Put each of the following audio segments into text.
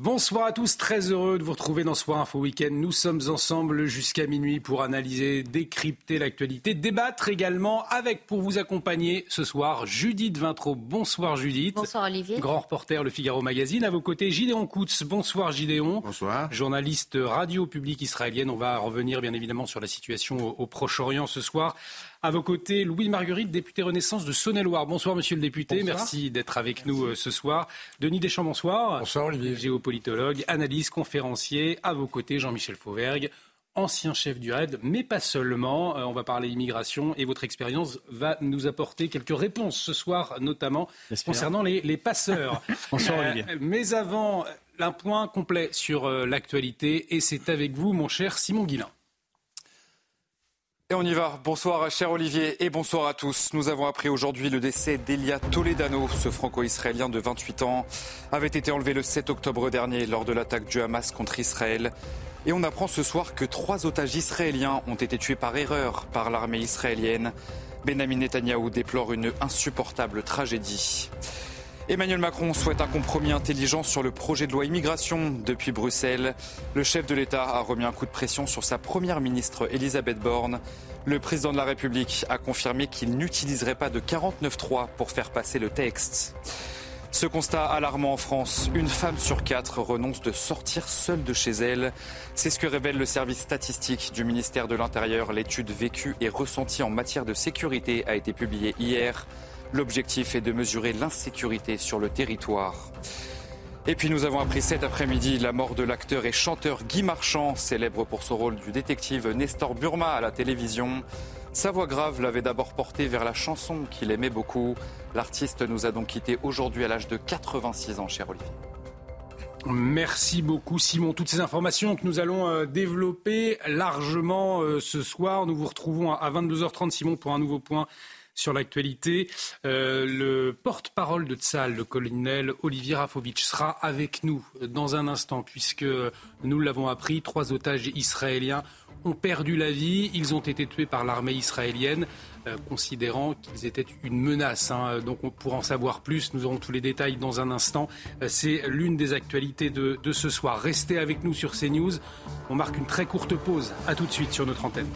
Bonsoir à tous, très heureux de vous retrouver dans Soir Info Week-end. Nous sommes ensemble jusqu'à minuit pour analyser, décrypter l'actualité, débattre également avec, pour vous accompagner ce soir, Judith Vintraud. Bonsoir Judith. Bonsoir Olivier. Grand reporter Le Figaro Magazine. À vos côtés, Gideon Koutz. Bonsoir Gideon. Bonsoir. Journaliste radio publique israélienne. On va revenir bien évidemment sur la situation au, au Proche-Orient ce soir. À vos côtés, Louis Marguerite, député Renaissance de Saône-et-Loire. Bonsoir, monsieur le député. Bonsoir. Merci d'être avec nous euh, ce soir. Denis Deschamps, bonsoir. Bonsoir, Olivier. Géopolitologue, analyste, conférencier. À vos côtés, Jean-Michel Fauvergue, ancien chef du RAID, mais pas seulement. Euh, on va parler immigration et votre expérience va nous apporter quelques réponses ce soir, notamment concernant les, les passeurs. Bonsoir, Euh, Olivier. mais avant, un point complet sur euh, l'actualité et c'est avec vous, mon cher Simon Guillain. Et on y va. Bonsoir, cher Olivier, et bonsoir à tous. Nous avons appris aujourd'hui le décès d'Elia Toledano. Ce franco-israélien de 28 ans avait été enlevé le 7 octobre dernier lors de l'attaque du Hamas contre Israël. Et on apprend ce soir que trois otages israéliens ont été tués par erreur par l'armée israélienne. Benjamin Netanyahou déplore une insupportable tragédie. Emmanuel Macron souhaite un compromis intelligent sur le projet de loi immigration depuis Bruxelles. Le chef de l'État a remis un coup de pression sur sa première ministre Elisabeth Borne. Le président de la République a confirmé qu'il n'utiliserait pas de 49.3 pour faire passer le texte. Ce constat alarmant en France, une femme sur quatre renonce de sortir seule de chez elle. C'est ce que révèle le service statistique du ministère de l'Intérieur. L'étude vécue et ressentie en matière de sécurité a été publiée hier. L'objectif est de mesurer l'insécurité sur le territoire. Et puis nous avons appris cet après-midi la mort de l'acteur et chanteur Guy Marchand, célèbre pour son rôle du détective Nestor Burma à la télévision. Sa voix grave l'avait d'abord porté vers la chanson qu'il aimait beaucoup. L'artiste nous a donc quittés aujourd'hui à l'âge de 86 ans, cher Olivier. Merci beaucoup Simon. Toutes ces informations que nous allons euh, développer largement euh, ce soir. Nous vous retrouvons à 22h30 Simon pour un nouveau point sur l'actualité. Euh, le porte-parole de Tsal, le colonel Olivier Rafovitch, sera avec nous dans un instant puisque nous l'avons appris, trois otages israéliens ont perdu la vie. Ils ont été tués par l'armée israélienne, euh, considérant qu'ils étaient une menace. hein. Donc, on, pour en savoir plus, nous aurons tous les détails dans un instant. Euh, C'est l'une des actualités de, de ce soir. Restez avec nous sur CNews. On marque une très courte pause. À tout de suite sur notre antenne.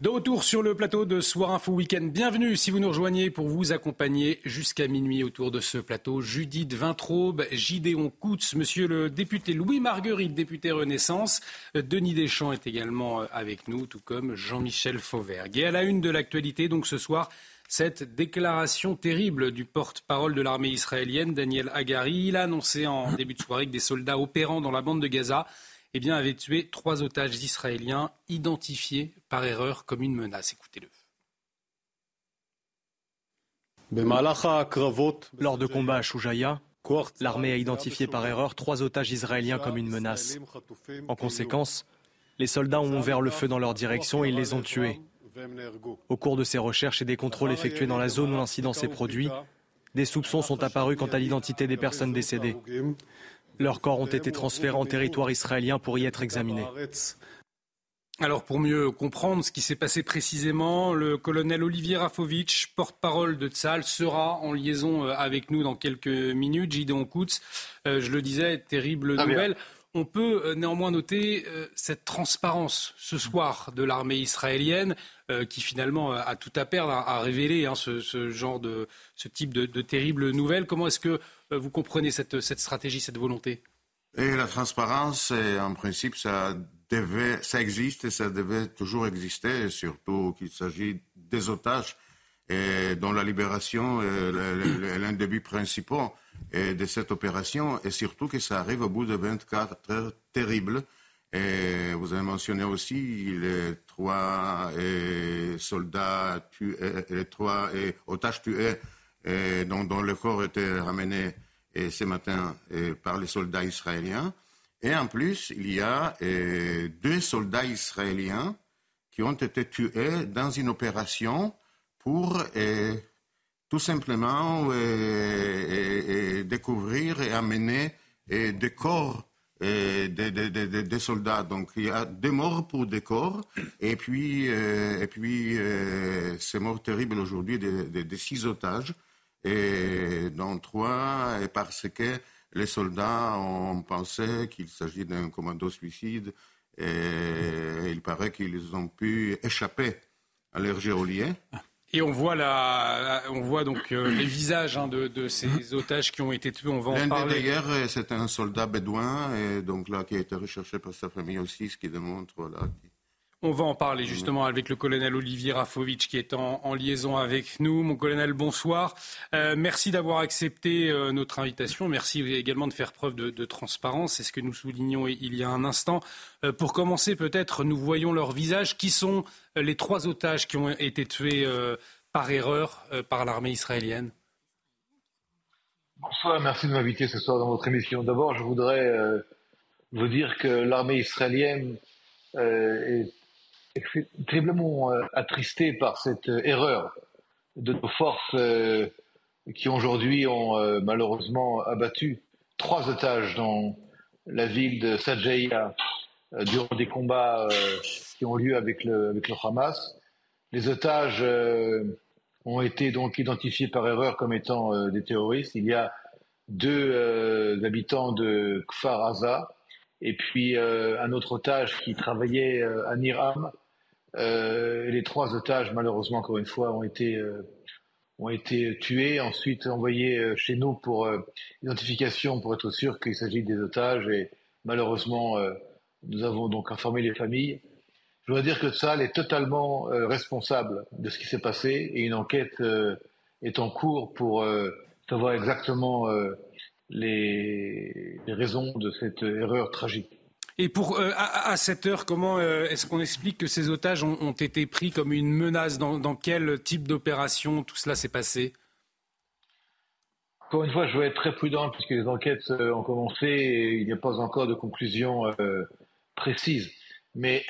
De retour sur le plateau de Soir Info Week-end. Bienvenue si vous nous rejoignez pour vous accompagner jusqu'à minuit autour de ce plateau. Judith Vintraube, Gideon Koutz, monsieur le député Louis Marguerite, député Renaissance. Denis Deschamps est également euh, avec nous, tout comme Jean-Michel Fauvergue. Et à la une de l'actualité, donc ce soir, cette déclaration terrible du porte-parole de l'armée israélienne, Daniel Hagari. Il a annoncé en début de soirée que des soldats opérant dans la bande de Gaza eh bien, avait tué trois otages israéliens identifiés par erreur comme une menace. Écoutez-le. Lors de combats à Shujaya, l'armée a identifié par erreur trois otages israéliens comme une menace. En conséquence, les soldats ont ouvert le feu dans leur direction et ils les ont tués. Au cours de ces recherches et des contrôles effectués dans la zone où l'incident s'est produit, des soupçons sont apparus quant à l'identité des personnes décédées. Leurs corps ont été transférés en territoire israélien pour y être examinés. Alors, pour mieux comprendre ce qui s'est passé précisément, le colonel Olivier Rafovitch, porte-parole de Tzal, sera en liaison euh, avec nous dans quelques minutes. Gideon Koutz, euh, je le disais, terrible Très bien. On peut euh, néanmoins noter euh, cette transparence ce soir de l'armée israélienne euh, qui finalement a tout à perdre à, révéler hein, ce, genre de ce type de, de terribles nouvelles. Comment est-ce que vous comprenez cette, stratégie, cette volonté? La transparence, en principe, ça existe et ça devait toujours exister, surtout qu'il s'agit des otages et dont la libération est le- l'un des buts principaux eh, de cette opération et surtout que ça arrive au bout de 24 heures terribles. Vous avez mentionné aussi les trois soldats tués, les trois otages tués dont, dont, le corps était ramené ce matin par les soldats israéliens. Et en plus, il y a deux soldats israéliens qui ont été tués dans une opération pour tout simplement découvrir et amener des corps des, soldats. Donc il y a des morts pour des corps, et puis, euh, et puis euh, c'est mort terrible aujourd'hui des, six otages, et dont trois, et parce que les soldats ont pensé qu'il s'agit d'un commando suicide, et il paraît qu'ils ont pu échapper à leur géolier. Et on voit, la, on voit donc euh, les visages hein, de, de, ces otages qui ont été tués. On va en parler. D'ailleurs, c'est un soldat bédouin, et donc là, qui a été recherché par sa famille aussi, ce qui démontre voilà, on va en parler justement avec le colonel Olivier Rafovitch qui est en, liaison avec nous. Mon colonel, bonsoir. Euh, merci d'avoir accepté euh, notre invitation. Merci également de faire preuve de, transparence. C'est ce que nous soulignons il y a un instant. Euh, pour commencer, peut-être, nous voyons leurs visages. Qui sont les trois otages qui ont été tués par erreur par l'armée israélienne? Bonsoir, merci de m'inviter ce soir dans votre émission. D'abord, je voudrais vous dire que l'armée israélienne est terriblement euh, attristé par cette euh, erreur de nos forces euh, qui aujourd'hui ont malheureusement abattu trois otages dans la ville de Sajaya durant des combats qui ont lieu avec le, avec le Hamas. Les otages ont été donc identifiés par erreur comme étant des terroristes. Il y a deux habitants de Kfar Aza et puis un autre otage qui travaillait à Niram euh, les trois otages, malheureusement, encore une fois, ont été, euh, ont été tués, ensuite envoyés euh, chez nous pour identification, pour être sûr qu'il s'agit des otages. Et malheureusement, nous avons donc informé les familles. Je dois dire que Tsal est totalement responsable de ce qui s'est passé et une enquête est en cours pour savoir exactement les, les raisons de cette erreur tragique. Et pour, euh, à, cette heure, comment euh, est-ce qu'on explique que ces otages ont, été pris comme une menace? Dans, quel type d'opération tout cela s'est passé? Encore une fois, je vais être très prudent puisque les enquêtes euh, ont commencé et il n'y a pas encore de conclusion précise. Mais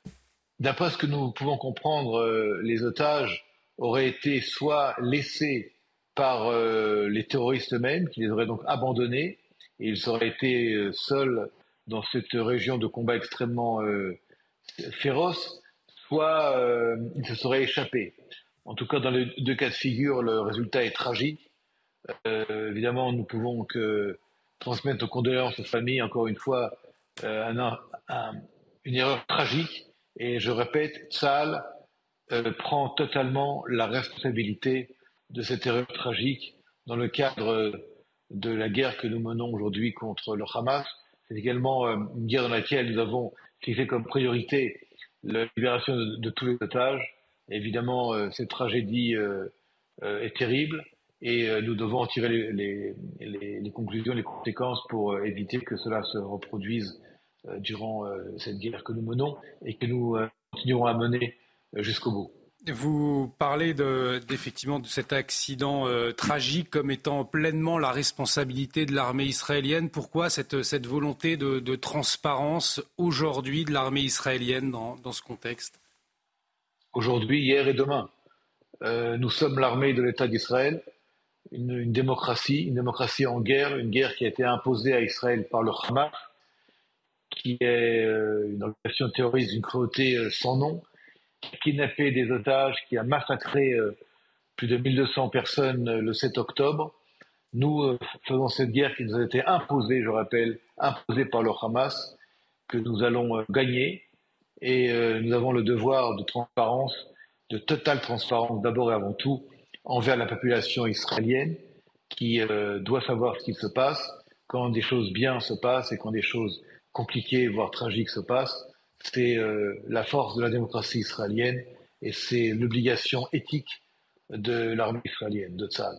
d'après ce que nous pouvons comprendre, les otages auraient été soit laissés par les terroristes eux-mêmes, qui les auraient donc abandonnés, et ils auraient été seuls dans cette région de combat extrêmement euh, féroce, soit euh, il se serait échappé. En tout cas, dans les deux cas de figure, le résultat est tragique. Euh, évidemment, nous pouvons que transmettre nos condoléances aux familles, encore une fois, une erreur tragique. Et je répète, Saal prend totalement la responsabilité de cette erreur tragique dans le cadre de la guerre que nous menons aujourd'hui contre le Hamas c'est également euh, une guerre dans laquelle nous avons fixé comme priorité la libération de, tous les otages. évidemment, euh, cette tragédie euh, est terrible et nous devons en tirer les, les, conclusions, les conséquences pour éviter que cela se reproduise durant cette guerre que nous menons et que nous continuerons à mener jusqu'au bout. Vous parlez de, effectivement de cet accident euh, tragique comme étant pleinement la responsabilité de l'armée israélienne. Pourquoi cette, volonté de, transparence aujourd'hui de l'armée israélienne dans, ce contexte? Aujourd'hui, hier et demain. Euh, nous sommes l'armée de l'État d'Israël, une, démocratie, une démocratie en guerre, une guerre qui a été imposée à Israël par le Hamas, qui est euh, une organisation terroriste d'une cruauté sans nom kidnappé des otages, qui a massacré euh, plus de 1200 personnes euh, le 7 octobre. Nous euh, faisons cette guerre qui nous a été imposée, je rappelle, imposée par le Hamas, que nous allons gagner. Et nous avons le devoir de transparence, de totale transparence d'abord et avant tout envers la population israélienne qui doit savoir ce qu'il se passe quand des choses bien se passent et quand des choses compliquées, voire tragiques se passent c'est euh, la force de la démocratie israélienne et c'est l'obligation éthique de l'armée israélienne, de Tzal.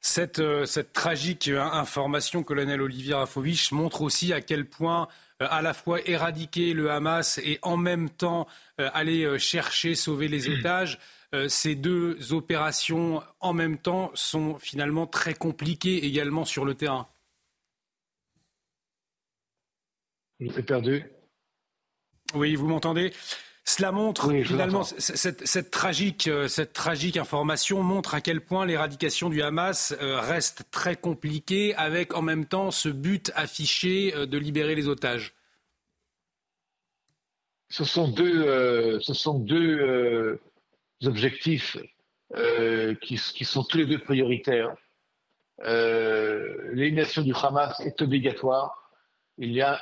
Cette, cette, tragique information, colonel Olivier Rafovich, montre aussi à quel point à la fois éradiquer le Hamas et en même temps aller chercher, sauver les otages, ces deux opérations en même temps sont finalement très compliquées également sur le terrain. Je vous perdu. Oui, vous m'entendez? Cela montre finalement cette, tragique, euh, cette tragique information montre à quel point l'éradication du Hamas euh, reste très compliquée, avec en même temps ce but affiché euh, de libérer les otages. Ce sont deux, ce sont deux objectifs qui, qui, sont tous les deux prioritaires. L'élimination du Hamas est obligatoire. Il y a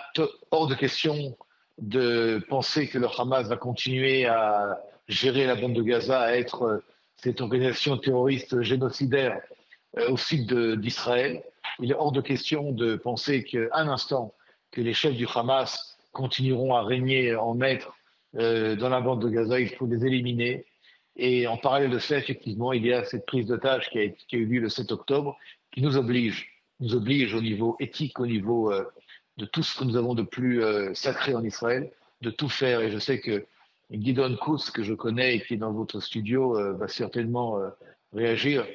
hors de question de penser que le Hamas va continuer à gérer la bande de Gaza, à être euh, cette organisation terroriste génocidaire euh, au sud d'Israël. Il est hors de question de penser qu'un instant que les chefs du Hamas continueront à régner en maître euh, dans la bande de Gaza. Il faut les éliminer. Et en parallèle de ça, effectivement, il y a cette prise d'otage qui, qui, a eu lieu le 7 octobre, qui nous oblige, nous oblige au niveau éthique, au niveau de tout ce que nous avons de plus euh, sacré en Israël, de tout faire. Et je sais que Gidon Kous, que je connais et qui est dans votre studio, euh, va certainement euh, réagir.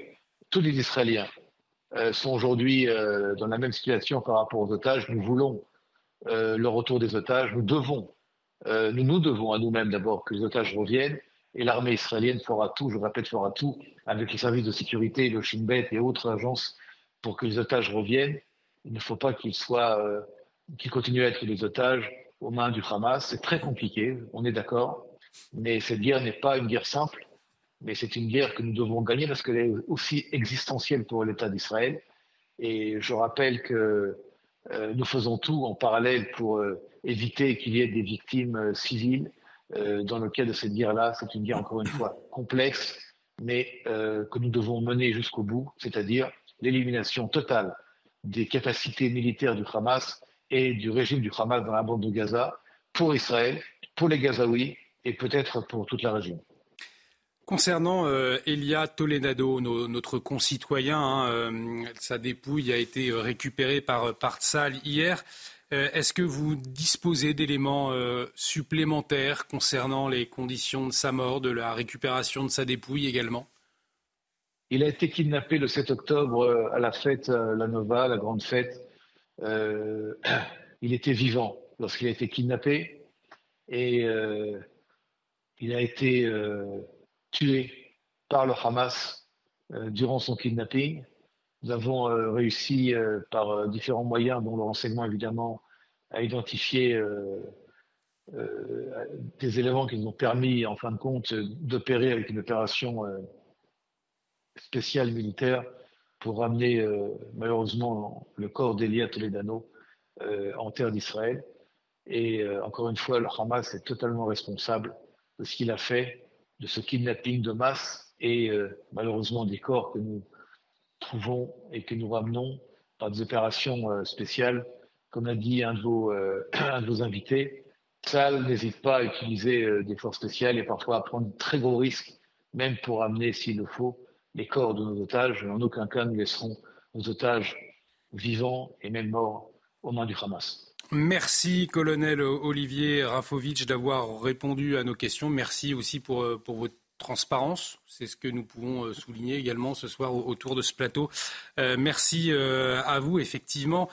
Tous les Israéliens sont aujourd'hui dans la même situation par rapport aux otages. Nous voulons le retour des otages. Nous devons, nous nous devons à nous-mêmes d'abord que les otages reviennent. Et l'armée israélienne fera tout, je répète, fera tout avec les services de sécurité, le Shin Bet et autres agences pour que les otages reviennent. Il ne faut pas qu'ils soient qui continuent à être des otages aux mains du Hamas. C'est très compliqué, on est d'accord, mais cette guerre n'est pas une guerre simple, mais c'est une guerre que nous devons gagner parce qu'elle est aussi existentielle pour l'État d'Israël. Et je rappelle que euh, nous faisons tout en parallèle pour euh, éviter qu'il y ait des victimes euh, civiles. dans le cas de cette guerre-là, c'est une guerre encore une fois complexe, mais que nous devons mener jusqu'au bout, c'est-à-dire l'élimination totale des capacités militaires du Hamas et du régime du Hamas dans la bande de Gaza pour Israël, pour les Gazaouis et peut-être pour toute la région. Concernant euh, Elia Toledano, notre concitoyen, hein, euh, sa dépouille a été euh, récupérée par, par Tzal hier. Est-ce que vous disposez d'éléments supplémentaires concernant les conditions de sa mort, de la récupération de sa dépouille également? Il a été kidnappé le 7 octobre à la fête, la Nova, la grande fête euh, il était vivant lorsqu'il a été kidnappé et euh, il a été euh, tué par le Hamas durant son kidnapping. Nous avons réussi par différents moyens, dont le renseignement évidemment, à identifier des éléments qui nous ont permis, en fin de compte, d'opérer avec une opération spéciale militaire pour ramener euh, malheureusement le corps d'Elia Toledano euh, en terre d'Israël. Et euh, encore une fois, le Hamas est totalement responsable de ce qu'il a fait, de ce kidnapping de masse et malheureusement des corps que nous trouvons et que nous ramenons par des opérations spéciales. Comme l'a dit un de vos, un de vos invités, ça n'hésite pas à utiliser des forces spéciales et parfois à prendre de très gros risques, même pour amener, s'il le faut, les corps de nos otages. En aucun cas, nous laisserons nos otages vivants et même morts aux mains du Hamas. Merci, colonel Olivier Rafovitch, d'avoir répondu à nos questions. Merci aussi pour, euh, pour votre transparence. C'est ce que nous pouvons euh, souligner également ce soir autour de ce plateau. Euh, merci à vous. Effectivement,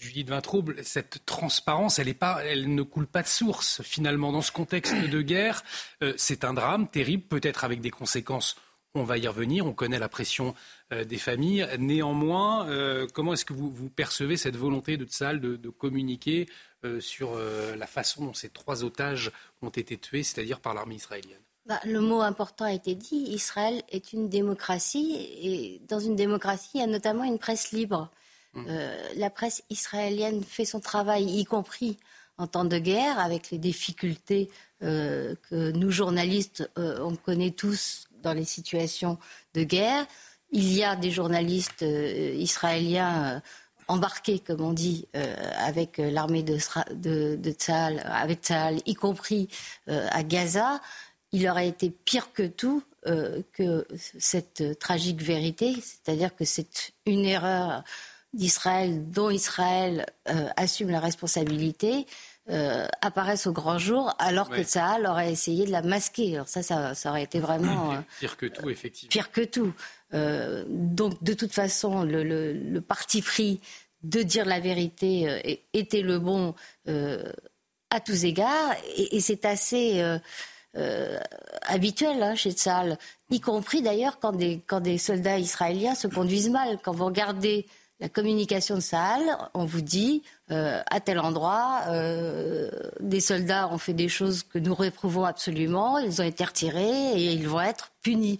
Judith Vintraube, cette transparence, elle, est pas, elle ne coule pas de source finalement. Dans ce contexte de guerre, euh, c'est un drame terrible, peut-être avec des conséquences. On va y revenir, on connaît la pression euh, des familles. Néanmoins, euh, comment est-ce que vous, percevez cette volonté de Tsal de, de communiquer sur la façon dont ces trois otages ont été tués, c'est-à-dire par l'armée israélienne? Bah, le mot important a été dit. Israël est une démocratie et dans une démocratie, il y a notamment une presse libre. Mmh. Euh, la presse israélienne fait son travail, y compris en temps de guerre, avec les difficultés euh, que nous, journalistes, euh, on connaît tous dans les situations de guerre. Il y a des journalistes israéliens embarqués, comme on dit, avec l'armée de, de, de avec Tzal, y compris à Gaza. Il aurait été pire que tout que cette tragique vérité, c'est-à-dire que c'est une erreur d'Israël dont Israël assume la responsabilité, euh, apparaissent au grand jour, alors que Tsahal aurait essayé de la masquer. Alors ça, ça, aurait été vraiment... Euh, pire que tout, effectivement. Pire que tout. Euh, donc, de toute façon, le, parti pris de dire la vérité était le bon à tous égards, et, c'est assez... habituel hein, chez Tsahal, y compris d'ailleurs quand des, quand des soldats israéliens se conduisent mal. Quand vous regardez la communication de Sahel, on vous dit euh, à tel endroit, euh, des soldats ont fait des choses que nous réprouvons absolument, ils ont été retirés et ils vont être punis.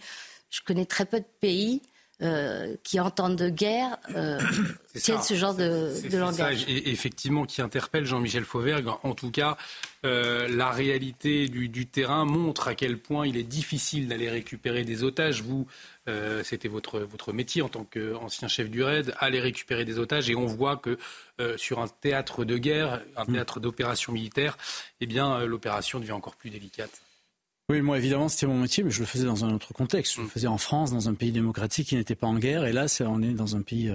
Je connais très peu de pays euh, qui entendent de guerre tiennent ce genre de, de langage. et effectivement, qui interpelle Jean-Michel Fauvergue. En tout cas, la réalité du, du, terrain montre à quel point il est difficile d'aller récupérer des otages. Vous, euh, c'était votre, votre métier en tant qu'ancien chef du RAID, aller récupérer des otages. Et on voit que euh, sur un théâtre de guerre, un mm. théâtre d'opération militaire, eh bien, euh, l'opération devient encore plus délicate. Oui, moi évidemment c'était mon métier, mais je le faisais dans un autre contexte. Je le mm. faisais en France, dans un pays démocratique qui n'était pas en guerre, et là, on est dans un pays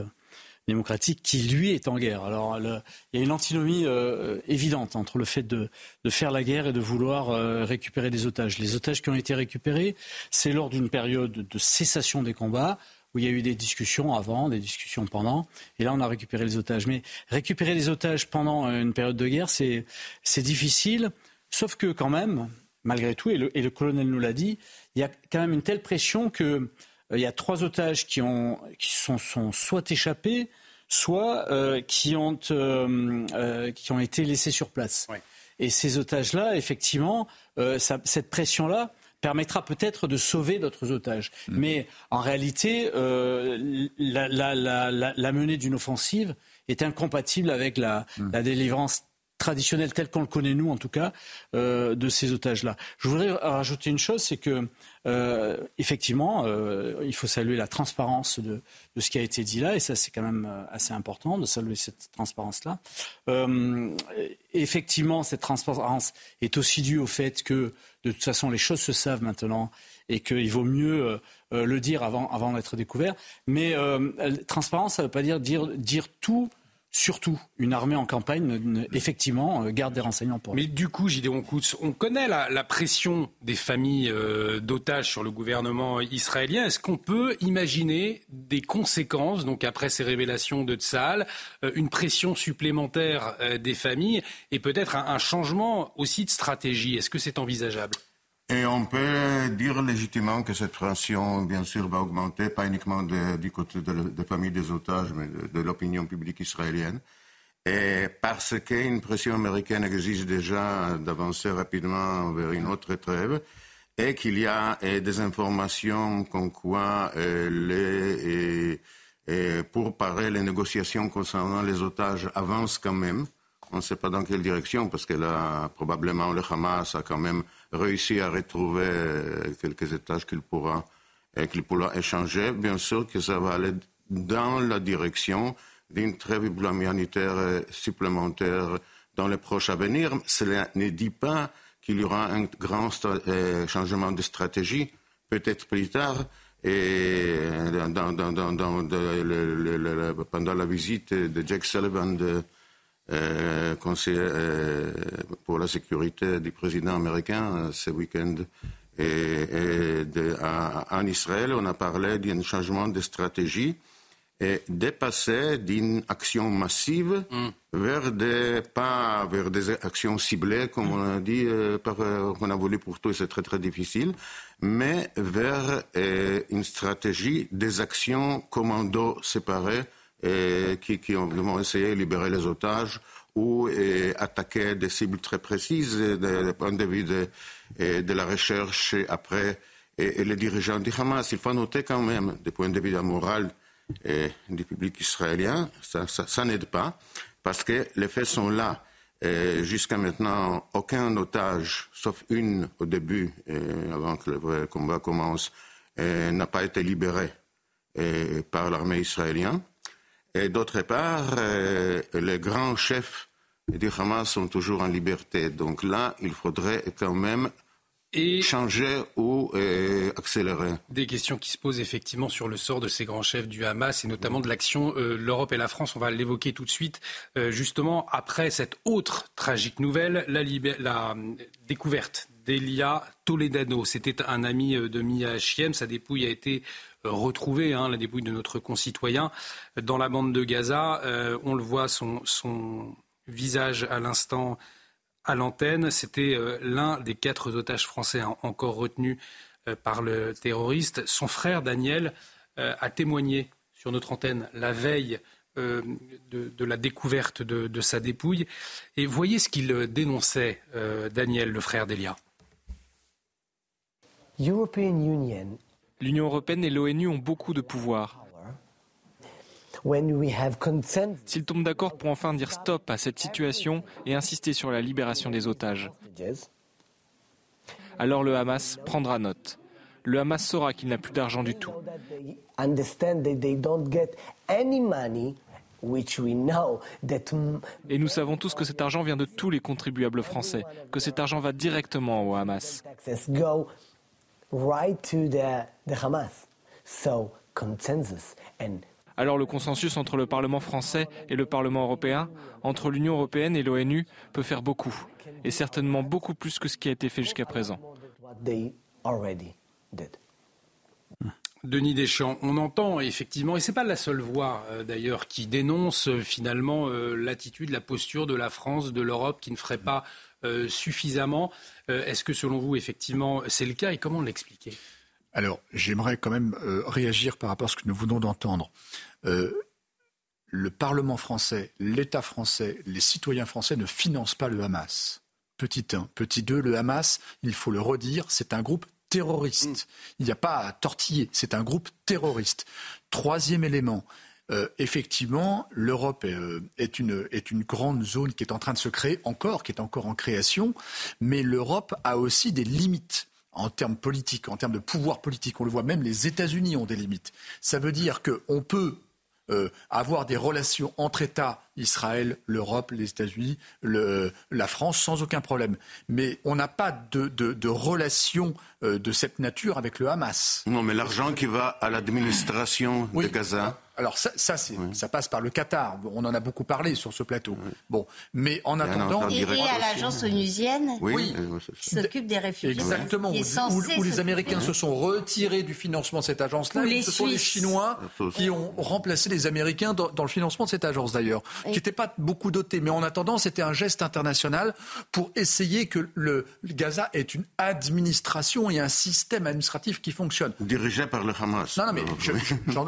démocratique qui, lui, est en guerre. Alors, il y a une antinomie euh, évidente entre le fait de, faire la guerre et de vouloir euh, récupérer des otages. Les otages qui ont été récupérés, c'est lors d'une période de cessation des combats où il y a eu des discussions avant, des discussions pendant, et là on a récupéré les otages. Mais récupérer les otages pendant une période de guerre, c'est difficile, sauf que quand même, malgré tout, et le, et le colonel nous l'a dit, il y a quand même une telle pression que euh, il y a trois otages qui, ont, qui sont, sont soit échappés, soit euh, qui, ont, euh, qui ont été laissés sur place. Et ces otages-là, effectivement, cette pression-là permettra peut-être de sauver d'autres otages. Mm. Mais en réalité, la, la, la, la, menée d'une offensive est incompatible avec la, mm. la délivrance traditionnelle telle qu'on le connaît nous en tout cas de ces otages-là. Je voudrais rajouter une chose, c'est que euh, effectivement, euh, il faut saluer la transparence de, ce qui a été dit là, et ça c'est quand même euh, assez important de saluer cette transparence-là. effectivement, cette transparence est aussi due au fait que de toute façon les choses se savent maintenant et qu'il vaut mieux le dire avant, avant d'être découvert. Mais transparence, ça ne veut pas dire dire, dire tout surtout une armée en campagne, effectivement, euh, garde des renseignements pour Mais du coup, Gideon Koutz, on connaît la, pression des familles euh, d'otages sur le gouvernement israélien. Est-ce qu'on peut imaginer des conséquences, donc après ces révélations de Tsahal, euh, une pression supplémentaire des familles et peut-être un changement aussi de stratégie? Est-ce que c'est envisageable? Et on peut dire légitimement que cette pression, bien sûr, va augmenter, pas uniquement du côté des familles des otages, mais de, l'opinion publique israélienne. Parce qu'une pression américaine existe déjà d'avancer rapidement vers une autre trêve, et qu'il y a des informations comme quoi euh, les, pour parer les négociations concernant les otages avancent quand même. On ne sait pas dans quelle direction, parce que là, probablement, le Hamas a quand même réussi à retrouver euh, quelques étages qu'il pourra, euh, qu'il pourra échanger, bien sûr que ça va aller dans la direction d'une trêve humanitaire euh, supplémentaire dans les proches à venir. Cela ne dit pas qu'il y aura un grand changement de stratégie, peut-être plus tard. Et pendant la visite de Jack Sullivan de, euh, conseiller euh, pour la sécurité du président américain euh, ce week-end. Et, en Israël, on a parlé d'un changement de stratégie et dépasser d'une action massive mm. vers des pas vers des actions ciblées comme on a dit par, qu'on a voulu pour tous c'est très très difficile mais vers une stratégie des actions commando séparées qui, ont vraiment essayé de libérer les otages ou attaquer des cibles très précises du point de vue de, de la recherche après et, les dirigeants du Hamas. Il faut noter quand même, du point de vue moral et du public israélien, ça, n'aide pas, parce que les faits sont là. Jusqu'à maintenant, aucun otage, sauf une au début, avant que le vrai combat commence, n'a pas été libéré par l'armée israélienne. Et d'autre part, euh, les grands chefs du Hamas sont toujours en liberté. Donc là, il faudrait quand même et changer ou euh, accélérer. Des questions qui se posent effectivement sur le sort de ces grands chefs du Hamas et notamment de l'action euh, l'Europe et la France. On va l'évoquer tout de suite. Euh, justement, après cette autre tragique nouvelle, la, la découverte d'Elia Toledano. C'était un ami de Mia Chiem. Sa dépouille a été retrouvée, hein, la dépouille de notre concitoyen, dans la bande de Gaza. on le voit, son, visage à l'instant à l'antenne. C'était euh, l'un des quatre otages français encore retenus euh, par le terroriste. Son frère Daniel euh, a témoigné sur notre antenne la veille de, la découverte de, sa dépouille. Et voyez ce qu'il dénonçait, Daniel, le frère d'Elia. L'Union européenne et l'ONU ont beaucoup de pouvoir. S'ils tombent d'accord pour enfin dire stop à cette situation et insister sur la libération des otages, alors le Hamas prendra note. Le Hamas saura qu'il n'a plus d'argent du tout. Et nous savons tous que cet argent vient de tous les contribuables français, que cet argent va directement au Hamas. Alors le consensus entre le Parlement français et le Parlement européen, entre l'Union européenne et l'ONU, peut faire beaucoup, et certainement beaucoup plus que ce qui a été fait jusqu'à présent. Denis Deschamps, on entend effectivement, et ce n'est pas la seule voix euh, d'ailleurs qui dénonce euh, finalement euh, l'attitude, la posture de la France, de l'Europe qui ne ferait pas suffisamment. Est-ce que selon vous, effectivement, c'est le cas et comment l'expliquer? Alors, j'aimerais quand même euh, réagir par rapport à ce que nous venons d'entendre. Euh, le Parlement français, l'État français, les citoyens français ne financent pas le Hamas. Petit 1. Petit 2, le Hamas, il faut le redire, c'est un groupe terroriste. Mm. Il n'y a pas à tortiller, c'est un groupe terroriste. Troisième élément, euh, effectivement, l'Europe est, une, est, une, grande zone qui est en train de se créer encore, qui est encore en création, mais l'Europe a aussi des limites en termes politiques, en termes de pouvoir politique. On le voit même, les États-Unis ont des limites. Ça veut dire qu'on peut euh, avoir des relations entre États, Israël, l'Europe, les États-Unis, la France, sans aucun problème. Mais on n'a pas de, de, de relation euh, de cette nature avec le Hamas. Non, mais l'argent qui va à l'administration de Gaza. Alors ça, ça, ça, passe par le Qatar. On en a beaucoup parlé sur ce plateau. Bon, mais en attendant, et, à l'agence onusienne oui, qui s'occupe des réfugiés, exactement, où, les Américains se sont retirés du financement de cette agence-là. Ce sont les Chinois qui ont remplacé les Américains dans, le financement de cette agence d'ailleurs, qui n'était pas beaucoup dotée. Mais en attendant, c'était un geste international pour essayer que le, Gaza ait une administration et un système administratif qui fonctionne. Dirigé par le Hamas. Non, non, mais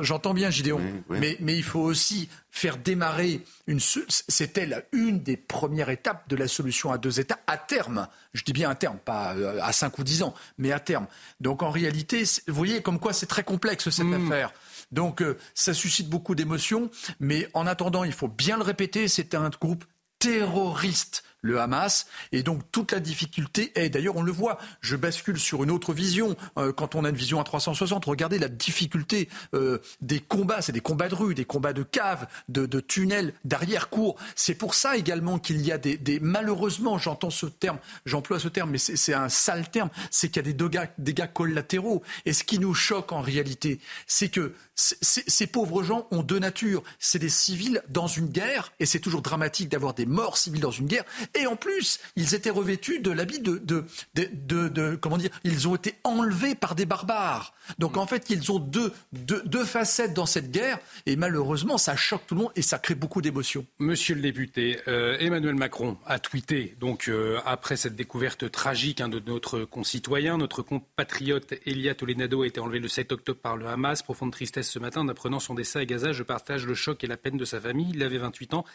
j'entends bien, Gideon. Mais, il faut aussi faire démarrer une. C'était une des premières étapes de la solution à deux États à terme. Je dis bien à terme, pas euh, à cinq ou dix ans, mais à terme. Donc en réalité, vous voyez comme quoi c'est très complexe cette hmm. affaire. Donc euh, ça suscite beaucoup d'émotions, mais en attendant, il faut bien le répéter, c'est un groupe terroriste le Hamas. Et donc toute la difficulté est, d'ailleurs on le voit, je bascule sur une autre vision, euh, quand on a une vision à 360, regardez la difficulté euh, des combats, c'est des combats de rue, des combats de caves, de, tunnels, d'arrière-cour. C'est pour ça également qu'il y a des, malheureusement, j'entends ce terme, j'emploie ce terme, mais c'est un sale terme, c'est qu'il y a des dégâts collatéraux. Et ce qui nous choque en réalité, c'est que ces pauvres gens ont deux natures. C'est des civils dans une guerre, et c'est toujours dramatique d'avoir des morts civils dans une guerre, et en plus, ils étaient revêtus de l'habit de, de, de, Comment dire Ils ont été enlevés par des barbares. Donc en fait, ils ont deux, deux, facettes dans cette guerre. Et malheureusement, ça choque tout le monde et ça crée beaucoup d'émotions. Monsieur le député, euh, Emmanuel Macron a tweeté, donc euh, après cette découverte tragique hein, de notre concitoyen, notre compatriote Elia Tolenado a été enlevé le 7 octobre par le Hamas. Profonde tristesse ce matin en apprenant son décès à Gaza. Je partage le choc et la peine de sa famille. Il avait 28 ans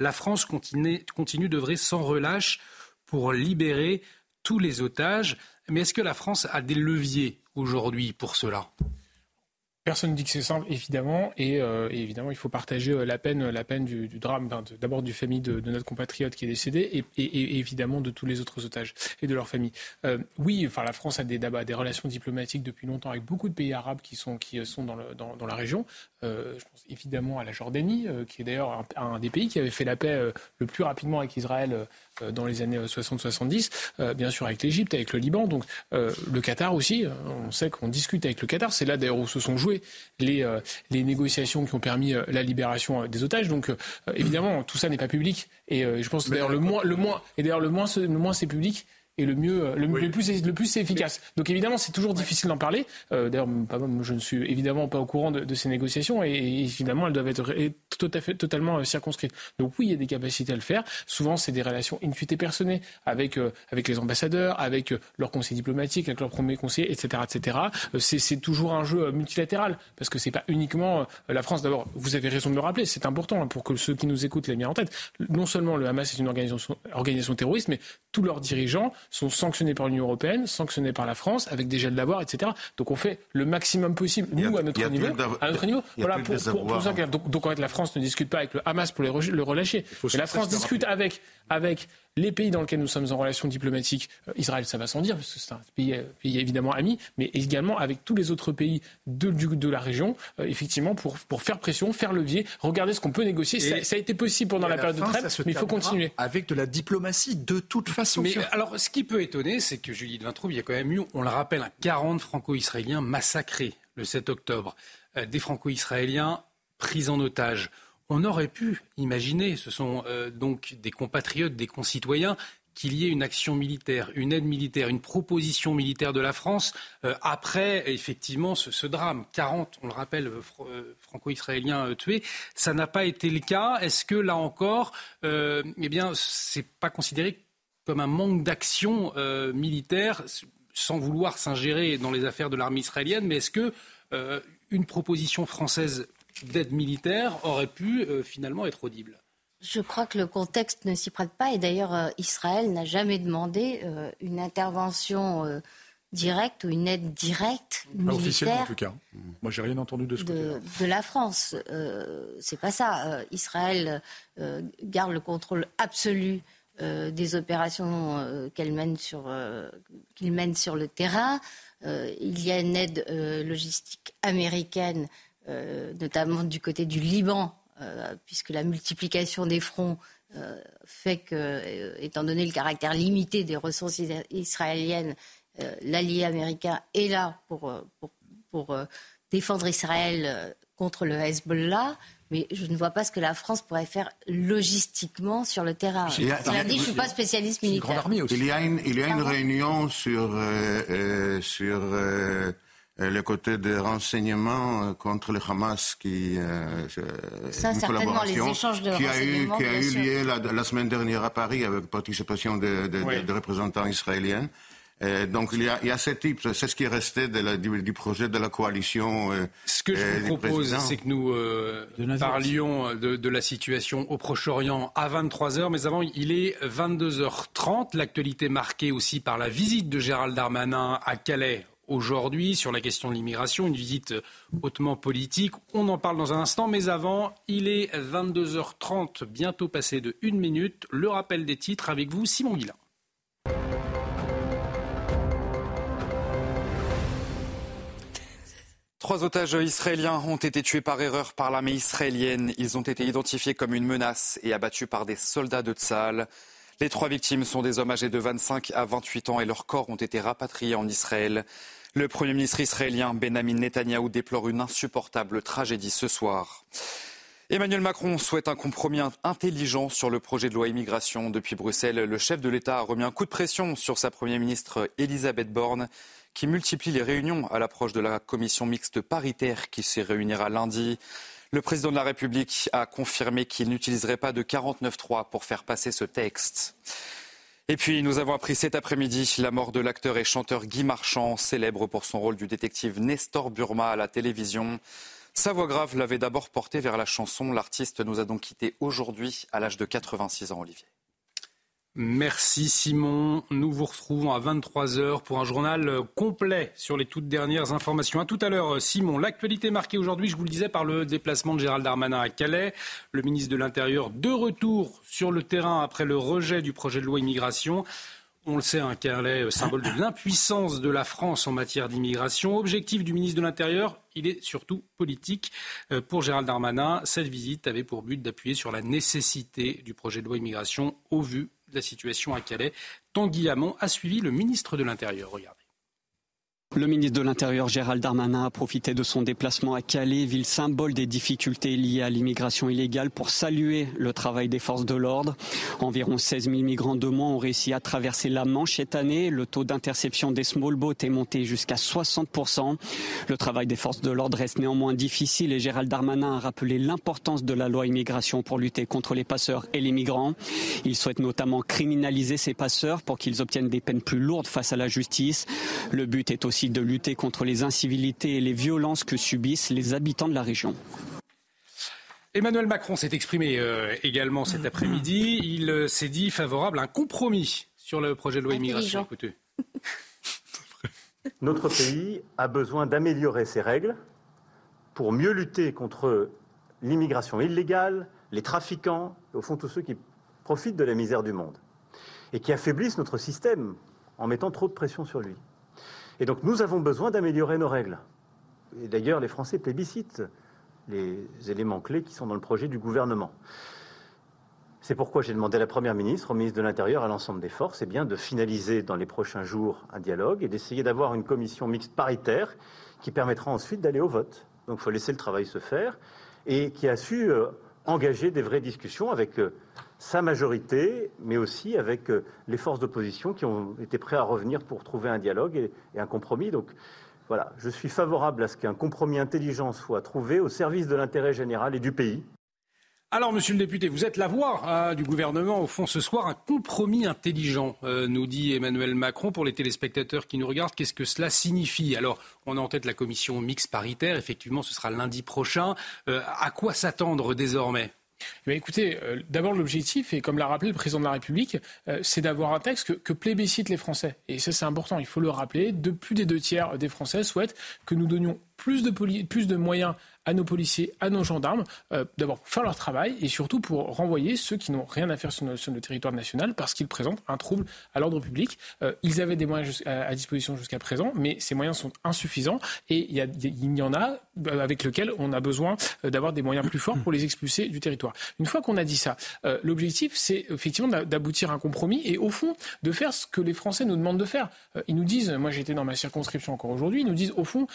la France continue, continue d'œuvrer sans relâche pour libérer tous les otages. Mais est-ce que la France a des leviers aujourd'hui pour cela? Personne ne dit que c'est simple, évidemment, et, euh, évidemment, il faut partager euh, la peine, la peine du, drame, d'abord du famille de, notre compatriote qui est décédé, et, évidemment de tous les autres otages et de leur famille. Euh, oui, enfin, la France a des, relations diplomatiques depuis longtemps avec beaucoup de pays arabes qui sont, dans, la région. je pense évidemment à la Jordanie, qui est d'ailleurs un, des pays qui avait fait la paix le plus rapidement avec Israël dans les années 60-70, bien sûr avec l'Égypte, avec le Liban, donc le Qatar aussi. On sait qu'on discute avec le Qatar. C'est là d'ailleurs où se sont joués les, euh, les négociations qui ont permis euh, la libération euh, des otages. Donc évidemment, tout ça n'est pas public. Et je pense d'ailleurs le moins, le moins, et d'ailleurs le moins, le moins c'est public, et le mieux, euh, le, plus, le plus c'est efficace. Donc évidemment, c'est toujours difficile d'en parler. Euh, D'ailleurs, je ne suis évidemment pas au courant de, de ces négociations et, évidemment, elles doivent être tout à fait, totalement euh, circonscrites. Donc oui, il y a des capacités à le faire. Souvent, c'est des relations intuitées personnelles avec euh, avec les ambassadeurs, avec leur conseil diplomatique, avec leur premier conseiller, etc., etc. c'est toujours un jeu multilatéral parce que c'est pas uniquement la France. D'abord, vous avez raison de le rappeler, c'est important hein, pour que ceux qui nous écoutent l'aient bien en tête. Non seulement le Hamas est une organisation, organisation terroriste, mais tous leurs dirigeants sont sanctionnés par l'Union européenne, sanctionnés par la France, avec des gels d'avoir, etc. Donc on fait le maximum possible, nous, à notre niveau. À notre niveau. Voilà, pour, ça, donc, donc, en fait, la France ne discute pas avec le Hamas pour le relâcher. la France discute avec, avec les pays dans lesquels nous sommes en relation diplomatique, euh, Israël, ça va sans dire, parce que c'est un pays, euh, pays, évidemment ami, mais également avec tous les autres pays de, de la région, euh, effectivement, pour, pour faire pression, faire levier, regarder ce qu'on peut négocier. Ça, ça, a été possible pendant la, période de trêve, mais il faut continuer. Avec de la diplomatie, de toute façon. Mais alors, ce qui peut étonner, c'est que Julie de Vintraube, il y a quand même eu, on le rappelle, 40 franco-israéliens massacrés le 7 octobre. des franco-israéliens pris en otage on aurait pu imaginer, ce sont euh, donc des compatriotes, des concitoyens, qu'il y ait une action militaire, une aide militaire, une proposition militaire de la France euh, après effectivement ce, drame. 40, on le rappelle, euh, franco-israéliens tués. Ça n'a pas été le cas. Est-ce que là encore, eh bien, c'est pas considéré comme un manque d'action militaire, sans vouloir s'ingérer dans les affaires de l'armée israélienne, mais est-ce que une proposition française d'aide militaire aurait pu euh, finalement être audible. Je crois que le contexte ne s'y prête pas et d'ailleurs euh, Israël n'a jamais demandé euh, une intervention directe ou une aide directe militaire. Officiellement en tout cas. Moi j'ai rien entendu de ce de, de la France. C'est pas ça. Israël garde le contrôle absolu des opérations qu'elle mène sur qu'il mène sur le terrain. il y a une aide logistique américaine euh, notamment du côté du Liban, euh, puisque la multiplication des fronts euh, fait que, étant donné le caractère limité des ressources israéliennes, l'allié américain est là pour, pour, défendre Israël contre le Hezbollah. Mais je ne vois pas ce que la France pourrait faire logistiquement sur le terrain. Je ne suis pas spécialiste militaire. Il y a une, il y a une réunion sur, sur euh, le côté des renseignements euh, contre le Hamas qui euh, Ça, une collaboration les échanges de qui a eu qui a eu lieu la, semaine dernière à Paris avec participation de, de, représentants israéliens. donc il y, a, il y, a, ce type, c'est ce qui est resté de la, du, projet de la coalition. ce que je vous propose, c'est que nous parlions de, de, la situation au Proche-Orient à 23 h mais avant il est 22h30. L'actualité marquée aussi par la visite de Gérald Darmanin à Calais aujourd'hui sur la question de l'immigration, une visite hautement politique. On en parle dans un instant, mais avant, il est 22h30, bientôt passé de une minute. Le rappel des titres avec vous, Simon Guillain. Trois otages israéliens ont été tués par erreur par l'armée israélienne. Ils ont été identifiés comme une menace et abattus par des soldats de Tzal. Les trois victimes sont des hommes âgés de 25 à 28 ans et leurs corps ont été rapatriés en Israël. Le Premier ministre israélien Benjamin Netanyahou déplore une insupportable tragédie ce soir. Emmanuel Macron souhaite un compromis intelligent sur le projet de loi immigration. Depuis Bruxelles, le chef de l'État a remis un coup de pression sur sa Première ministre Elisabeth Borne, qui multiplie les réunions à l'approche de la commission mixte paritaire qui se réunira lundi. Le président de la République a confirmé qu'il n'utiliserait pas de 49.3 pour faire passer ce texte. Et puis, nous avons appris cet après-midi la mort de l'acteur et chanteur Guy Marchand, célèbre pour son rôle du détective Nestor Burma à la télévision. Sa voix grave l'avait d'abord porté vers la chanson. L'artiste nous a donc quittés aujourd'hui à l'âge de 86 ans, Olivier. Merci Simon. Nous vous retrouvons à 23h pour un journal euh, complet sur les toutes dernières informations. À tout à l'heure, euh, Simon. L'actualité marquée aujourd'hui, je vous le disais, par le déplacement de Gérald Darmanin à Calais. Le ministre de l'Intérieur de retour sur le terrain après le rejet du projet de loi immigration. On le sait, un Calais, euh, symbole de l'impuissance de la France en matière d'immigration. Objectif du ministre de l'Intérieur, il est surtout politique. Pour Gérald Darmanin, cette visite avait pour but d'appuyer sur la nécessité du projet de loi immigration au vu la situation à Calais. Tanguy Hamon a suivi le ministre de l'Intérieur. Regardez. Le ministre de l'Intérieur Gérald Darmanin a profité de son déplacement à Calais, ville symbole des difficultés liées à l'immigration illégale, pour saluer le travail des forces de l'ordre. Environ 16 000 migrants de moins ont réussi à traverser la Manche cette année. Le taux d'interception des small boats est monté jusqu'à 60%. Le travail des forces de l'ordre reste néanmoins difficile et Gérald Darmanin a rappelé l'importance de la loi immigration pour lutter contre les passeurs et les migrants. Il souhaite notamment criminaliser ces passeurs pour qu'ils obtiennent des peines plus lourdes face à la justice. Le but est aussi de lutter contre les incivilités et les violences que subissent les habitants de la région. Emmanuel Macron s'est exprimé euh, également cet après-midi. Il euh, s'est dit favorable à un compromis sur le projet de loi immigration. Écoutez. Notre pays a besoin d'améliorer ses règles pour mieux lutter contre l'immigration illégale, les trafiquants, au fond tous ceux qui profitent de la misère du monde et qui affaiblissent notre système en mettant trop de pression sur lui. Et donc nous avons besoin d'améliorer nos règles. Et d'ailleurs, les Français plébiscitent les éléments clés qui sont dans le projet du gouvernement. C'est pourquoi j'ai demandé à la Première ministre, au ministre de l'Intérieur, à l'ensemble des forces, eh bien, de finaliser dans les prochains jours un dialogue et d'essayer d'avoir une commission mixte paritaire qui permettra ensuite d'aller au vote. Donc il faut laisser le travail se faire et qui a su euh, engager des vraies discussions avec euh, sa majorité, mais aussi avec euh, les forces d'opposition qui ont été prêts à revenir pour trouver un dialogue et, un compromis. Donc voilà, je suis favorable à ce qu'un compromis intelligent soit trouvé au service de l'intérêt général et du pays. Alors, monsieur le député, vous êtes la voix hein, du gouvernement, au fond, ce soir, un compromis intelligent, euh, nous dit Emmanuel Macron. Pour les téléspectateurs qui nous regardent, qu'est-ce que cela signifie? Alors, on a en tête la commission mixte paritaire, effectivement, ce sera lundi prochain. Euh, à quoi s'attendre désormais? Eh écoutez, euh, d'abord l'objectif, et comme l'a rappelé le président de la République, euh, c'est d'avoir un texte que, que, plébiscitent les Français. Et ça c'est important, il faut le rappeler. De plus des deux tiers des Français souhaitent que nous donnions plus de, moyens à nos policiers, à nos gendarmes, euh, d'abord pour faire leur travail et surtout pour renvoyer ceux qui n'ont rien à faire sur, le territoire national parce qu'ils présentent un trouble à l'ordre public. Euh, ils avaient des moyens à, disposition jusqu'à présent, mais ces moyens sont insuffisants et il y, il y en a euh, avec lesquels on a besoin d'avoir des moyens plus forts pour les expulser du territoire. Une fois qu'on a dit ça, l'objectif c'est effectivement d'aboutir à un compromis et au fond de faire ce que les Français nous demandent de faire. ils nous disent, moi j'étais dans ma circonscription encore aujourd'hui, ils nous disent au fond,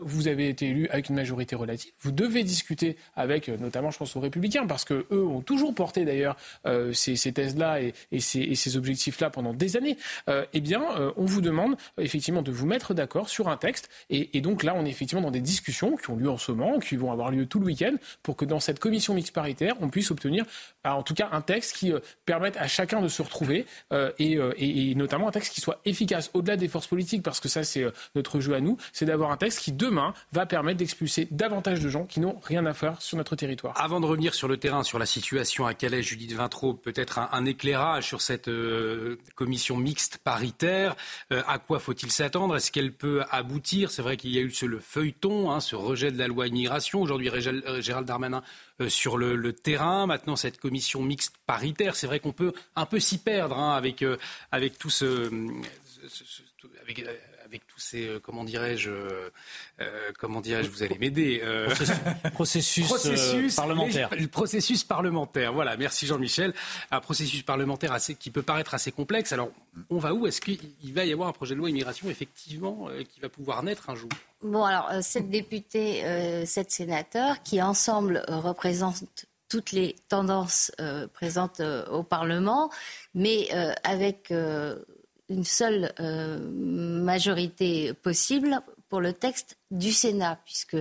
vous avez été élu avec une majorité relative vous devez discuter avec, euh, notamment, je pense aux Républicains, parce que eux ont toujours porté d'ailleurs euh, ces, thèses-là et, ces, objectifs-là pendant des années. Euh, eh bien, on vous demande effectivement de vous mettre d'accord sur un texte, et, donc là, on est effectivement dans des discussions qui ont lieu en ce moment, qui vont avoir lieu tout le week-end, pour que dans cette commission mixte paritaire, on puisse obtenir, en tout cas, un texte qui permette à chacun de se retrouver, et, et, notamment un texte qui soit efficace au-delà des forces politiques, parce que ça, c'est notre jeu à nous, c'est d'avoir un texte qui demain va permettre d'expulser davantage de gens qui n'ont rien à faire sur notre territoire. Avant de revenir sur le terrain, sur la situation à Calais, Judith Vintraud, peut-être un, éclairage sur cette euh, commission mixte paritaire. Euh, à quoi faut-il s'attendre? Est-ce qu'elle peut aboutir? C'est vrai qu'il y a eu ce, le feuilleton, hein, ce rejet de la loi immigration. Aujourd'hui, euh, Gérald Darmanin sur le, terrain. Maintenant, cette commission mixte paritaire, c'est vrai qu'on peut un peu s'y perdre hein, avec, avec tout ce, tous ces, euh, comment dirais-je, euh, euh, comment dirais-je, vous allez m'aider. processus, processus parlementaire. Le processus parlementaire, voilà, merci Jean-Michel. Un processus parlementaire assez, qui peut paraître assez complexe. Alors, on va où? Est-ce qu'il va y avoir un projet de loi immigration, effectivement, qui va pouvoir naître un jour? Bon, alors, sept députés, sept sénateurs, qui ensemble représentent toutes les tendances présentes au Parlement, mais avec une seule euh, majorité possible pour le texte du Sénat, puisque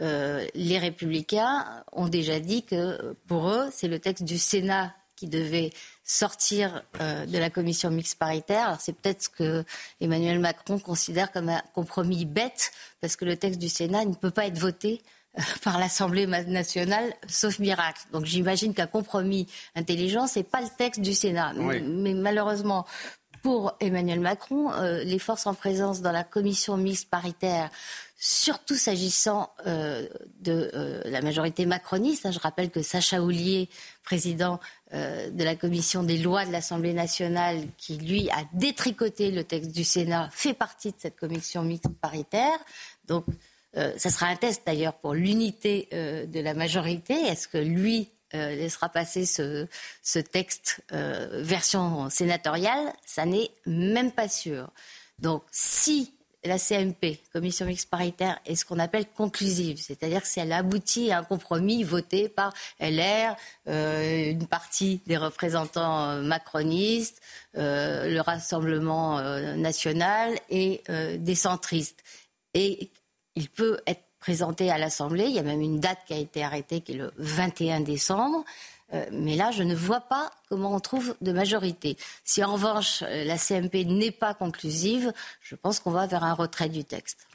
euh, les républicains ont déjà dit que pour eux, c'est le texte du Sénat qui devait sortir euh, de la commission mixte paritaire. C'est peut-être ce que Emmanuel Macron considère comme un compromis bête, parce que le texte du Sénat ne peut pas être voté par l'Assemblée nationale, sauf miracle. Donc j'imagine qu'un compromis intelligent, c'est pas le texte du Sénat. Mais malheureusement, pour Emmanuel Macron, euh, les forces en présence dans la commission mixte paritaire, surtout s'agissant euh, de euh, la majorité macroniste. Hein, je rappelle que Sacha Houlier, président de la commission des lois de l'Assemblée nationale, qui lui a détricoté le texte du Sénat, fait partie de cette commission mixte paritaire. Donc, ça sera un test d'ailleurs pour l'unité de la majorité. Est-ce que lui euh, laissera passer ce, texte euh, version sénatoriale, ça n'est même pas sûr. Donc si la CMP, Commission mixte paritaire, est ce qu'on appelle conclusive, c'est-à-dire si elle aboutit à un compromis voté par LR, euh, une partie des représentants macronistes, le Rassemblement national et des centristes. Et il peut être présenté à l'Assemblée. Il y a même une date qui a été arrêtée, qui est le 21 décembre. Euh, mais là, je ne vois pas comment on trouve de majorité. Si en revanche euh, la CMP n'est pas conclusive, je pense qu'on va vers un retrait du texte.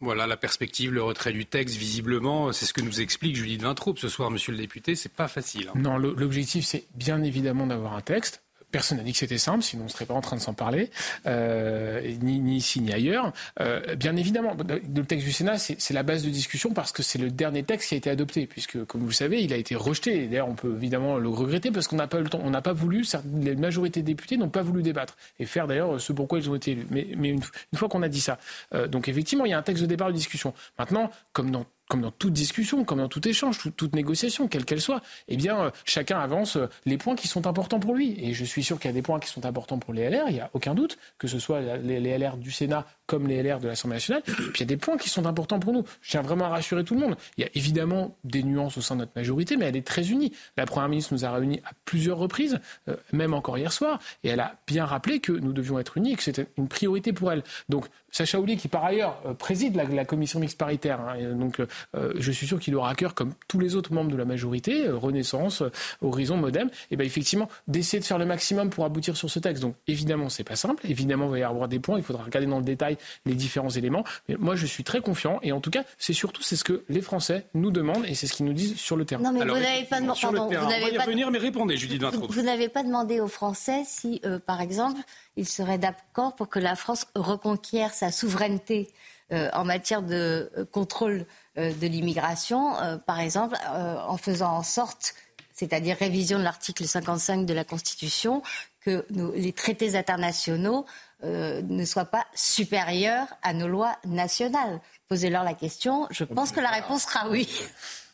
Voilà la perspective, le retrait du texte, visiblement, c'est ce que nous explique Judith Vintraube ce soir, monsieur le député, c'est pas facile. Hein. Non, l'objectif, c'est bien évidemment d'avoir un texte. Personne n'a dit que c'était simple, sinon on ne serait pas en train de s'en parler, euh, ni, ici ni ailleurs. Euh, bien évidemment, le texte du Sénat, c'est la base de discussion parce que c'est le dernier texte qui a été adopté, puisque, comme vous le savez, il a été rejeté. D'ailleurs, on peut évidemment le regretter parce qu'on n'a pas eu le temps, on n'a pas voulu, les majorités de députés n'ont pas voulu débattre et faire d'ailleurs ce pourquoi ils ont été élus. Mais, mais une, fois qu'on a dit ça, euh, donc effectivement, il y a un texte de départ de discussion. Maintenant, comme dans comme dans toute discussion, comme dans tout échange, toute, négociation, quelle qu'elle soit, eh bien, euh, chacun avance euh, les points qui sont importants pour lui. Et je suis sûr qu'il y a des points qui sont importants pour les LR, il n'y a aucun doute, que ce soit les, les LR du Sénat comme les LR de l'Assemblée nationale. Et puis il y a des points qui sont importants pour nous. Je tiens vraiment à rassurer tout le monde. Il y a évidemment des nuances au sein de notre majorité, mais elle est très unie. La Première ministre nous a réunis à plusieurs reprises, euh, même encore hier soir, et elle a bien rappelé que nous devions être unis et que c'était une priorité pour elle. Donc Sacha Ouli, qui par ailleurs euh, préside la, commission mixte paritaire, hein, donc euh, je suis sûr qu'il aura à cœur, comme tous les autres membres de la majorité, Renaissance, Horizon, Modem, et ben effectivement d'essayer de faire le maximum pour aboutir sur ce texte. Donc évidemment, c'est pas simple. Évidemment, il va y avoir des points. Il faudra regarder dans le détail les différents éléments. Mais moi, je suis très confiant. Et en tout cas, c'est surtout c'est ce que les Français nous demandent et c'est ce qu'ils nous disent sur le terrain. Non, mais vous n'avez pas demandé. Pardon, vous n'avez pas mais répondez, Judith Vous, n'avez pas demandé aux Français si, euh, par exemple, ils seraient d'accord pour que la France reconquiert sa souveraineté euh, en matière de euh, contrôle de l'immigration, par exemple, en faisant en sorte c'est-à-dire révision de l'article 55 de la Constitution, que les traités internationaux euh, ne soient pas supérieurs à nos lois nationales. Posez-leur la question. Je pense que la réponse sera oui.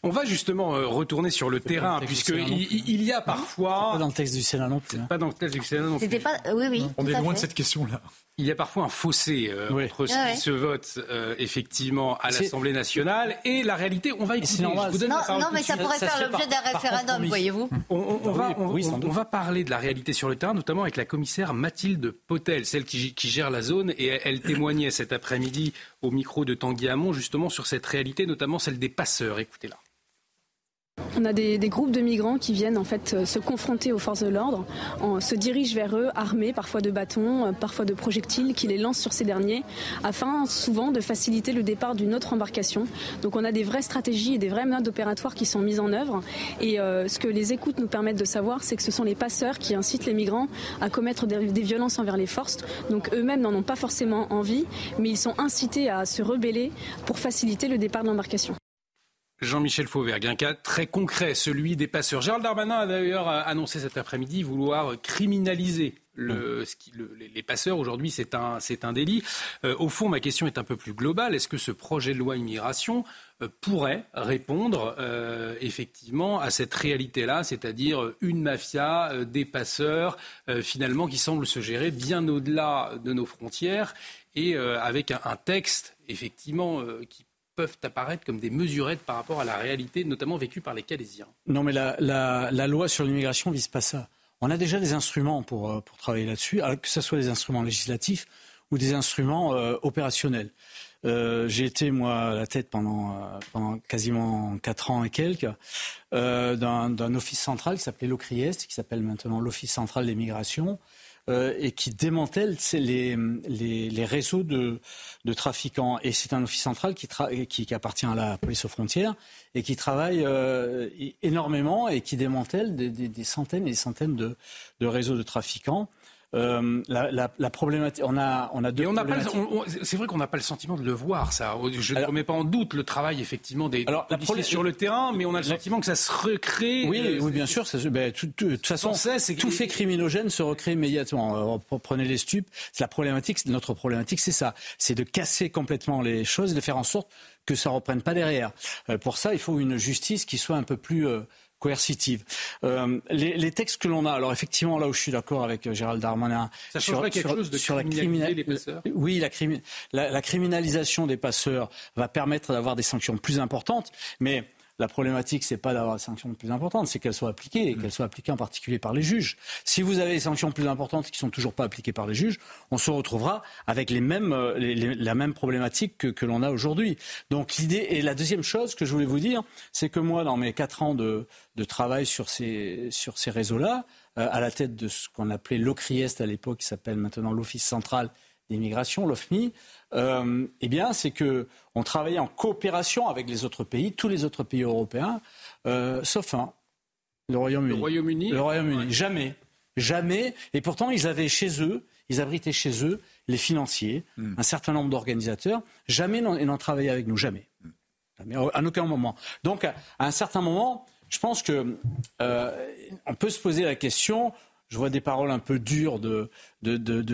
On va justement euh, retourner sur le terrain, puisqu'il il y a parfois. Pas dans le texte du Sénat non plus. Hein. Pas dans le texte du Sénat non plus. Pas... Oui, oui. On est loin de cette question-là il y a parfois un fossé euh, entre ce qui se vote euh, effectivement à l'Assemblée nationale et la réalité. On va écouter. non, non mais ça pourrait faire l'objet d'un référendum, voyez-vous. On, va, on, va, parler de la réalité sur le terrain, notamment avec la commissaire Mathilde Potel, celle qui, qui gère la zone, et elle, témoignait cet après-midi au micro de Tanguy Hamon justement sur cette réalité, notamment celle des passeurs. Écoutez-la. On a des, groupes de migrants qui viennent en fait euh, se confronter aux forces de l'ordre, se dirigent vers eux armés parfois de bâtons, euh, parfois de projectiles, qui les lancent sur ces derniers, afin souvent de faciliter le départ d'une autre embarcation. Donc on a des vraies stratégies et des vrais modes opératoires qui sont mis en œuvre. Et euh, ce que les écoutes nous permettent de savoir, c'est que ce sont les passeurs qui incitent les migrants à commettre des violences envers les forces. Donc eux-mêmes n'en ont pas forcément envie, mais ils sont incités à se rebeller pour faciliter le départ de l'embarcation. Jean-Michel Fauvergue, un cas très concret, celui des passeurs. Gérald Darmanin a d'ailleurs annoncé cet après-midi vouloir criminaliser le, les passeurs. Aujourd'hui, c'est un, un, délit. Euh, au fond, ma question est un peu plus globale. Est-ce que ce projet de loi immigration euh, pourrait répondre euh, effectivement à cette réalité-là, c'est-à-dire une mafia des passeurs, finalement, qui semble se gérer bien au-delà de nos frontières et avec un, un, texte, effectivement, qui peuvent apparaître comme des mesurettes par rapport à la réalité, notamment vécue par les Calaisiens. Non, mais la, loi sur l'immigration vise pas ça. On a déjà des instruments pour, euh, pour travailler là-dessus, que ce soit des instruments législatifs ou des instruments euh, opérationnels. Euh, j'ai été, moi, à la tête pendant, pendant quasiment quatre ans et quelques d'un office central qui s'appelait l'OCRIEST, qui s'appelle maintenant l'Office central des migrations, et qui démantèle les, les, réseaux de, de trafiquants. Et c'est un office central qui, qui, qui, appartient à la police aux frontières et qui travaille énormément et qui démantèle des, des, des, centaines et des centaines de, de réseaux de trafiquants. Euh, la, la, la, problématique, on a, on a deux. C'est vrai qu'on n'a pas le sentiment de le voir, ça. Je ne remets pas en doute le travail effectivement des alors, policiers sur le terrain, mais on a le sentiment que ça se recrée. Oui, euh, oui, bien sûr. Ça, ben, de toute façon, tout fait criminogène se recrée immédiatement. Euh, prenez les stupes. La problématique, notre problématique, c'est ça. C'est de casser complètement les choses, de faire en sorte que ça reprenne pas derrière. Euh, pour ça, il faut une justice qui soit un peu plus coercitive. Euh, les, les, textes que l'on a, alors effectivement, là où je suis d'accord avec euh, Gérald Darmanin, ça sur, quelque sur, chose de sur la criminalité passeurs? Oui, la, la, la, criminalisation des passeurs va permettre d'avoir des sanctions plus importantes, mais la problématique, c'est pas d'avoir des sanctions plus importantes, c'est qu'elles soient appliquées et mm. qu'elles soient appliquées en particulier par les juges. Si vous avez des sanctions plus importantes qui sont toujours pas appliquées par les juges, on se retrouvera avec les mêmes, euh, les, la même problématique que, que l'on a aujourd'hui. Donc l'idée et la deuxième chose que je voulais vous dire, c'est que moi, dans mes quatre ans de, de travail sur ces, sur ces réseaux-là, euh, à la tête de ce qu'on appelait l'OCRIEST à l'époque, qui s'appelle maintenant l'Office central d'immigration, l'OFMI, euh, eh bien, c'est que on travaillait en coopération avec les autres pays, tous les autres pays européens, euh, sauf un, le Royaume-Uni. Le Royaume-Uni. Le Royaume-Uni. Jamais, jamais. Et pourtant, ils avaient chez eux, ils abritaient chez eux les financiers, hmm. un certain nombre d'organisateurs. Jamais ils n'ont travaillé avec nous, jamais. jamais. À aucun moment. Donc, à un certain moment, je pense que euh, on peut se poser la question je vois des paroles un peu dures de,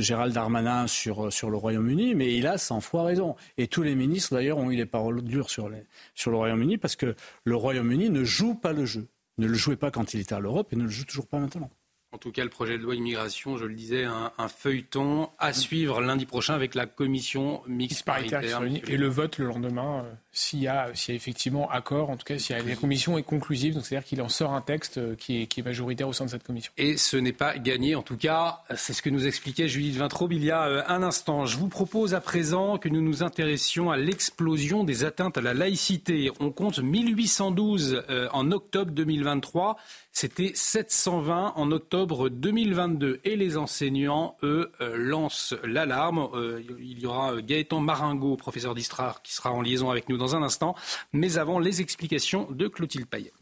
Gérald Darmanin sur, le Royaume-Uni, mais il a 100 fois raison. Et tous les ministres, d'ailleurs, ont eu des paroles dures sur le Royaume-Uni parce que le Royaume-Uni ne joue pas le jeu. Ne le jouait pas quand il était à l'Europe et ne le joue toujours pas maintenant. En tout cas, le projet de loi immigration, je le disais, un, feuilleton à suivre lundi prochain avec la commission mixte paritaire. Et le vote le lendemain, euh, s'il y, a, s'il y a effectivement accord, en tout cas, si la commission est conclusive, donc c'est-à-dire qu'il en sort un texte euh, qui est, qui est, majoritaire au sein de cette commission. Et ce n'est pas gagné, en tout cas, c'est ce que nous expliquait Judith Vintraube il y a euh, un instant. Je vous propose à présent que nous nous intéressions à l'explosion des atteintes à la laïcité. On compte 1812 en octobre 2023. C'était 720 en octobre 2022. Et les enseignants, eux, euh, lancent l'alarme. Euh, il y aura Gaëtan Maringo, professeur d'histoire, qui sera en liaison avec nous dans un instant. Mais avant, les explications de Clotilde Payet.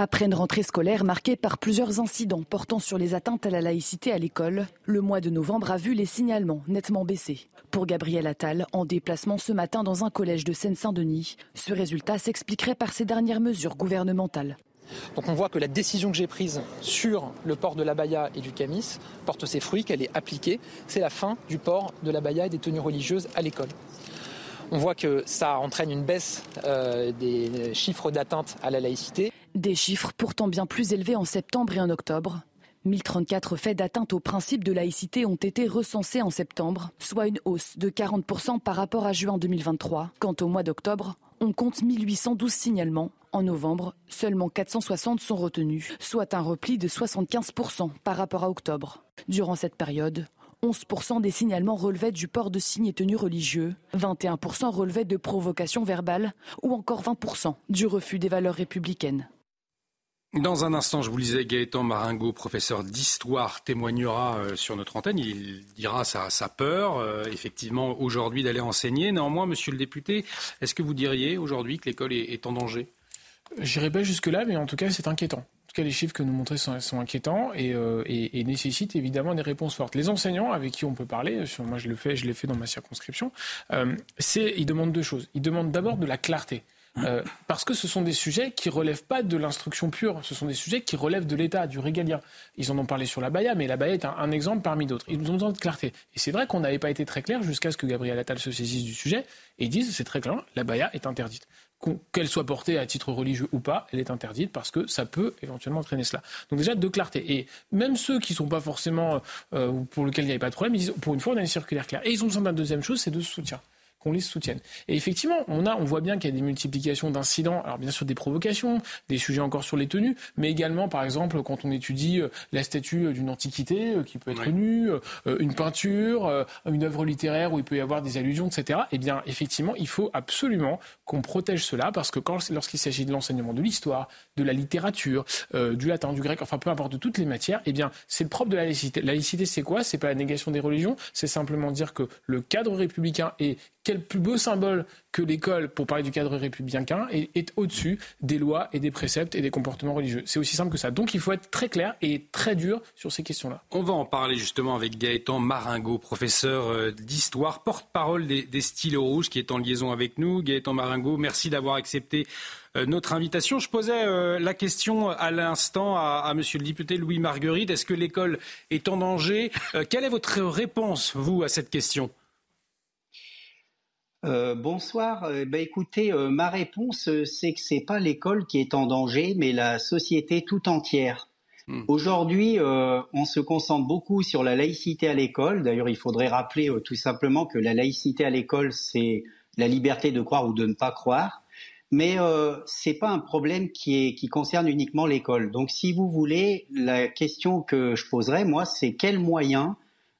Après une rentrée scolaire marquée par plusieurs incidents portant sur les atteintes à la laïcité à l'école, le mois de novembre a vu les signalements nettement baisser. Pour Gabriel Attal, en déplacement ce matin dans un collège de Seine-Saint-Denis, ce résultat s'expliquerait par ces dernières mesures gouvernementales. Donc on voit que la décision que j'ai prise sur le port de l'abaya et du camis porte ses fruits, qu'elle est appliquée. C'est la fin du port de l'abaya et des tenues religieuses à l'école. On voit que ça entraîne une baisse euh, des chiffres d'atteinte à la laïcité. Des chiffres pourtant bien plus élevés en septembre et en octobre. 1034 faits d'atteinte au principe de laïcité ont été recensés en septembre, soit une hausse de 40% par rapport à juin 2023. Quant au mois d'octobre, on compte 1812 signalements. En novembre, seulement 460 sont retenus, soit un repli de 75% par rapport à octobre. Durant cette période, 11% des signalements relevaient du port de signes et tenues religieux, 21% relevaient de provocations verbales ou encore 20% du refus des valeurs républicaines. Dans un instant, je vous lisais Gaëtan Maringo, professeur d'histoire, témoignera euh, sur notre antenne. Il dira sa, peur, euh, effectivement, aujourd'hui d'aller enseigner. Néanmoins, monsieur le député, est-ce que vous diriez aujourd'hui que l'école est, en danger? J'irai pas jusque-là, mais en tout cas, c'est inquiétant. En tout cas, les chiffres que nous montrez sont, inquiétants euh, et, nécessitent évidemment des réponses fortes. Les enseignants avec qui on peut parler, moi je le fais, je l'ai fait dans ma circonscription, c'est ils demandent deux choses. Ils demandent d'abord de la clarté. Euh, parce que ce sont des sujets qui relèvent pas de l'instruction pure, ce sont des sujets qui relèvent de l'État, du régalien. Ils en ont parlé sur la Baïa, mais la Baïa est un, exemple parmi d'autres. Ils nous ont besoin de clarté. Et c'est vrai qu'on n'avait pas été très clair jusqu'à ce que Gabriel Attal se saisisse du sujet et dise c'est très clair, la Baïa est interdite. Qu'elle soit portée à titre religieux ou pas, elle est interdite parce que ça peut éventuellement entraîner cela. Donc déjà de clarté. Et même ceux qui ne sont pas forcément euh, pour lesquels il n'y avait pas de problème, ils disent pour une fois on a une circulaire claire. Et ils ont besoin d'une deuxième chose, c'est de soutien qu'on les soutienne. Et effectivement, on, a, on voit bien qu'il y a des multiplications d'incidents, alors bien sûr des provocations, des sujets encore sur les tenues, mais également, par exemple, quand on étudie euh, la statue d'une antiquité euh, qui peut être nue, euh, une peinture, une œuvre littéraire où il peut y avoir des allusions, etc., eh bien, effectivement, il faut absolument qu'on protège cela, parce que lorsqu'il s'agit de l'enseignement de l'histoire, de la littérature, du latin, du grec, enfin peu importe de toutes les matières, eh bien, c'est le propre de la laïcité. La laïcité, c'est quoi? C'est pas la négation des religions, c'est simplement dire que le cadre républicain est quel plus beau symbole que l'école, pour parler du cadre républicain, est, au-dessus des lois et des préceptes et des comportements religieux. C'est aussi simple que ça. Donc il faut être très clair et très dur sur ces questions-là. On va en parler justement avec Gaëtan Maringo, professeur euh, d'histoire, porte-parole des, des Stylos Rouges, qui est en liaison avec nous. Gaëtan Maringo, merci d'avoir accepté euh, notre invitation. Je posais euh, la question à l'instant à, à, Monsieur le député Louis Marguerite. Est-ce que l'école est en danger? Quelle est votre réponse, vous, à cette question? Euh, bonsoir. Bah, écoutez, euh, ma réponse, c'est que c'est pas l'école qui est en danger, mais la société tout entière. Hmm. Aujourd'hui, on se concentre beaucoup sur la laïcité à l'école. D'ailleurs, il faudrait rappeler tout simplement que la laïcité à l'école, c'est la liberté de croire ou de ne pas croire. Mais c'est pas un problème qui, est, qui concerne uniquement l'école. Donc, si vous voulez, la question que je poserais, moi, c'est quels moyens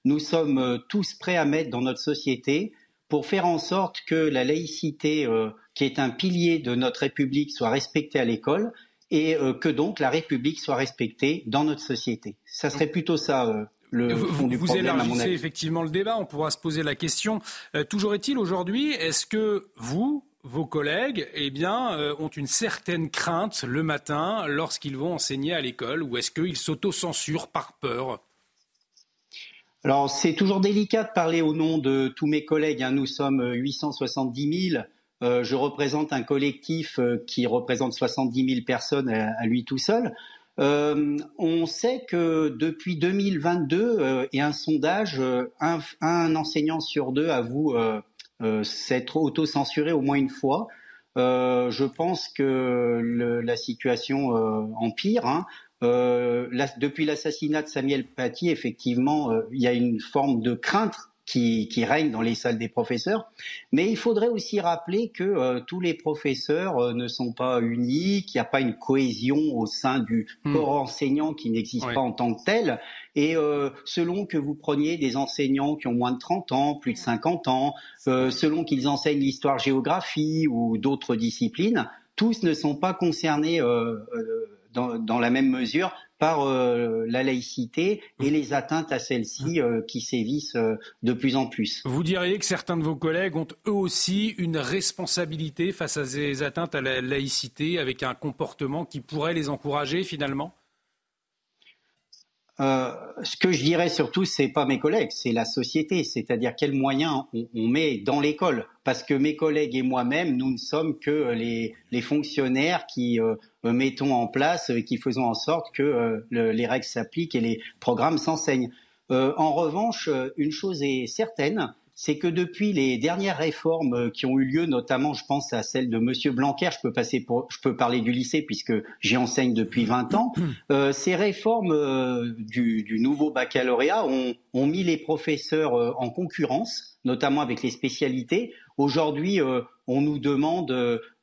nous sommes tous prêts à mettre dans notre société pour faire en sorte que la laïcité, euh, qui est un pilier de notre République, soit respectée à l'école et euh, que donc la République soit respectée dans notre société. Ça serait plutôt ça. Euh, le fond du problème, vous élargissez effectivement le débat, on pourra se poser la question. toujours est-il aujourd'hui, est-ce que vous, vos collègues, eh bien, ont une certaine crainte le matin lorsqu'ils vont enseigner à l'école, ou est-ce qu'ils s'autocensurent par peur? Alors, c'est toujours délicat de parler au nom de tous mes collègues. Hein. Nous sommes 870 000. Euh, je représente un collectif euh, qui représente 70 000 personnes à, lui tout seul. Euh, on sait que depuis 2022, et un sondage, un, enseignant sur deux avoue s'être auto-censuré au moins une fois. je pense que la situation empire. Hein. Euh, depuis l'assassinat de Samuel Paty, effectivement, euh, il y a une forme de crainte qui, qui, règne dans les salles des professeurs. Mais il faudrait aussi rappeler que euh, tous les professeurs ne sont pas unis, qu'il n'y a pas une cohésion au sein du hmm. corps enseignant qui n'existe pas en tant que tel. Et selon que vous preniez des enseignants qui ont moins de 30 ans, plus de 50 ans, selon qu'ils enseignent l'histoire-géographie ou d'autres disciplines, tous ne sont pas concernés dans, la même mesure par euh, la laïcité et les atteintes à celle-ci euh, qui sévissent euh, de plus en plus. Vous diriez que certains de vos collègues ont eux aussi une responsabilité face à ces atteintes à la laïcité avec un comportement qui pourrait les encourager finalement? Euh, ce que je dirais surtout, c'est pas mes collègues, c'est la société, c'est-à-dire quels moyens on, met dans l'école. Parce que mes collègues et moi-même, nous ne sommes que les, fonctionnaires qui euh, mettons en place et qui faisons en sorte que euh, les règles s'appliquent et les programmes s'enseignent. en revanche, une chose est certaine, c'est que depuis les dernières réformes euh, qui ont eu lieu, notamment, je pense à celle de Monsieur Blanquer, je peux passer pour, je peux parler du lycée puisque j'y enseigne depuis 20 ans. Euh, ces réformes euh, du, du, nouveau baccalauréat ont, ont, mis les professeurs euh, en concurrence, notamment avec les spécialités. Aujourd'hui, on nous demande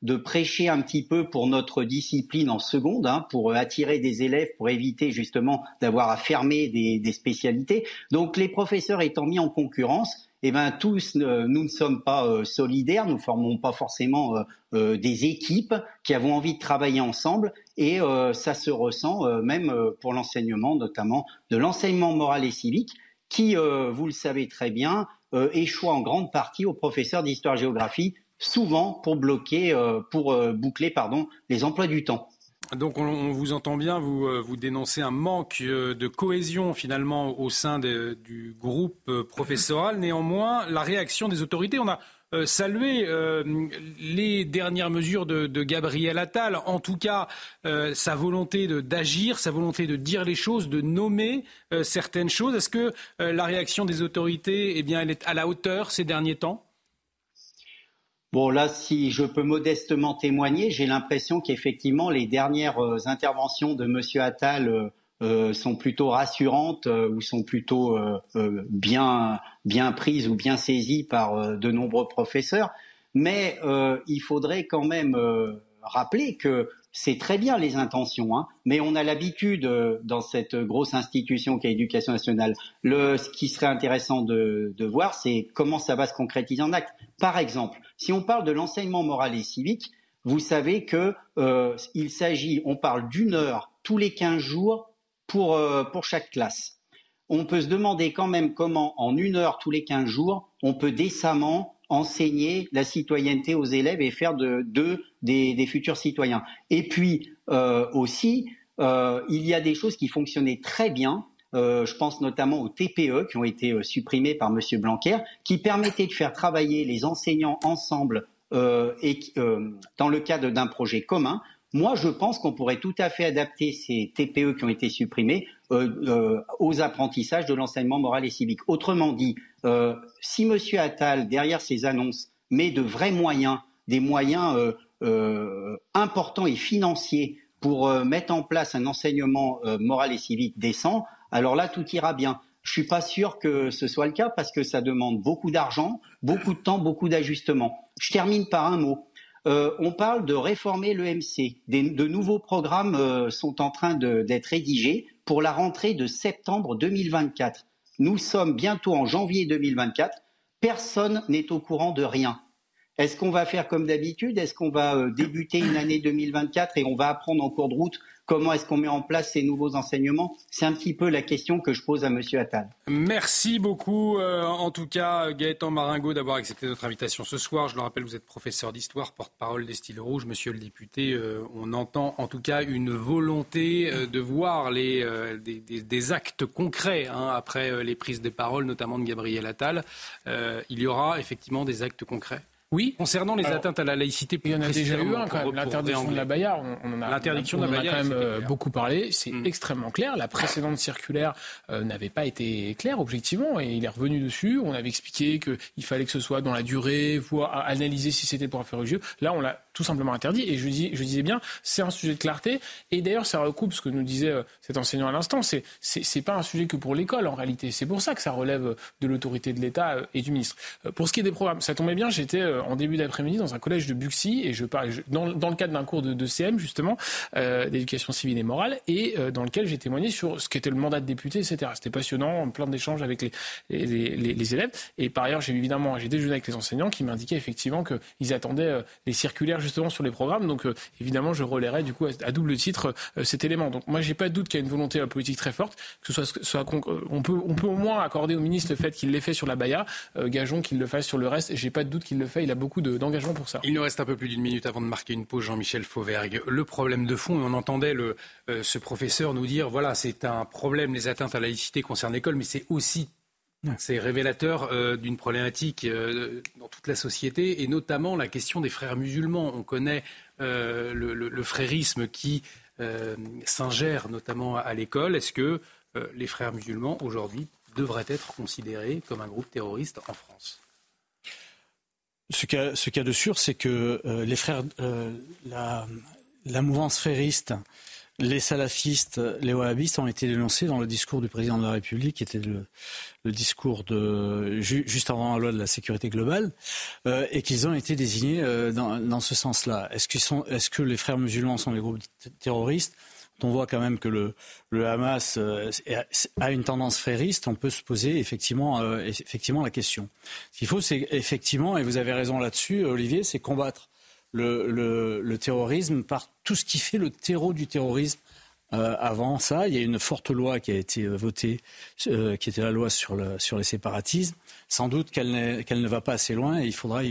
de prêcher un petit peu pour notre discipline en seconde, hein, pour attirer des élèves, pour éviter justement d'avoir à fermer des, des spécialités. Donc, les professeurs étant mis en concurrence, eh ben tous nous ne sommes pas euh, solidaires, nous formons pas forcément euh, euh, des équipes qui avons envie de travailler ensemble et ça se ressent même pour l'enseignement, notamment de l'enseignement moral et civique, qui, vous le savez très bien, échoue en grande partie aux professeurs d'histoire-géographie, souvent pour bloquer, pour boucler pardon les emplois du temps. Donc on, vous entend bien, vous, euh, vous dénoncez un manque euh, de cohésion finalement au sein du groupe euh, professoral. Néanmoins, la réaction des autorités, on a salué les dernières mesures de, Gabriel Attal, en tout cas sa volonté d'agir, sa volonté de dire les choses, de nommer certaines choses. Est-ce que la réaction des autorités, eh bien, elle est à la hauteur ces derniers temps? Bon, là, si je peux modestement témoigner, j'ai l'impression qu'effectivement, les dernières euh, interventions de M. Attal euh, sont plutôt rassurantes ou sont plutôt bien bien prises ou bien saisies par de nombreux professeurs. Mais il faudrait quand même rappeler que c'est très bien les intentions, hein, mais on a l'habitude euh, dans cette grosse institution qu'est l'Éducation nationale. Le, ce qui serait intéressant de, voir, c'est comment ça va se concrétiser en acte. Par exemple, si on parle de l'enseignement moral et civique, vous savez que euh, il s'agit, on parle d'une heure tous les 15 jours pour, euh, pour chaque classe. On peut se demander quand même comment, en une heure tous les 15 jours, on peut décemment enseigner la citoyenneté aux élèves et faire de d'eux des, futurs citoyens. Et puis euh, aussi, euh, il y a des choses qui fonctionnaient très bien. Euh, je pense notamment aux TPE qui ont été supprimés par Monsieur Blanquer, qui permettaient de faire travailler les enseignants ensemble et dans le cadre d'un projet commun. Moi, je pense qu'on pourrait tout à fait adapter ces TPE qui ont été supprimés aux apprentissages de l'enseignement moral et civique. Autrement dit, si M. Attal, derrière ses annonces, met de vrais moyens, des moyens euh, euh, importants et financiers pour euh, mettre en place un enseignement moral et civique décent, alors là, tout ira bien. Je suis pas sûr que ce soit le cas parce que ça demande beaucoup d'argent, beaucoup de temps, beaucoup d'ajustements. Je termine par un mot. on parle de réformer l'EMC. De nouveaux programmes sont en train d'être rédigés pour la rentrée de septembre 2024. Nous sommes bientôt en janvier 2024. Personne n'est au courant de rien. Est-ce qu'on va faire comme d'habitude? Est-ce qu'on va euh, débuter une année 2024 et on va apprendre en cours de route comment est-ce qu'on met en place ces nouveaux enseignements? C'est un petit peu la question que je pose à Monsieur Attal. Merci beaucoup, euh, en tout cas, Gaëtan Maringo, d'avoir accepté notre invitation ce soir. Je le rappelle, vous êtes professeur d'histoire, porte-parole des styles rouges. Monsieur le député, euh, on entend en tout cas une volonté de voir des, actes concrets hein, après les prises de parole, notamment de Gabriel Attal. il y aura effectivement des actes concrets oui. Concernant les atteintes à la laïcité, il y en a déjà eu un quand même. L'interdiction de la Baïa, on, en a, L'interdiction de la quand même euh, beaucoup parlé. C'est mm. extrêmement clair. La précédente circulaire euh, n'avait pas été claire objectivement et il est revenu dessus. On avait expliqué qu'il fallait que ce soit dans la durée, voir analyser si c'était pour fait religieux. Là, on l'a tout simplement interdit. Et je, dis, je disais bien, c'est un sujet de clarté. Et d'ailleurs, ça recoupe ce que nous disait euh, cet enseignant à l'instant. C'est c'est pas un sujet que pour l'école en réalité. C'est pour ça que ça relève de l'autorité de l'État et du ministre. Pour ce qui est des programmes, ça tombait bien. J'étais en début d'après-midi dans un collège de Buxy et je dans, le cadre d'un cours de, CM justement euh, d'éducation civile et morale et euh, dans lequel j'ai témoigné sur ce qu'était le mandat de député, etc. C'était passionnant, plein d'échanges avec les, les, élèves et par ailleurs j'ai évidemment j'ai déjeuné avec les enseignants qui m'indiquaient effectivement qu'ils attendaient euh, les circulaires justement sur les programmes. Donc évidemment je relayerai du coup à, double titre cet élément. Donc moi j'ai pas de doute qu'il y a une volonté politique très forte, que ce soit on peut on peut au moins accorder au ministre le fait qu'il l'ait fait sur la Baïa, gageons qu'il le fasse sur le reste. J'ai pas de doute qu'il le fait. Il a beaucoup d'engagement pour ça. Il nous reste un peu plus d'une minute avant de marquer une pause, Jean-Michel Fauvergue. Le problème de fond, et on entendait le, euh, ce professeur nous dire, voilà, c'est un problème, les atteintes à la laïcité concernent l'école, mais c'est aussi c'est révélateur euh, d'une problématique euh, dans toute la société et notamment la question des frères musulmans. On connaît le, le, frérisme qui s'ingère notamment à l'école. Est-ce que les frères musulmans aujourd'hui devraient être considérés comme un groupe terroriste en France? Ce qu'il y, a de sûr, c'est que euh, les frères, euh, la, mouvance frériste, les salafistes, les wahhabistes ont été dénoncés dans le discours du président de la République, qui était le, discours de juste avant la loi de la sécurité globale, euh, et qu'ils ont été désignés dans, ce sens-là. Est-ce que les frères musulmans sont des groupes terroristes? On voit quand même que le, Hamas euh, a une tendance frériste, on peut se poser effectivement, euh, effectivement la question. Ce qu'il faut, c'est effectivement, et vous avez raison là-dessus, Olivier, c'est combattre le, terrorisme par tout ce qui fait le terreau du terrorisme. Euh, avant ça, il y a une forte loi qui a été votée, qui était la loi sur, sur les séparatismes, sans doute qu'elle ne va pas assez loin et il faudra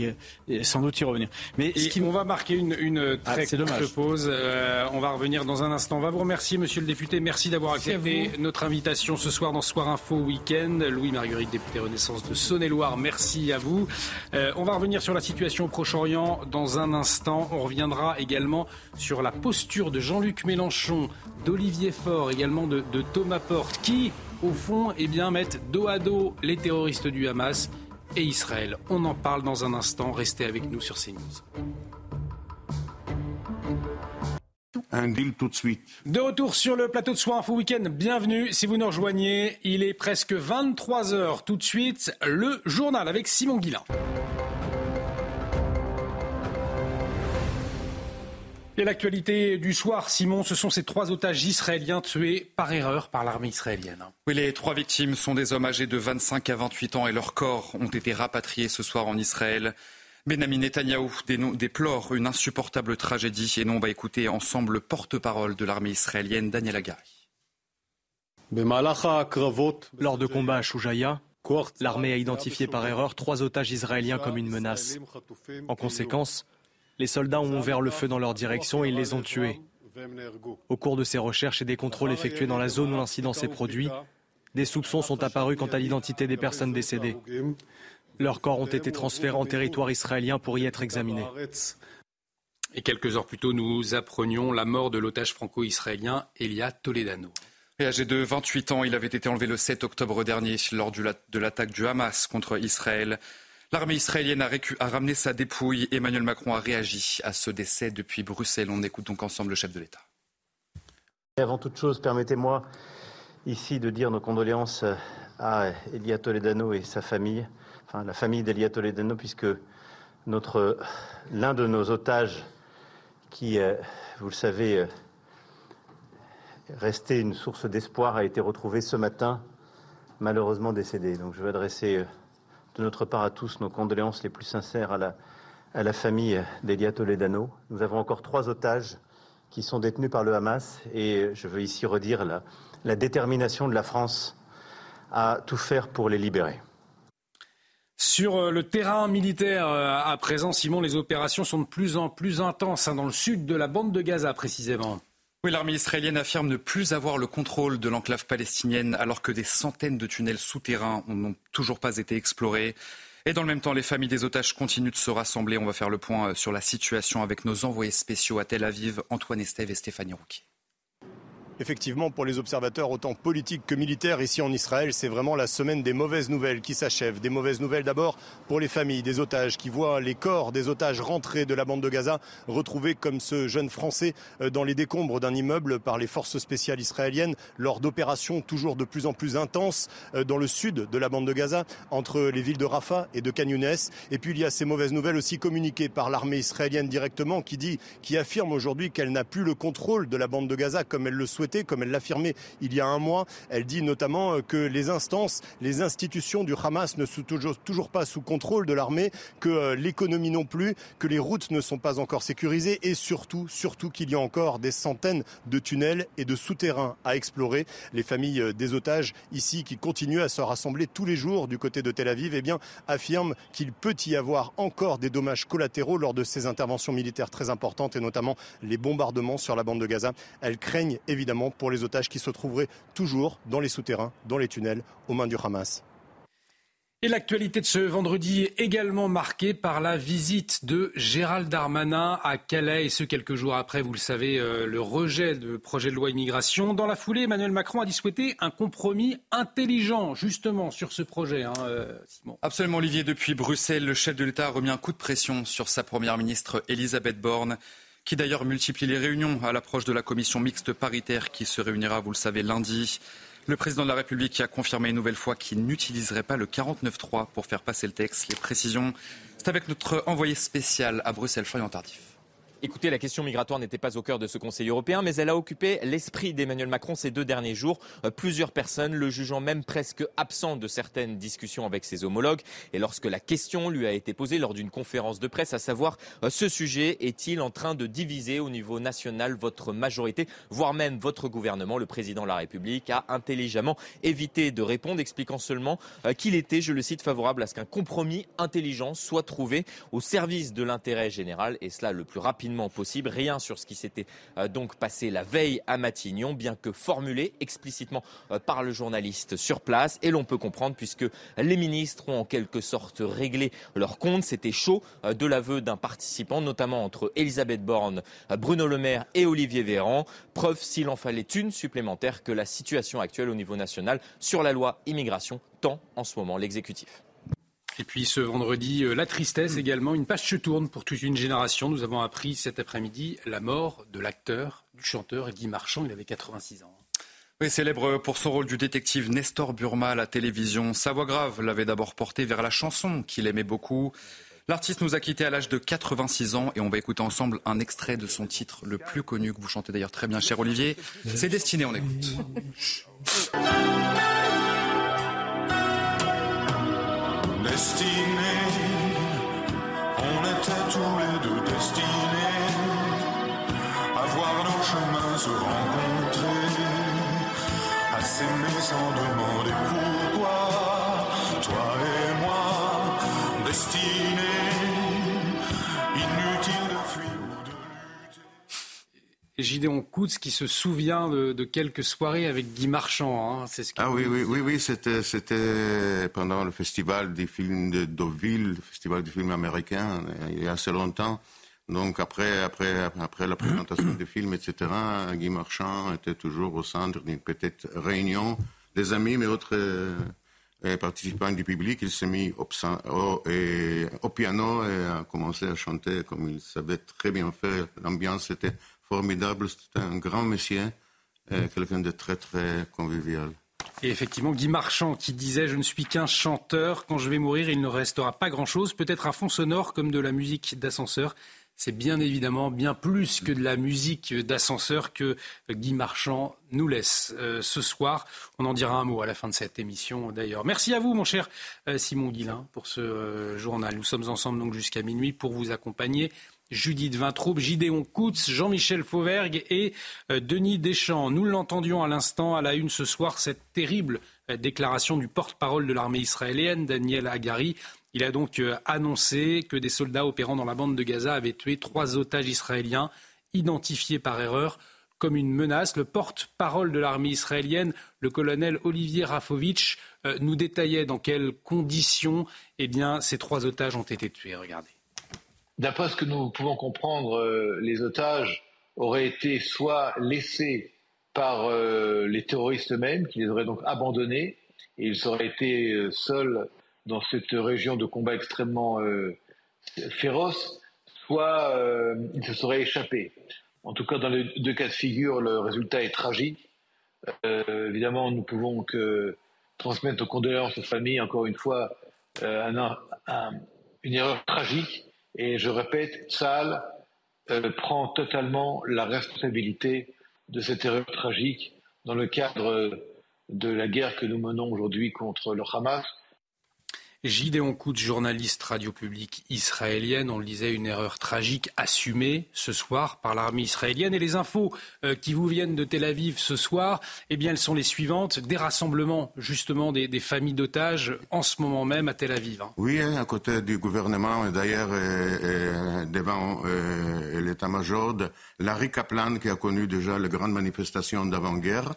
sans doute y revenir. Mais on va marquer une, une ah, très courte pause. Euh, on va revenir dans un instant. On va vous remercier, monsieur le député. Merci d'avoir accepté notre invitation ce soir dans Soir Info Week-end. Louis-Marguerite, député Renaissance de Saône-et-Loire, merci à vous. Euh, on va revenir sur la situation au Proche-Orient dans un instant. On reviendra également sur la posture de Jean-Luc Mélenchon, d'Olivier Faure, également de, de Thomas Porte, qui au fond, eh bien, mettent dos à dos les terroristes du Hamas et Israël. On en parle dans un instant. Restez avec nous sur CNews. un deal tout de suite. De retour sur le plateau de Soir Info Week-end, bienvenue si vous nous rejoignez. Il est presque 23h tout de suite, le journal avec Simon Guillain. Et l'actualité du soir, Simon, ce sont ces trois otages israéliens tués par erreur par l'armée israélienne. Oui, les trois victimes sont des hommes âgés de 25 à 28 ans et leurs corps ont été rapatriés ce soir en Israël. Benjamin Netanyahou déplore une insupportable tragédie et nous on va écouter ensemble le porte-parole de l'armée israélienne, Daniel Agari. Lors de combats à Shujaya, l'armée a identifié par erreur trois otages israéliens comme une menace. En conséquence, les soldats ont ouvert le feu dans leur direction et ils les ont tués. Au cours de ces recherches et des contrôles effectués dans la zone où l'incident s'est produit, des soupçons sont apparus quant à l'identité des personnes décédées. Leurs corps ont été transférés en territoire israélien pour y être examinés. Et quelques heures plus tôt, nous apprenions la mort de l'otage franco-israélien Elia Toledano. âgé de 28 ans, il avait été enlevé le 7 octobre dernier lors de l'attaque du Hamas contre Israël. L'armée israélienne a, ramené sa dépouille. Emmanuel Macron a réagi à ce décès depuis Bruxelles. On écoute donc ensemble le chef de l'État. Avant toute chose, permettez-moi ici de dire nos condoléances à Elia Toledano et sa famille enfin la famille d'Elia Toledano, puisque notre, l'un de nos otages, qui, euh, vous le savez, euh, restait une source d'espoir, a été retrouvé ce matin, malheureusement décédé. Donc je veux adresser euh, de notre part à tous nos condoléances les plus sincères à la, famille d'Elia Toledano. Nous avons encore trois otages qui sont détenus par le Hamas et je veux ici redire la, la détermination de la France à tout faire pour les libérer. Sur euh, le terrain militaire, euh, à présent, Simon, les opérations sont de plus en plus intenses hein, dans le sud de la bande de Gaza, précisément. Oui, l'armée israélienne affirme ne plus avoir le contrôle de l'enclave palestinienne alors que des centaines de tunnels souterrains n'ont toujours pas été explorés. Et dans le même temps, les familles des otages continuent de se rassembler. On va faire le point euh, sur la situation avec nos envoyés spéciaux à Tel Aviv, Antoine Estève et Stéphanie Rouquier. Effectivement, pour les observateurs, autant politiques que militaires, ici en Israël, c'est vraiment la semaine des mauvaises nouvelles qui s'achève. Des mauvaises nouvelles d'abord pour les familles des otages qui voient les corps des otages rentrés de la bande de Gaza, retrouvés comme ce jeune Français euh, dans les décombres d'un immeuble par les forces spéciales israéliennes lors d'opérations toujours de plus en plus intenses euh, dans le sud de la bande de Gaza, entre les villes de Rafah et de Khan Et puis il y a ces mauvaises nouvelles aussi communiquées par l'armée israélienne directement qui dit, qui affirme aujourd'hui qu'elle n'a plus le contrôle de la bande de Gaza comme elle le comme elle l'affirmait il y a un mois. Elle dit notamment euh, que les instances, les institutions du Hamas ne sont toujours, toujours pas sous contrôle de l'armée, que euh, l'économie non plus, que les routes ne sont pas encore sécurisées et surtout, surtout qu'il y a encore des centaines de tunnels et de souterrains à explorer. Les familles euh, des otages ici qui continuent à se rassembler tous les jours du côté de Tel Aviv, eh bien, affirment qu'il peut y avoir encore des dommages collatéraux lors de ces interventions militaires très importantes et notamment les bombardements sur la bande de Gaza. Elles craignent évidemment pour les otages qui se trouveraient toujours dans les souterrains, dans les tunnels, aux mains du Hamas. Et l'actualité de ce vendredi est également marquée par la visite de Gérald Darmanin à Calais, et ce quelques jours après, vous le savez, euh, le rejet de projet de loi immigration. Dans la foulée, Emmanuel Macron a dit souhaiter un compromis intelligent, justement, sur ce projet. Hein, euh, Absolument, Olivier. Depuis Bruxelles, le chef de l'État a remis un coup de pression sur sa première ministre, Elisabeth Borne qui d'ailleurs multiplie les réunions à l'approche de la commission mixte paritaire qui se réunira, vous le savez, lundi. Le président de la République a confirmé une nouvelle fois qu'il n'utiliserait pas le 49.3 pour faire passer le texte. Les précisions, c'est avec notre envoyé spécial à Bruxelles, Florian Tardif. Écoutez, la question migratoire n'était pas au cœur de ce Conseil européen, mais elle a occupé l'esprit d'Emmanuel Macron ces deux derniers jours. Euh, plusieurs personnes le jugeant même presque absent de certaines discussions avec ses homologues. Et lorsque la question lui a été posée lors d'une conférence de presse, à savoir euh, ce sujet est-il en train de diviser au niveau national votre majorité, voire même votre gouvernement, le président de la République a intelligemment évité de répondre, expliquant seulement euh, qu'il était, je le cite, favorable à ce qu'un compromis intelligent soit trouvé au service de l'intérêt général, et cela le plus rapidement Rien sur ce qui s'était euh, donc passé la veille à Matignon, bien que formulé explicitement euh, par le journaliste sur place. Et l'on peut comprendre puisque les ministres ont en quelque sorte réglé leur compte. C'était chaud euh, de l'aveu d'un participant, notamment entre Elisabeth Borne, Bruno Le Maire et Olivier Véran. Preuve, s'il en fallait une supplémentaire, que la situation actuelle au niveau national sur la loi immigration tend en ce moment l'exécutif. Et puis ce vendredi, euh, la tristesse également. Une page se tourne pour toute une génération. Nous avons appris cet après-midi la mort de l'acteur, du chanteur Guy Marchand. Il avait 86 ans. Oui, célèbre pour son rôle du détective Nestor Burma à la télévision. Sa voix grave l'avait d'abord porté vers la chanson qu'il aimait beaucoup. L'artiste nous a quittés à l'âge de 86 ans et on va écouter ensemble un extrait de son titre le plus connu que vous chantez d'ailleurs très bien, cher Olivier. C'est Destiné, on écoute. Destiné, on était tous les deux destinés à voir nos chemins se rencontrer, à s'aimer sans demander pourquoi, Gideon Koutz qui se souvient de, quelques soirées avec Guy Marchand. Hein. C'est ce ah oui, oui, oui, oui, c'était, c'était pendant le festival des films de Deauville, le festival des films américains, il y a assez longtemps. Donc après, après, après la présentation des films, etc., Guy Marchand était toujours au centre d'une petite réunion des amis, mais autres euh, participants du public. Il s'est mis au, au, au, piano et a commencé à chanter comme il savait très bien faire. L'ambiance était formidable, c'était un grand monsieur, quelqu'un de très très convivial. Et effectivement, Guy Marchand qui disait Je ne suis qu'un chanteur, quand je vais mourir, il ne restera pas grand-chose, peut-être un fond sonore comme de la musique d'ascenseur. C'est bien évidemment bien plus que de la musique d'ascenseur que Guy Marchand nous laisse euh, ce soir. On en dira un mot à la fin de cette émission d'ailleurs. Merci à vous, mon cher euh, Simon Guillain, pour ce euh, journal. Nous sommes ensemble donc jusqu'à minuit pour vous accompagner. Judith Vintraube, Gideon Koutz, Jean-Michel Fauvergue et euh, Denis Deschamps. Nous l'entendions à l'instant à la une ce soir, cette terrible euh, déclaration du porte-parole de l'armée israélienne, Daniel Hagari. Il a donc euh, annoncé que des soldats opérant dans la bande de Gaza avaient tué trois otages israéliens identifiés par erreur comme une menace. Le porte-parole de l'armée israélienne, le colonel Olivier Rafovitch, nous détaillait dans quelles conditions eh bien, ces trois otages ont été tués. Regardez. D'après ce que nous pouvons comprendre, euh, les otages auraient été soit laissés par euh, les terroristes eux-mêmes, qui les auraient donc abandonnés, et ils auraient été euh, seuls dans cette région de combat extrêmement féroce, soit ils se seraient échappés. En tout cas, dans les deux cas de figure, le résultat est tragique. évidemment, nous pouvons que transmettre nos condoléances aux familles, encore une fois, une erreur tragique et je répète, Saal euh, prend totalement la responsabilité de cette erreur tragique dans le cadre de la guerre que nous menons aujourd'hui contre le Hamas Gideon Koutz, journaliste radio publique israélienne, on le disait, une erreur tragique assumée ce soir par l'armée israélienne. Et les infos euh, qui vous viennent de Tel Aviv ce soir, eh bien, elles sont les suivantes. Des rassemblements, justement, des, familles d'otages en ce moment même à Tel Aviv. Hein. Oui, hein, à côté du gouvernement, et d'ailleurs, devant euh, l'état-major, Larry Kaplan, qui a connu déjà les grandes manifestations d'avant-guerre.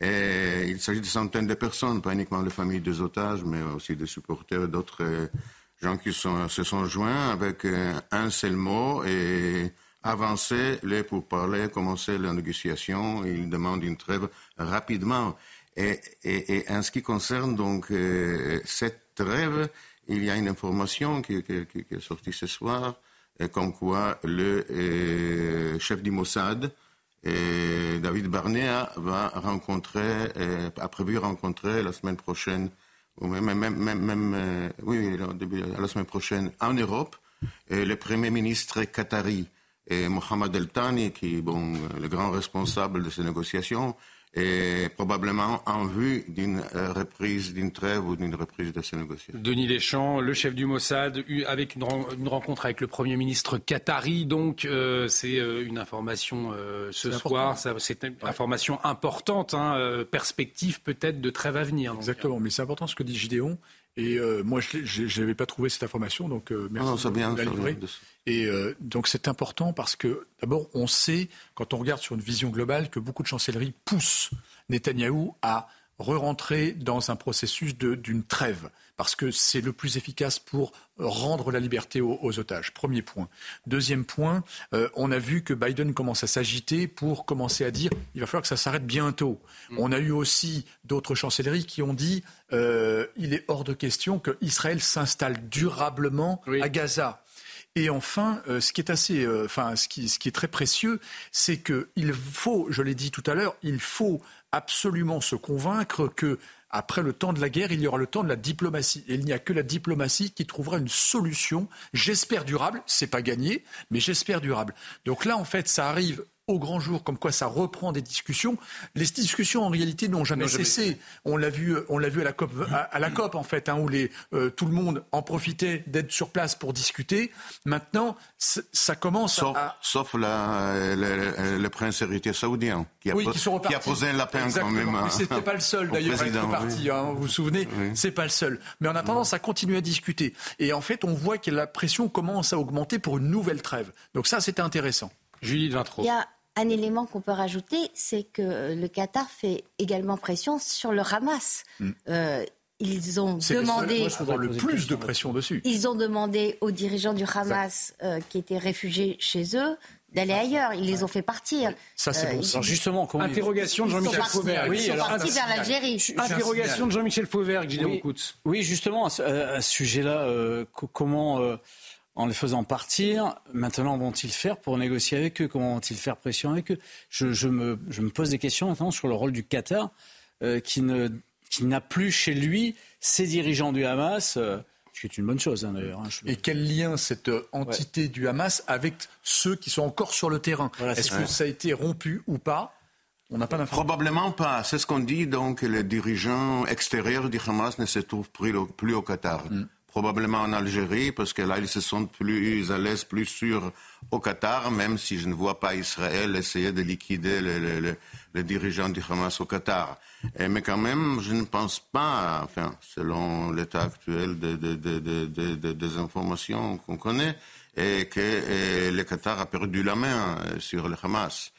Et il s'agit de centaines de personnes, pas uniquement les familles des otages, mais aussi des supporters d'autres euh, gens qui se sont joints avec euh, un seul mot et avancer les pourparlers, commencer la négociation. Ils demandent une trêve rapidement. Et, en ce qui concerne donc euh, cette trêve, il y a une information qui est sortie ce soir, comme quoi le chef du Mossad, et David Barnea va rencontrer, a prévu rencontrer la semaine prochaine, ou même, même, même, euh, oui, la semaine prochaine en Europe, le Premier ministre qatari, et Mohamed El Thani, qui est bon, le grand responsable de ces négociations, et probablement en vue d'une euh, reprise, d'une trêve ou d'une reprise de ces négociations. Denis Deschamps, le chef du Mossad, avec une, rencontre avec le Premier ministre qatari, donc euh, c'est euh, une information ce soir, c'est une information importante, hein, perspective peut-être de trêve à venir. Exactement, mais c'est important ce que dit Gideon. Et moi, je n'avais pas trouvé cette information, donc merci non, non, bien, de la livrer. Et euh, donc c'est important parce que d'abord on sait, quand on regarde sur une vision globale, que beaucoup de chancelleries poussent Netanyahou à re-rentrer dans un processus d'une trêve, parce que c'est le plus efficace pour rendre la liberté aux, otages. Premier point. Deuxième point, euh, on a vu que Biden commence à s'agiter pour commencer à dire il va falloir que ça s'arrête bientôt. Mm. On a eu aussi d'autres chancelleries qui ont dit euh, il est hors de question que Israël s'installe durablement à Gaza. Et enfin, euh, ce qui est assez, enfin, ce qui, ce qui est très précieux, c'est qu'il faut, je l'ai dit tout à l'heure, il faut absolument se convaincre que après le temps de la guerre, il y aura le temps de la diplomatie. Et il n'y a que la diplomatie qui trouvera une solution, j'espère durable, c'est pas gagné, mais j'espère durable. Donc là, en fait, ça arrive au grand jour, comme quoi ça reprend des discussions. Les discussions, en réalité, n'ont jamais cessé. On l'a vu, on l'a vu à la COP, à, la COP en fait, hein, où les, euh, tout le monde en profitait d'être sur place pour discuter. Maintenant, ça commence sauf, à... Sauf la, le, prince héritier saoudien, qui a, oui, qui, qui a posé un lapin quand même. Mais c'était pas le seul, d'ailleurs, à être parti. Hein, vous vous souvenez C'est pas le seul. Mais en attendant, ça continue à discuter. Et en fait, on voit que la pression commence à augmenter pour une nouvelle trêve. Donc ça, c'était intéressant. Julie de Vintraud un élément qu'on peut rajouter, c'est que le Qatar fait également pression sur le Hamas. Mm. Euh, ils ont demandé. le plus de pression dessus. Ils ont demandé aux dirigeants du Hamas euh, qui étaient réfugiés chez eux d'aller ailleurs. Ils les ont fait partir. Ça, c'est bon. Euh, justement, interrogation de Jean-Michel Fauvert. Ils sont partis vers l'Algérie. Interrogation de Jean-Michel Fauvert, oui, oui, justement, à ce, sujet-là, comment en les faisant partir. Maintenant, vont-ils faire pour négocier avec eux? Comment vont-ils faire pression avec eux? Je, me, pose des questions maintenant sur le rôle du Qatar, euh, qui, n'a plus chez lui ses dirigeants du Hamas. Euh, ce qui est une bonne chose hein, d'ailleurs. Hein, Et quel lien cette euh, entité du Hamas avec ceux qui sont encore sur le terrain? Est-ce que ça a été rompu ou pas? On n'a pas Probablement pas. C'est ce qu'on dit. Donc, les dirigeants extérieurs du Hamas ne se trouvent plus au, Qatar. Mm probablement en Algérie, parce que là, ils se sentent plus à l'aise, plus sûrs au Qatar, même si je ne vois pas Israël essayer de liquider les, dirigeants du Hamas au Qatar. mais quand même, je ne pense pas, enfin, selon l'état actuel des informations qu'on connaît, et que le Qatar a perdu la main euh, sur le Hamas.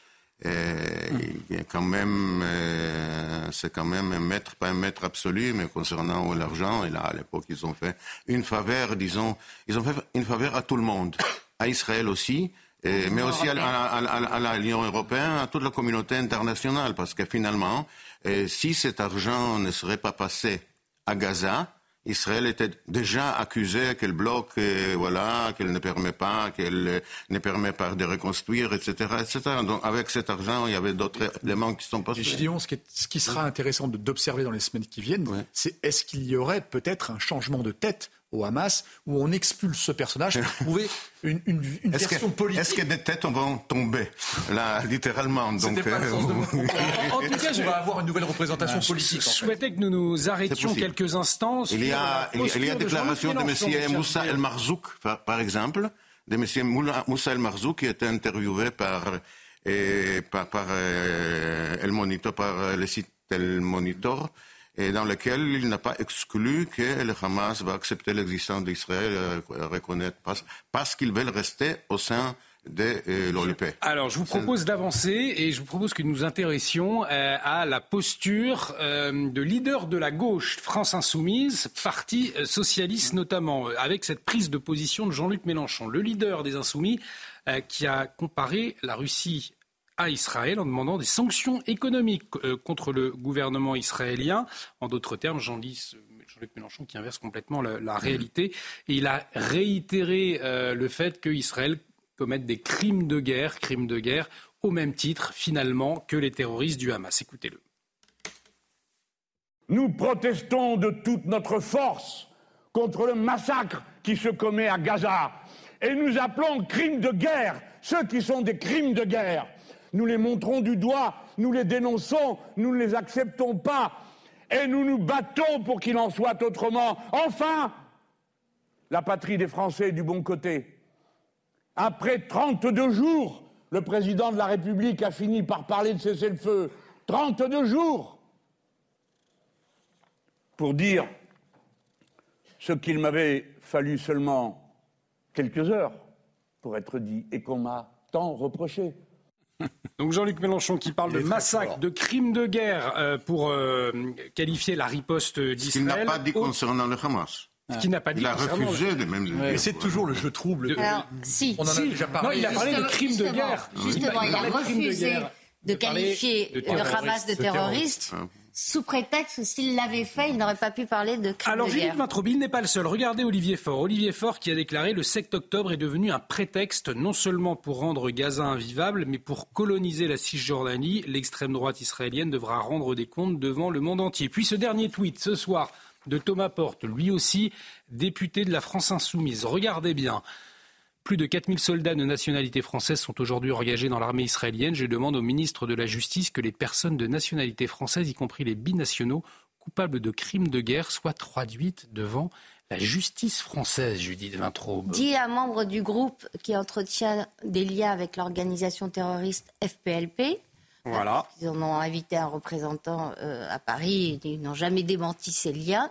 Et quand même, euh, c'est quand même un maître, pas un maître absolu, mais concernant l'argent, et là, à l'époque, ils ont fait une faveur, disons, ils ont fait une faveur à tout le monde, à Israël aussi, mais aussi à, l'Union européenne, à toute la communauté internationale, parce que finalement, euh, si cet argent ne serait pas passé à Gaza, Israël était déjà accusé qu'elle bloque, euh, voilà, qu'elle ne permet pas, qu'elle euh, ne permet pas de reconstruire, etc., etc. Donc, avec cet argent, il y avait d'autres éléments qui sont passés. ce, qui ce qui sera intéressant d'observer dans les semaines qui viennent, c'est est-ce qu'il y aurait peut-être un changement de tête au Hamas, où on expulse ce personnage pour trouver une, une, une version politique. Est-ce que des têtes vont tomber, là, littéralement donc, euh, En tout cas, je vais avoir une nouvelle représentation politique. Je souhaitais que nous nous arrêtions quelques instants. Il y a, il y a déclaration de, M. Moussa El Marzouk, par, exemple, de M. Moussa El Marzouk, qui a été interviewé par, et, par, par euh, El Monitor, par le site El Monitor et dans lequel il n'a pas exclu que le Hamas va accepter l'existence d'Israël, euh, reconnaître, parce, parce qu'ils veulent rester au sein de euh, l'OLP. Alors, je vous propose d'avancer et je vous propose que nous intéressions euh, à la posture de leader de la gauche, France Insoumise, parti socialiste notamment, avec cette prise de position de Jean-Luc Mélenchon, le leader des Insoumis, qui a comparé la Russie à Israël en demandant des sanctions économiques euh, contre le gouvernement israélien. En d'autres termes, Jean-Luc Mélenchon qui inverse complètement la, réalité. Et il a réitéré euh, le fait qu'Israël commette des crimes de guerre, crimes de guerre, au même titre finalement que les terroristes du Hamas. Écoutez-le. Nous protestons de toute notre force contre le massacre qui se commet à Gaza et nous appelons crimes de guerre ceux qui sont des crimes de guerre nous les montrons du doigt, nous les dénonçons, nous ne les acceptons pas et nous nous battons pour qu'il en soit autrement. Enfin, la patrie des Français est du bon côté. Après 32 jours, le président de la République a fini par parler de cesser le feu. 32 jours pour dire ce qu'il m'avait fallu seulement quelques heures pour être dit et qu'on m'a tant reproché. Donc Jean-Luc Mélenchon qui parle de massacre, de crime de guerre euh, pour euh, qualifier la riposte d'Israël. Ce qu'il n'a pas dit concernant le Hamas. Ce qu'il n'a pas dit Il a refusé de même. Mais c'est toujours le jeu trouble. Alors, si. On en a Si. déjà parlé. Non, il a parlé de crime de guerre. Justement, il a de de refusé guerre. de parler qualifier de le. Hamas de De terroriste, sous prétexte que s'il l'avait fait, il n'aurait pas pu parler de crime Alors de Philippe guerre. Vintrobille n'est pas le seul. Regardez Olivier Faure. Olivier Faure qui a déclaré le 7 octobre est devenu un prétexte non seulement pour rendre Gaza invivable, mais pour coloniser la Cisjordanie. L'extrême droite israélienne devra rendre des comptes devant le monde entier. Puis ce dernier tweet ce soir de Thomas Porte, lui aussi député de la France insoumise. Regardez bien. Plus de 4000 soldats de nationalité française sont aujourd'hui engagés dans l'armée israélienne. Je demande au ministre de la Justice que les personnes de nationalité française, y compris les binationaux, coupables de crimes de guerre, soient traduites devant la justice française, Judith Vintraube. Dit un membre du groupe qui entretient des liens avec l'organisation terroriste FPLP. Voilà. Ils en ont invité un représentant euh, à Paris et ils n'ont jamais démenti ces liens.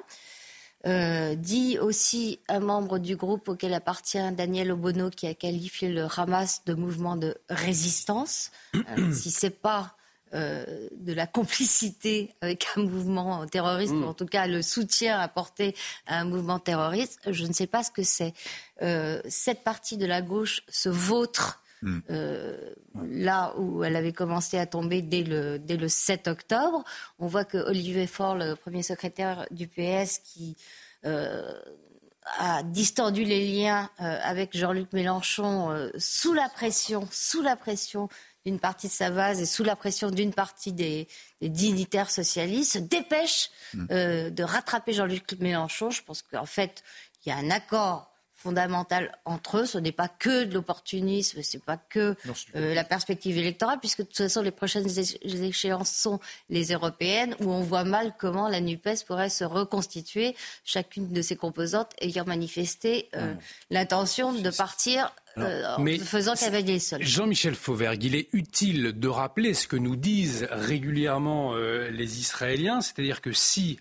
Euh, dit aussi un membre du groupe auquel appartient Daniel Obono qui a qualifié le Hamas de mouvement de résistance. Alors, si c'est pas euh, de la complicité avec un mouvement terroriste, Mm. ou en tout cas le soutien apporté à un mouvement terroriste, je ne sais pas ce que c'est. Euh, cette partie de la gauche se vautre Mm. euh, là où elle avait commencé à tomber dès le, dès le 7 octobre. On voit que Olivier Faure, le premier secrétaire du PS, qui euh, a distendu les liens euh, avec Jean-Luc Mélenchon sous la pression, sous la pression d'une partie de sa base et sous la pression d'une partie des, des dignitaires socialistes, se dépêche euh, de rattraper Jean-Luc Mélenchon. Je pense qu'en fait, il y a un accord fondamental entre eux. Ce n'est pas que de l'opportunisme, c'est pas que euh, la perspective électorale, puisque de toute façon les prochaines échéances sont les européennes, où on voit mal comment la Nupes pourrait se reconstituer, chacune de ses composantes ayant manifesté euh, l'intention de partir. euh, en mais faisant cavalier seul. Jean-Michel Fauvergue, il est utile de rappeler ce que nous disent régulièrement euh, les Israéliens, c'est-à-dire que si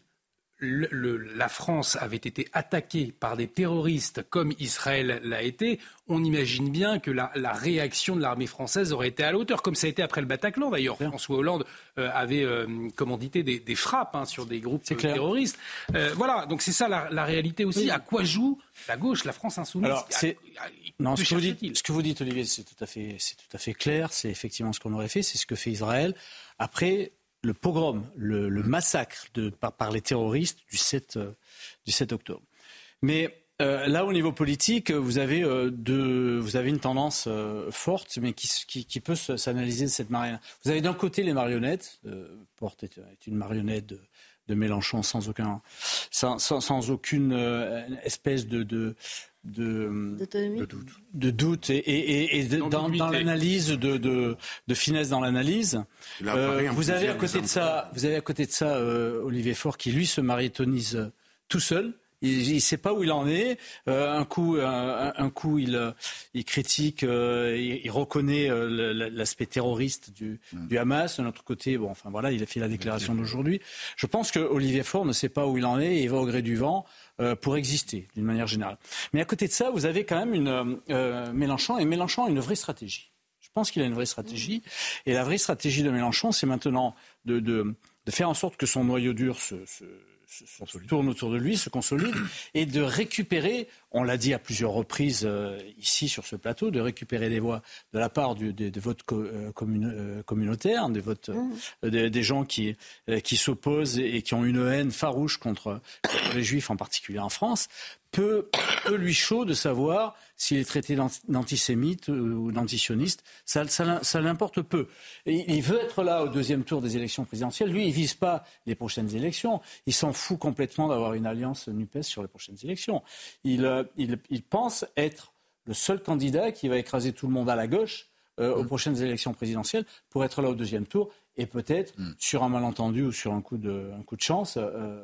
le- le- la France avait été attaquée par des terroristes comme Israël l'a été, on imagine bien que la, la réaction de l'armée française aurait été à la hauteur, comme ça a été après le Bataclan d'ailleurs. François Hollande euh, avait euh, commandité des, des frappes hein, sur des groupes euh, terroristes. Euh, voilà, donc c'est ça la, la réalité aussi. Oui. À quoi joue la gauche, la France insoumise? Alors, À- c'est- à- Non, ce que, vous dites, ce que vous dites, Olivier, c'est tout à fait, c'est tout à fait clair. C'est effectivement ce qu'on aurait fait. C'est ce que fait Israël après le pogrom, le, massacre par, les terroristes du 7, euh, du 7 octobre. Mais euh, là, au niveau politique, vous avez, euh, une tendance forte, mais qui, peut se- s'analyser de cette manière. Vous avez d'un côté les marionnettes. Porte est, est une marionnette de, de Mélenchon sans aucun, sans, sans, sans aucune euh, espèce de, de, de, D'autonomie. de doute et, et- et- et de- dans, dans l'analyse de, de, de finesse dans l'analyse. En vous avez à côté de ça, vous avez à côté de ça euh, Olivier Faure qui lui se maritonise euh, tout seul. Il ne sait pas où il en est. Euh, un coup, un, un coup, il, euh, il critique, euh, il, il reconnaît euh, l'aspect terroriste du, du Hamas. De autre côté, bon, enfin voilà, il a fait la déclaration d'aujourd'hui. Je pense que Olivier Faure ne sait pas où il en est et il va au gré du vent euh, pour exister, d'une manière générale. Mais à côté de ça, vous avez quand même une euh, euh, Mélenchon et Mélenchon a une vraie stratégie. Je pense qu'il a une vraie stratégie. Et la vraie stratégie de Mélenchon, c'est maintenant de, de, de faire en sorte que son noyau dur se, se, se- se tourne autour de lui, se consolide, et de récupérer, on l'a dit à plusieurs reprises euh, ici sur ce plateau, de récupérer des voix de la part du- des, des votes co- euh, commun- euh, communautaires, des votes euh, des, des gens qui, qui s'opposent et, et qui ont une haine farouche contre, contre les juifs, en particulier en France, peu, lui chaud de savoir s'il est traité d'anti- d'antisémite ou d'antisioniste. Ça, ça, l'im- ça l'importe peu. Et il veut être là au deuxième tour des élections présidentielles. Lui, il vise pas les prochaines élections. Il s'en fout complètement d'avoir une alliance NUPES sur les prochaines élections. Il, euh, il, il pense être le seul candidat qui va écraser tout le monde à la gauche euh, aux prochaines élections présidentielles pour être là au deuxième tour et peut-être sur un malentendu ou sur un coup de, un coup de chance. euh,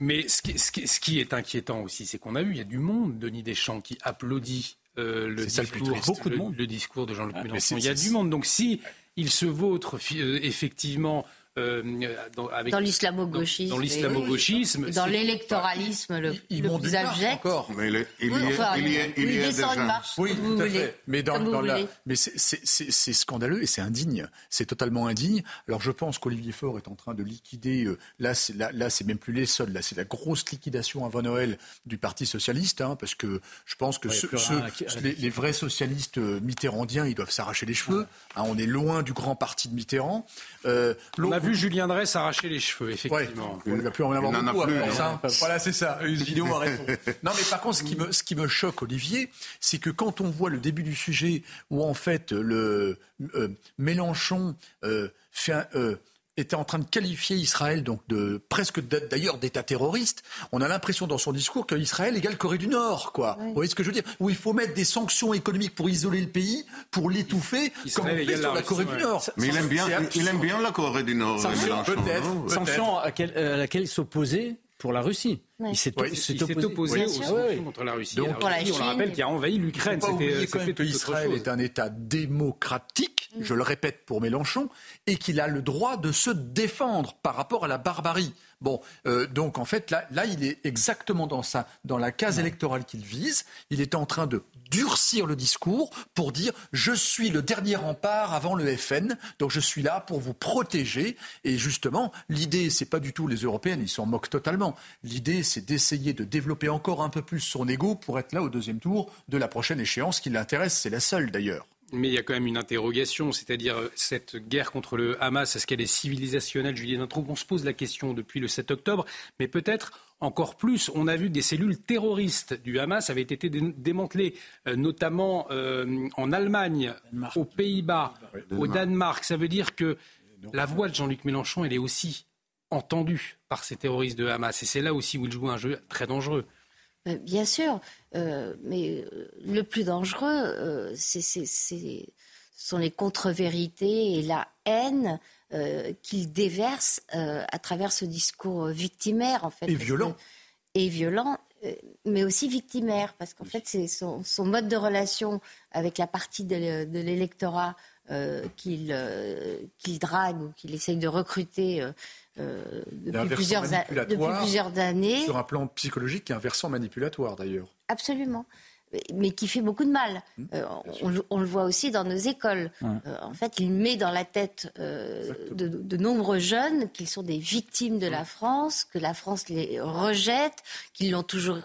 Mais ce qui, ce qui- ce qui est inquiétant aussi, c'est qu'on a vu, il y a du monde, Denis Deschamps, qui applaudit euh, le, discours. Beaucoup de monde. le discours de Jean-Luc mais Mélenchon. Il y a du monde. Donc si il se vautre euh, effectivement dans, dans l'islamo-gauchisme, dans, l'islamo-gauchisme, dans l'électoralisme le, le plus abject. Encore. Mais il, il, oui, enfin, il, il, il, y a déjà... marche, oui, tout à fait. Mais dans, dans la... mais c'est scandaleux et c'est indigne. C'est totalement indigne. Alors je pense qu'Olivier Faure est en train de liquider. Euh, là, c'est là, là c'est même plus les soldes. Là, c'est la grosse liquidation avant Noël du Parti socialiste, hein, parce que je pense que ouais, les, les, vrais socialistes euh, mitterrandiens, ils doivent s'arracher les cheveux. Hein, on est loin du grand parti de Mitterrand. Euh, vu Julien Drey s'arracher les cheveux, effectivement. Ouais, on ne va plus en avoir beaucoup. Plus, hein. Voilà, c'est ça. Une vidéo a raison. Non, mais par contre, ce qui me, ce qui me choque, Olivier, c'est que quand on voit le début du sujet où en fait le euh, Mélenchon euh, fait un, euh, était en train de qualifier Israël donc de presque d'ailleurs d'État terroriste, on a l'impression dans son discours qu'Israël égale Corée du Nord, quoi. Oui. Vous voyez ce que je veux dire? Où il faut mettre des sanctions économiques pour isoler le pays, pour l'étouffer, comme on fait sur la, Corée du Nord. Mais il aime bien, il aime bien la Corée du Nord. Sanctions, peut-être. Sanctions à, quel, à laquelle il s'opposait pour la Russie. Ouais. Il s'est opposé, opposé aux sanctions contre la Russie. Donc, la Russie, on le rappelle, qui a envahi l'Ukraine. Que Israël est un État démocratique, mm. je le répète pour Mélenchon, et qu'il a le droit de se défendre par rapport à la barbarie. Bon, euh, donc en fait, là, là, il est exactement dans, ça, dans la case électorale qu'il vise. Il est en train de durcir le discours pour dire je suis le dernier rempart avant le FN, donc je suis là pour vous protéger. Et justement, l'idée, c'est pas du tout les Européennes, ils s'en moquent totalement. L'idée, c'est d'essayer de développer encore un peu plus son ego pour être là au deuxième tour de la prochaine échéance qui l'intéresse. C'est la seule d'ailleurs. Mais il y a quand même une interrogation, c'est-à-dire cette guerre contre le Hamas, est-ce qu'elle est civilisationnelle Julien Dintroupe, on se pose la question depuis le 7 octobre, mais peut-être encore plus. On a vu des cellules terroristes du Hamas avaient été démantelées, euh, notamment euh, en Allemagne, Danemark. aux Pays-Bas, oui, au Danemark. Ça veut dire que la voix de Jean-Luc Mélenchon, elle est aussi entendue par ces terroristes de Hamas. Et c'est là aussi où il joue un jeu très dangereux. Bien sûr, euh, mais le plus dangereux, euh, c'est, ce sont les contre-vérités et la haine euh, qu'il déverse euh, à travers ce discours victimaire, en fait. Et violent. Que, et violent, mais aussi victimaire, parce qu'en fait, c'est son, son, mode de relation avec la partie de, de l'électorat qu'il, qu'il drague ou qu'il essaye de recruter euh, depuis, plusieurs depuis, plusieurs années. Sur un plan psychologique, y a un versant manipulatoire d'ailleurs. Absolument. Mais qui fait beaucoup de mal. Mmh, euh, on, on, le voit aussi dans nos écoles. Ouais. Euh, en fait, il met dans la tête euh, de, de, nombreux jeunes qu'ils sont des victimes de la France, que la France les rejette, qu'ils l'ont toujours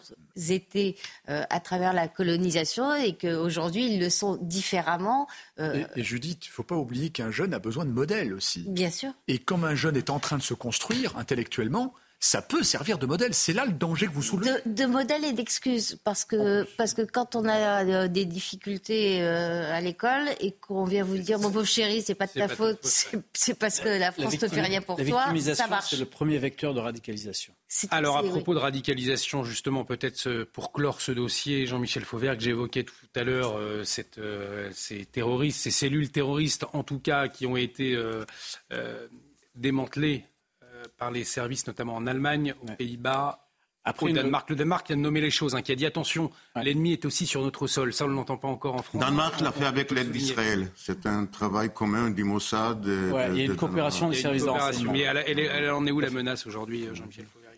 été à travers la colonisation et qu'aujourd'hui ils le sont différemment. Et, et, Judith, il ne faut pas oublier qu'un jeune a besoin de modèles aussi. Bien sûr. Et comme un jeune est en train de se construire intellectuellement, ça peut servir de modèle. C'est là le danger que vous soulevez. De, de modèle et d'excuse. Parce que, parce que quand on a euh, des difficultés euh, à l'école et qu'on vient vous dire, mon pauvre chéri, c'est pas de ta faute, c'est parce que la France ne fait rien pour toi, ça marche. C'est le premier vecteur de radicalisation. Alors, à propos oui. de radicalisation, justement, peut-être pour clore ce dossier, Jean-Michel Fauvert, que j'évoquais tout à l'heure, euh, euh, ces terroristes, ces cellules terroristes, en tout cas, qui ont été euh, démantelées par les services, notamment en Allemagne, aux ouais. Pays-Bas. Après, au Danemark, le Danemark qui a nommé les choses, hein, qui a dit attention, ouais. l'ennemi est aussi sur notre sol. Ça, on ne l'entend pas encore en France. Danemark l'a fait avec l'aide d'Israël. C'est un travail commun du Mossad. De, ouais, de, il y a une coopération des services de renseignement. Mais elle, elle, elle, en est où la menace aujourd'hui, Jean-Michel Fauvergue?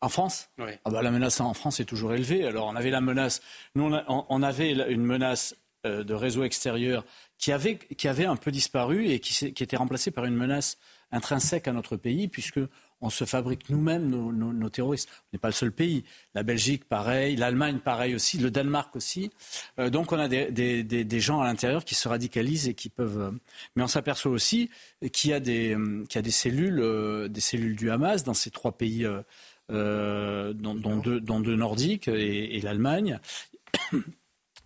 En France? Oui. ah bah, La menace en France est toujours élevée. Alors, on avait la menace. Nous, on, a, on avait une menace euh, de réseau extérieur qui avait, qui avait un peu disparu et qui, qui était remplacée par une menace intrinsèque à notre pays, puisque on se fabrique nous-mêmes nos, terroristes. On n'est pas le seul pays. La Belgique, pareil. L'Allemagne, pareil aussi. Le Danemark aussi. Euh, donc, on a des, gens à l'intérieur qui se radicalisent et qui peuvent. Euh... Mais on s'aperçoit aussi qu'il y a des, des cellules, euh, des cellules du Hamas dans ces trois pays, euh, dont, deux, nordiques et, l'Allemagne.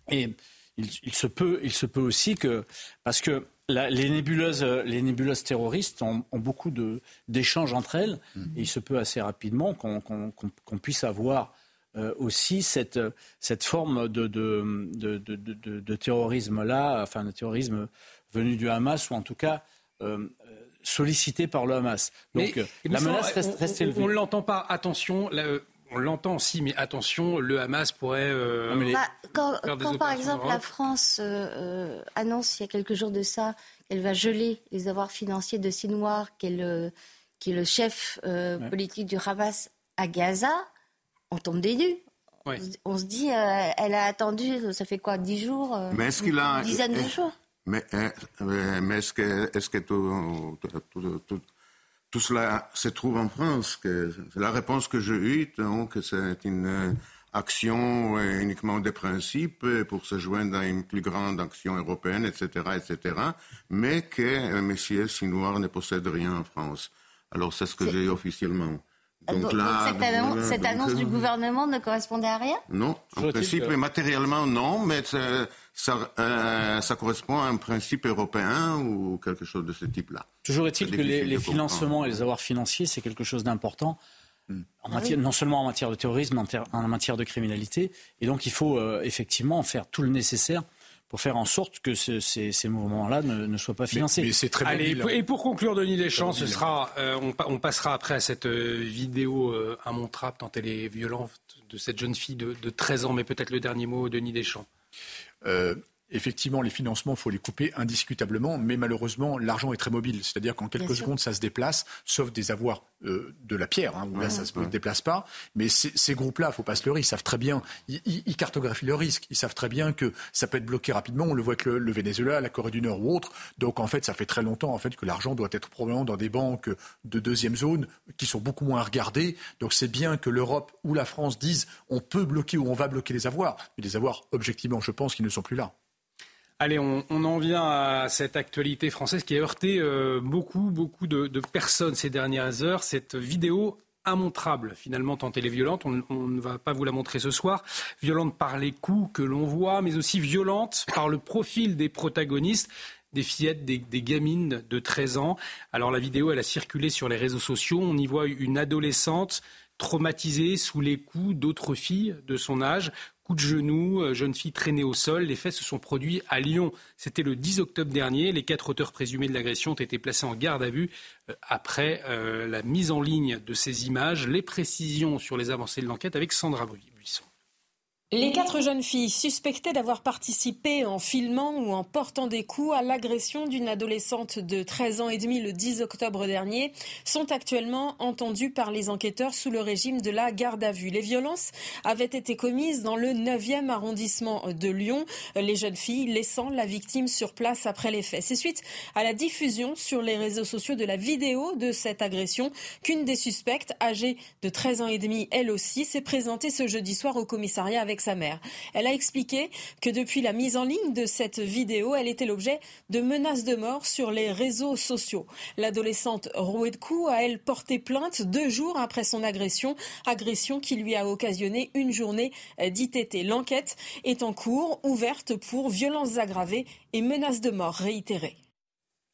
Et il, se peut, il se peut aussi que, parce que la, les, nébuleuses, les nébuleuses terroristes ont, ont beaucoup d'échanges entre elles. Mmh. Et il se peut assez rapidement qu'on qu qu qu puisse avoir euh, aussi cette, cette forme de, de, de, de terrorisme-là, enfin de terrorisme venu du Hamas, ou en tout cas euh, sollicité par le Hamas. Donc Mais, la menace reste, reste élevée. On ne l'entend pas. Attention, la, On l'entend aussi, mais attention, le Hamas pourrait. Bah, quand, par exemple la France annonce il y a quelques jours de ça qu'elle va geler les avoirs financiers de Sinwar, qui est le, chef politique du Hamas à Gaza, on tombe des nues. On se dit, euh, elle a attendu, ça fait quoi, dix jours euh, mais est-ce qu'il a, Une dizaine de jours? Mais, euh, mais est-ce que, est que tout, tout, cela se trouve en France que, La réponse que j'ai eue, donc, c'est une action uniquement des principes pour se joindre à une plus grande action européenne, etc., etc., mais que M. Sinoir ne possède rien en France. Alors c'est ce que j'ai officiellement. Donc, là, cette, annonce, du gouvernement ne correspondait à rien? Non, en principe, matériellement non, mais ça, euh, ça, correspond à un principe européen ou quelque chose de ce type-là. Toujours est-il que les, financements et les avoirs financiers, c'est quelque chose d'important. Hmm. En matière, Non seulement en matière de terrorisme, en, matière de criminalité. Et donc il faut euh, effectivement faire tout le nécessaire pour faire en sorte que ces, mouvements-là ne, soient pas financés. Mais, c'est très Allez, et pour conclure, Denis Deschamps, ce sera, euh, on, passera après à cette euh, vidéo euh, immontrable tant elle est violente de cette jeune fille de, de 13 ans, mais peut-être le dernier mot, Denis Deschamps. Effectivement, les financements, il faut les couper indiscutablement, mais malheureusement, l'argent est très mobile. C'est-à-dire qu'en quelques secondes, ça se déplace, sauf des avoirs euh, de la pierre, hein, où là, ça ne se déplace pas. Mais ces groupes-là, il ne faut pas se leurrer, ils savent très bien, ils, cartographient le risque, ils savent très bien que ça peut être bloqué rapidement. On le voit avec le, Venezuela, la Corée du Nord ou autre. Donc, en fait, ça fait très longtemps en fait, que l'argent doit être probablement dans des banques de deuxième zone qui sont beaucoup moins regardées. Donc, c'est bien que l'Europe ou la France disent on peut bloquer ou on va bloquer les avoirs. Mais les avoirs, objectivement, je pense qu'ils ne sont plus là. Allez, on, en vient à cette actualité française qui a heurté euh, beaucoup, beaucoup de, personnes ces dernières heures. Cette vidéo immontrable, finalement, tant elle est violente. On, ne va pas vous la montrer ce soir. Violente par les coups que l'on voit, mais aussi violente par le profil des protagonistes des fillettes, des, des, gamines de 13 ans. Alors la vidéo, elle a circulé sur les réseaux sociaux. On y voit une adolescente traumatisée sous les coups d'autres filles de son âge coup de genou, euh, jeune fille traînée au sol. Les faits se sont produits à Lyon. C'était le 10 octobre dernier. Les quatre auteurs présumés de l'agression ont été placés en garde à vue euh, après euh, la mise en ligne de ces images. Les précisions sur les avancées de l'enquête avec Sandra Buisson. Les quatre jeunes filles suspectées d'avoir participé en filmant ou en portant des coups à l'agression d'une adolescente de 13 ans et demi le 10 octobre dernier sont actuellement entendues par les enquêteurs sous le régime de la garde à vue. Les violences avaient été commises dans le 9e arrondissement de Lyon, les jeunes filles laissant la victime sur place après les faits. C'est suite à la diffusion sur les réseaux sociaux de la vidéo de cette agression qu'une des suspectes, âgée de 13 ans et demi elle aussi, s'est présentée ce jeudi soir au commissariat avec sa mère. Elle a expliqué que depuis la mise en ligne de cette vidéo, elle était l'objet de menaces de mort sur les réseaux sociaux. L'adolescente rouée de coups a, elle, porté plainte deux jours après son agression, agression qui lui a occasionné une journée d'ITT. L'enquête est en cours, ouverte pour violences aggravées et menaces de mort réitérées.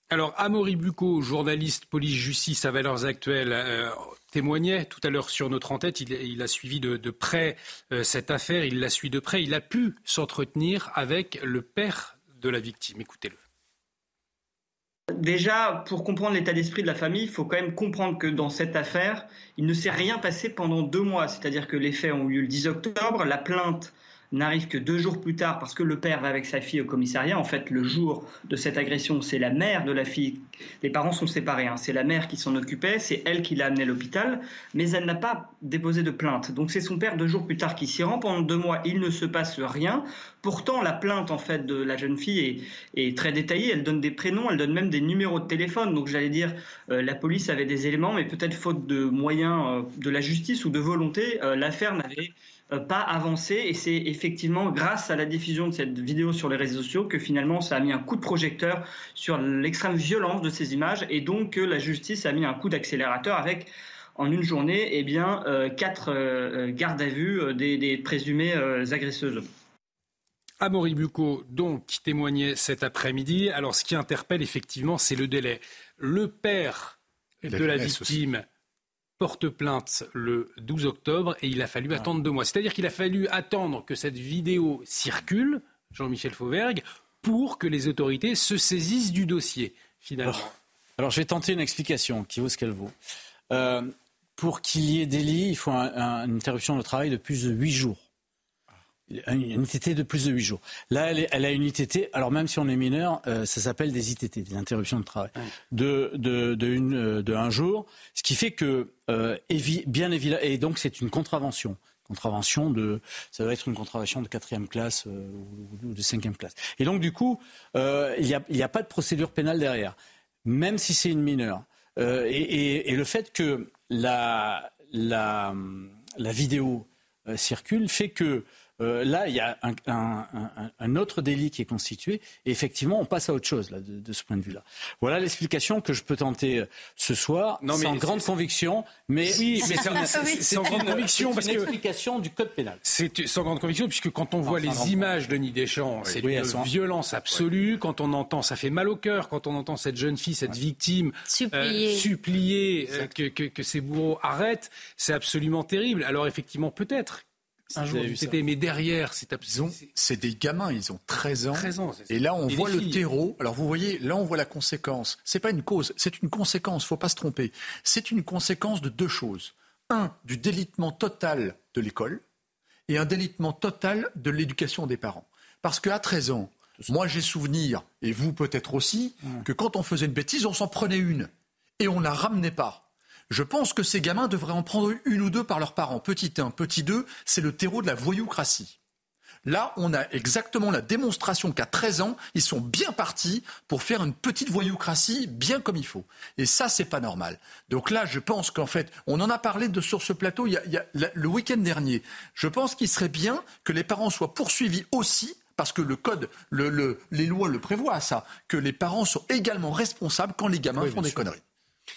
Alors, Amaury Bucco, journaliste police-justice à Valeurs Actuelles, euh, témoignait tout à l'heure sur notre en-tête. Il, a suivi de, près euh, cette affaire, il la suit de près. Il a pu s'entretenir avec le père de la victime. Écoutez-le. Déjà, pour comprendre l'état d'esprit de la famille, il faut quand même comprendre que dans cette affaire, il ne s'est rien passé pendant deux mois. C'est-à-dire que les faits ont eu lieu le 10 octobre, la plainte n'arrive que deux jours plus tard parce que le père va avec sa fille au commissariat. En fait, le jour de cette agression, c'est la mère de la fille. Les parents sont séparés. Hein. C'est la mère qui s'en occupait. C'est elle qui l'a amené à l'hôpital. Mais elle n'a pas déposé de plainte. Donc c'est son père deux jours plus tard qui s'y rend. Pendant deux mois, il ne se passe rien. Pourtant, la plainte en fait de la jeune fille est, très détaillée. Elle donne des prénoms, elle donne même des numéros de téléphone. Donc j'allais dire, euh, la police avait des éléments, mais peut-être faute de moyens euh, de la justice ou de volonté, euh, l'affaire n'avait pas avancé et c'est effectivement grâce à la diffusion de cette vidéo sur les réseaux sociaux que finalement ça a mis un coup de projecteur sur l'extrême violence de ces images et donc que la justice a mis un coup d'accélérateur avec en une journée eh bien, euh, quatre euh, gardes à vue des, des présumées agresseuses. Amaury Bucco, donc, qui témoignait cet après-midi. Alors, ce qui interpelle effectivement, c'est le délai. Le père de la victime porte plainte le 12 octobre et il a fallu ah. attendre deux mois. C'est-à-dire qu'il a fallu attendre que cette vidéo circule, Jean-Michel Fauvergue, pour que les autorités se saisissent du dossier, finalement. Alors, je vais tenter une explication qui vaut ce qu'elle vaut. Euh, pour qu'il y ait délit, il faut une interruption de travail de plus de 8 jours. Une ITT de plus de 8 jours. Là, elle, a une ITT, alors même si on est mineur, euh, ça s'appelle des ITT, des interruptions de travail, de, de, de, une, euh, de un jour, ce qui fait que, euh, bien évidemment, et donc c'est une contravention. Contravention de, ça va être une contravention de quatrième classe ou de cinquième classe. Et donc, du coup, il n'y a, a, pas de procédure pénale derrière, même si c'est une mineure. Et, et, le fait que la, la, la vidéo circule fait que euh, là, il y a un, autre délit qui est constitué. Et effectivement, on passe à autre chose là, de, ce point de vue-là. Voilà l'explication que je peux tenter euh, ce soir, non, mais sans grande conviction. Mais oui, mais c'est sans grande conviction parce que l'explication du code pénal. C'est sans grande conviction puisque quand on voit les images de Nid Deschamps, c'est une violence absolue. Quand on entend, ça fait mal au cœur. Quand on entend cette jeune fille, cette victime supplier, euh, supplier que, que, que ses bourreaux arrêtent, c'est absolument terrible. Alors effectivement, peut-être un jour c'était mais derrière, c'est C'est des gamins, ils ont 13 ans. 13 ans et là, on voit le terreau. Alors, vous voyez, là, on voit la conséquence. C'est pas une cause, c'est une conséquence, faut pas se tromper. C'est une conséquence de deux choses. Un, du délitement total de l'école et un délitement total de l'éducation des parents. Parce qu'à 13 ans, moi, j'ai souvenir, et vous peut-être aussi, que quand on faisait une bêtise, on s'en prenait une. Et on la ramenait pas. Je pense que ces gamins devraient en prendre une ou deux par leurs parents. Petit 1, petit 2, c'est le terreau de la voyoucratie. Là, on a exactement la démonstration qu'à 13 ans, ils sont bien partis pour faire une petite voyoucratie bien comme il faut. Et ça, c'est pas normal. Donc là, je pense qu'en fait, on en a parlé de, sur ce plateau il y a, le week-end dernier. Je pense qu'il serait bien que les parents soient poursuivis aussi parce que le code, les lois le prévoient ça, que les parents sont également responsables quand les gamins font des conneries.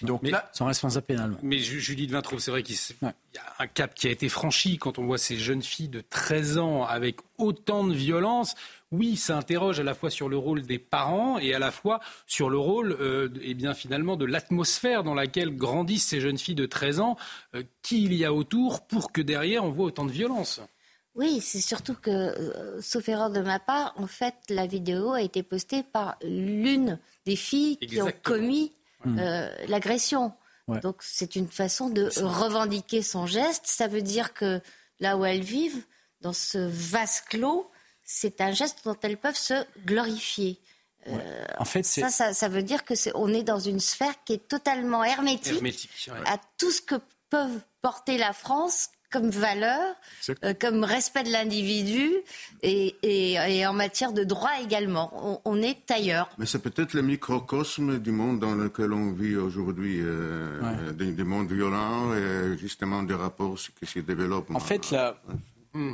Donc mais, là, sans responsable pénal. Mais Julie de Vintraud, c'est vrai qu'il y a un cap qui a été franchi quand on voit ces jeunes filles de 13 ans avec autant de violence. Oui, ça interroge à la fois sur le rôle des parents et à la fois sur le rôle, euh, et bien finalement, de l'atmosphère dans laquelle grandissent ces jeunes filles de 13 ans. Euh, qui il y a autour pour que derrière on voit autant de violence oui, c'est surtout que, euh, sauf erreur de ma part, en fait, la vidéo a été postée par l'une des filles qui ont commis Mm. Euh, l'agression. Donc c'est une façon de revendiquer son geste. Ça veut dire que là où elles vivent, dans ce vase clos, c'est un geste dont elles peuvent se glorifier. Euh, en fait, ça, ça, veut dire que est, on est dans une sphère qui est totalement hermétique, à tout ce que peuvent porter la France comme valeur, euh, comme respect de l'individu et, en matière de droit également. On, est ailleurs. Mais c'est peut-être le microcosme du monde dans lequel on vit aujourd'hui, euh, euh des, mondes violents et justement des rapports qui se développent. En fait, la,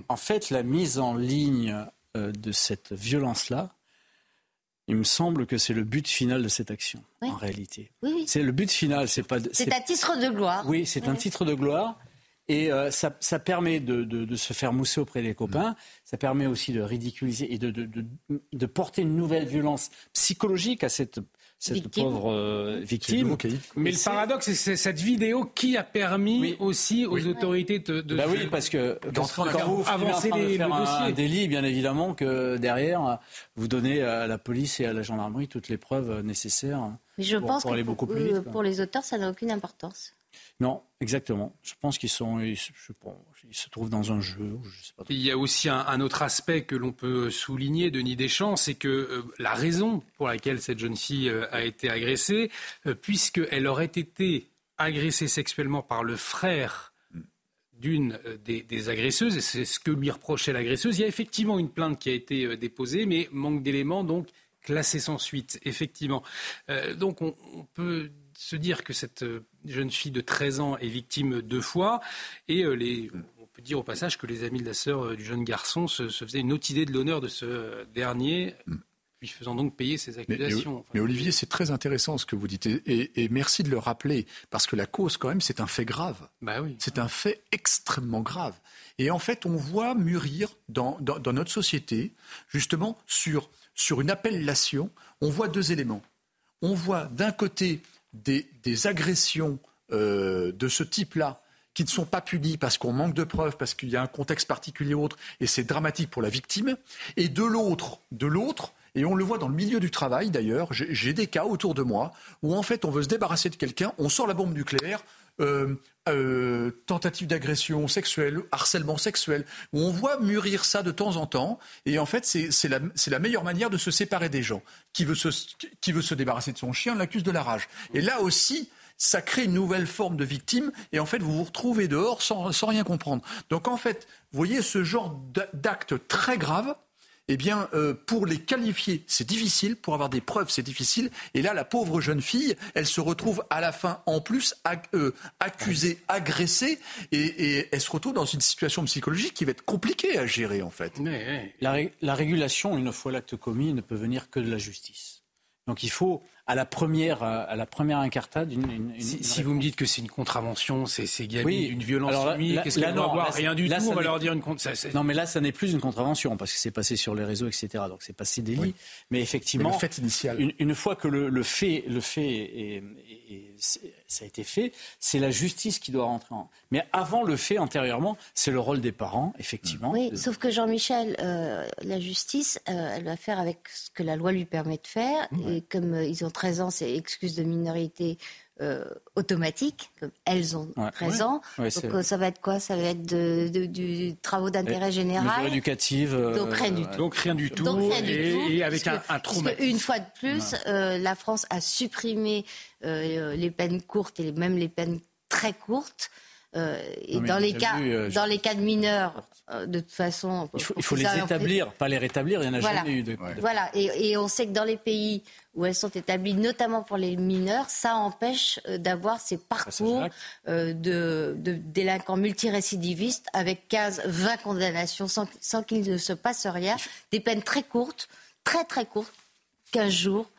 en fait, la mise en ligne euh, de cette violence-là, il me semble que c'est le but final de cette action, en réalité. Oui, C'est le but final, c'est pas. C'est un titre de gloire. Oui, c'est un titre de gloire. Et euh, ça, ça, permet de, de, de, se faire mousser auprès des copains. Mm. Ça permet aussi de ridiculiser et de, de, porter une nouvelle violence psychologique à cette, cette pauvre euh, victime. Mais le paradoxe, c'est cette vidéo qui a permis aussi aux autorités de, de. Bah oui, parce que quand, quand vous avancez les, le dossier. un délit, bien évidemment que derrière, vous donnez à la police et à la gendarmerie toutes les preuves nécessaires. Mais je pense que pour, plus vite, pour les auteurs, ça n'a aucune importance. Non, exactement. Je pense qu'ils sont, ils, se trouvent dans un jeu. Il y a aussi un, autre aspect que l'on peut souligner, Denis Deschamps, c'est que euh, la raison pour laquelle cette jeune fille euh, a été agressée, euh, puisqu'elle aurait été agressée sexuellement par le frère d'une des, agresseuses, et c'est ce que lui reprochait l'agresseuse. Il y a effectivement une plainte qui a été déposée, mais manque d'éléments, donc classé sans suite, effectivement. donc on, on peut se dire que cette euh, jeune fille de 13 ans est victime deux fois et euh, les, on peut dire au passage que les amis de la sœur euh, du jeune garçon se, faisaient une autre idée de l'honneur de ce dernier. Lui faisant donc payer ses accusations. Mais, Olivier, c'est très intéressant ce que vous dites et, merci de le rappeler parce que la cause, quand même, c'est un fait grave. Bah oui. C'est un fait extrêmement grave. Et en fait, on voit mûrir dans, dans, notre société, justement, sur, sur une appellation, on voit deux éléments. On voit d'un côté des, agressions euh, de ce type-là qui ne sont pas punies parce qu'on manque de preuves, parce qu'il y a un contexte particulier autre, et c'est dramatique pour la victime. Et de l'autre, de l'autre, Et on le voit dans le milieu du travail d'ailleurs. J'ai des cas autour de moi où en fait on veut se débarrasser de quelqu'un, on sort la bombe nucléaire, euh, euh, tentative d'agression sexuelle, harcèlement sexuel, où on voit mûrir ça de temps en temps. Et en fait, c'est la, la, meilleure manière de se séparer des gens. Qui veut se, qui veut se débarrasser de son chien l'accuse de la rage. Et là aussi, ça crée une nouvelle forme de victime et en fait vous vous retrouvez dehors sans, sans rien comprendre. Donc en fait, vous voyez ce genre d'acte très grave eh bien, euh, pour les qualifier, c'est difficile. Pour avoir des preuves, c'est difficile. Et là, la pauvre jeune fille, elle se retrouve à la fin, en plus, euh, accusée, agressée, et, elle se retrouve dans une situation psychologique qui va être compliquée à gérer, en fait. la régulation, une fois l'acte commis, ne peut venir que de la justice. Donc il faut à la première, à la première incartade. Une, si, vous me dites que c'est une contravention, c'est gagné d'une violence chimique, qu'est-ce qu'elle doit avoir Rien du tout, on va leur dire une contravention. Non, mais là, ça n'est plus une contravention, parce que c'est passé sur les réseaux, etc. Donc c'est passé délit. Mais effectivement, le fait initial. Une, fois que le, fait, le fait est, ça a été fait, c'est la justice qui doit rentrer en... Mais avant le fait, antérieurement, c'est le rôle des parents, effectivement. Oui, sauf que Jean-Michel, euh, la justice, euh, elle va faire avec ce que la loi lui permet de faire. Et comme euh, ils ont 13 ans, c'est excuse de minorité euh, automatique, comme elles ont 13 ans. Donc euh, ça va être quoi? Ça va être de, du travaux d'intérêt général. éducative. Donc rien du tout. Donc rien du tout. et, avec un, un traumatisme. Une fois de plus, la France a supprimé les peines courtes et même les peines très courtes. Et dans les, cas, dans les cas de mineurs, euh, de toute façon. Il faut, les établir, pas les rétablir, il n'y en a jamais eu de. Voilà, et, on sait que dans les pays où elles sont établies, notamment pour les mineurs, ça empêche euh, d'avoir ces parcours euh, de, délinquants multirécidivistes avec 15, 20 condamnations sans, sans qu'il ne se passe rien. Des peines très courtes, très très courtes, 15 jours,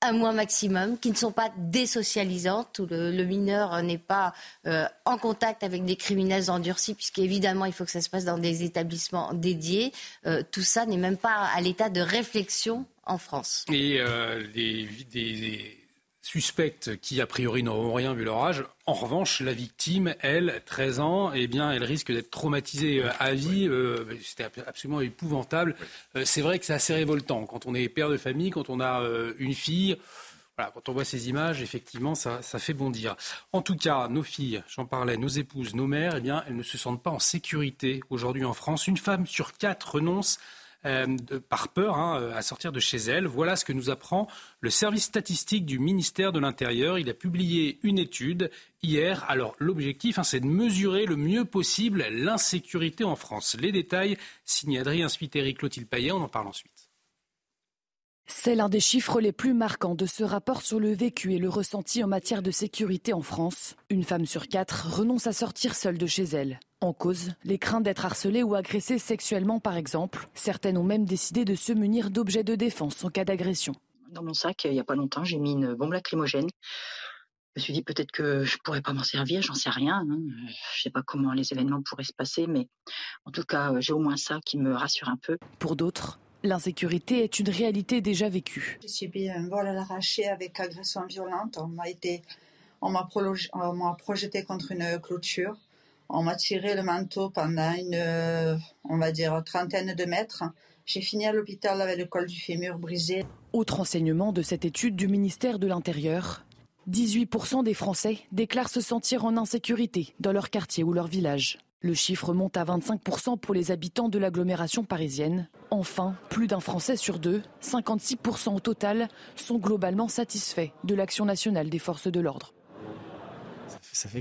un mois maximum, qui ne sont pas désocialisantes, où le, mineur n'est pas euh, en contact avec des criminels endurcis, puisqu'évidemment, il faut que ça se passe dans des établissements dédiés. Euh, tout ça n'est même pas à l'état de réflexion en France. Euh, suspectes qui, a priori, n'auront rien vu leur âge. En revanche, la victime, elle, 13 ans, eh bien, elle risque d'être traumatisée euh, à vie. Euh, c'était absolument épouvantable. Euh, c'est vrai que c'est assez révoltant quand on est père de famille, quand on a une fille. Voilà, quand on voit ces images, effectivement, ça, ça fait bondir. En tout cas, nos filles, j'en parlais, nos épouses, nos mères, eh bien, elles ne se sentent pas en sécurité aujourd'hui en France. Une femme sur quatre renonce euh, par peur hein, à sortir de chez elle. Voilà ce que nous apprend le service statistique du ministère de l'Intérieur. Il a publié une étude hier. Alors l'objectif, hein, c'est de mesurer le mieux possible l'insécurité en France. Les détails, signé Adrien Spiteri, Clotilde Payet, on en parle ensuite. C'est l'un des chiffres les plus marquants de ce rapport sur le vécu et le ressenti en matière de sécurité en France. Une femme sur quatre renonce à sortir seule de chez elle. En cause, les craintes d'être harcelées ou agressées sexuellement par exemple. Certaines ont même décidé de se munir d'objets de défense en cas d'agression. Dans mon sac, il n'y a pas longtemps, j'ai mis une bombe lacrymogène. Je me suis dit peut-être que je pourrais pas m'en servir, j'en sais rien. Hein. Je sais pas comment les événements pourraient se passer, mais en tout cas, j'ai au moins ça qui me rassure un peu. Pour d'autres, l'insécurité est une réalité déjà vécue. J'ai subi un vol à l'arraché avec agression violente. On m'a été, on m'a projeté contre une clôture. On m'a tiré le manteau pendant une, on va dire, trentaine de mètres. J'ai fini à l'hôpital avec le col du fémur brisé. Autre enseignement de cette étude du ministère de l'Intérieur. 18% des Français déclarent se sentir en insécurité dans leur quartier ou leur village. Le chiffre monte à 25% pour les habitants de l'agglomération parisienne. Enfin, plus d'un Français sur deux, 56% au total, sont globalement satisfaits de l'action nationale des forces de l'ordre.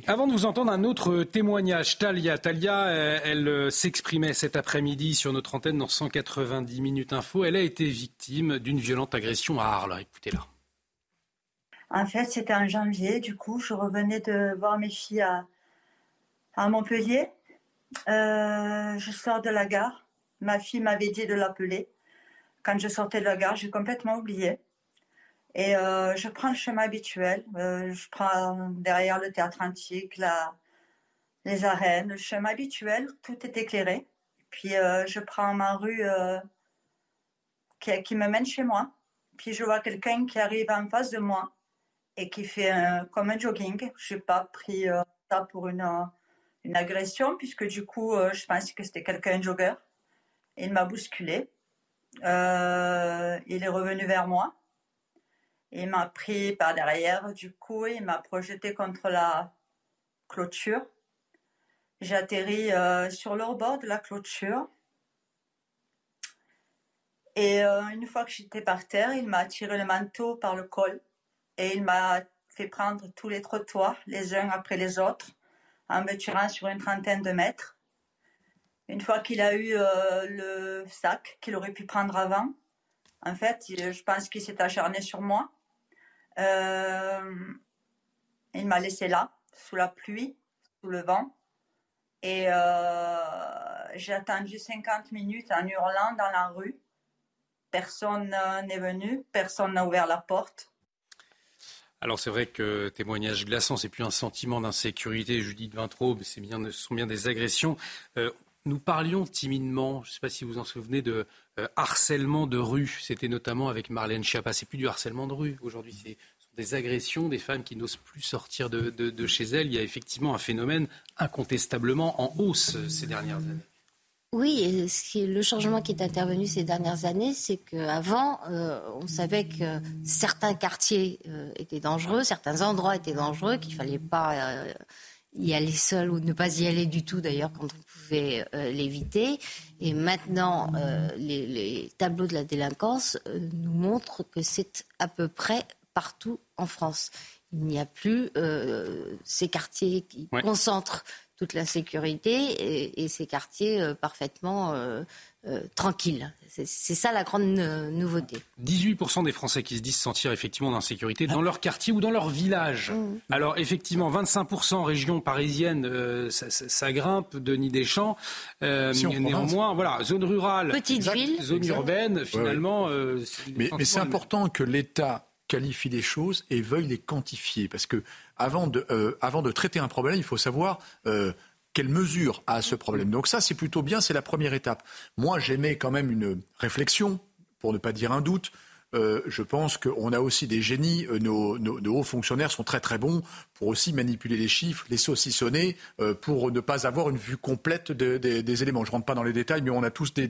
Avant de vous entendre un autre témoignage, Talia. Talia, euh, elle, euh, s'exprimait cet après-midi sur notre antenne dans 190 minutes info. Elle a été victime d'une violente agression à Arles. Écoutez-la. En fait, c'était en janvier. Du coup, je revenais de voir mes filles à, à Montpellier. Euh, je sors de la gare. Ma fille m'avait dit de l'appeler. Quand je sortais de la gare, j'ai complètement oublié. Et euh, je prends le chemin habituel. Euh, je prends derrière le théâtre antique, la, les arènes, le chemin habituel. Tout est éclairé. Puis je prends ma rue qui, me mène chez moi. Puis je vois quelqu'un qui arrive en face de moi et qui fait comme un jogging. Je n'ai pas pris ça pour une, une agression puisque du coup, je pense que c'était quelqu'un jogger. Il m'a bousculé. Euh, il est revenu vers moi. Il m'a pris par derrière, du coup, il m'a projeté contre la clôture. J'ai atterri euh, sur le bord de la clôture. Et euh, une fois que j'étais par terre, il m'a tiré le manteau par le col et il m'a fait prendre tous les trottoirs, les uns après les autres, en me tirant sur une trentaine de mètres. Une fois qu'il a eu euh, le sac qu'il aurait pu prendre avant, en fait, je pense qu'il s'est acharné sur moi. Euh, il m'a laissé là, sous la pluie, sous le vent. Et euh, j'ai attendu 50 minutes en hurlant dans la rue. Personne n'est venu, personne n'a ouvert la porte. Alors c'est vrai que témoignage glaçant, c'est plus un sentiment d'insécurité, Judith Vintraube, ce sont bien des agressions. Euh, nous parlions timidement, je ne sais pas si vous vous en souvenez, de euh, harcèlement de rue. C'était notamment avec Marlène Schiappa. C'est plus du harcèlement de rue aujourd'hui, c'est des agressions, des femmes qui n'osent plus sortir de, de, chez elles. Il y a effectivement un phénomène incontestablement en hausse euh, ces dernières années. Oui, ce le changement qui est intervenu ces dernières années, c'est qu'avant, euh, on savait que certains quartiers euh, étaient dangereux, certains endroits étaient dangereux, qu'il ne fallait pas euh, y aller seul ou ne pas y aller du tout d'ailleurs quand on pouvait l'éviter. Et maintenant, les, les, tableaux de la délinquance nous montrent que c'est à peu près partout en France. Il n'y a plus ces quartiers qui concentrent toute la sécurité et, ces quartiers euh, parfaitement euh, euh, tranquilles. C'est ça la grande nouveauté. 18% des Français qui se disent sentir effectivement d'insécurité dans leur quartier ou dans leur village. Mmh. Alors effectivement, 25% région parisienne, ça, grimpe, Denis Deschamps. néanmoins, voilà, zone rurale, petite ville, zone urbaine, finalement. mais, mais c'est important que l'État qualifie les choses et veuille les quantifier. Parce que avant de, euh, traiter un problème, il faut savoir euh, quelle mesure a ce problème. Donc ça, c'est plutôt bien, c'est la première étape. Moi, j'aimais quand même une réflexion, pour ne pas dire un doute, euh, je pense qu'on a aussi des génies. Euh, nos, hauts fonctionnaires sont très très bons pour aussi manipuler les chiffres, les saucissonner, euh, pour ne pas avoir une vue complète des éléments. Je ne rentre pas dans les détails, mais on a tous des,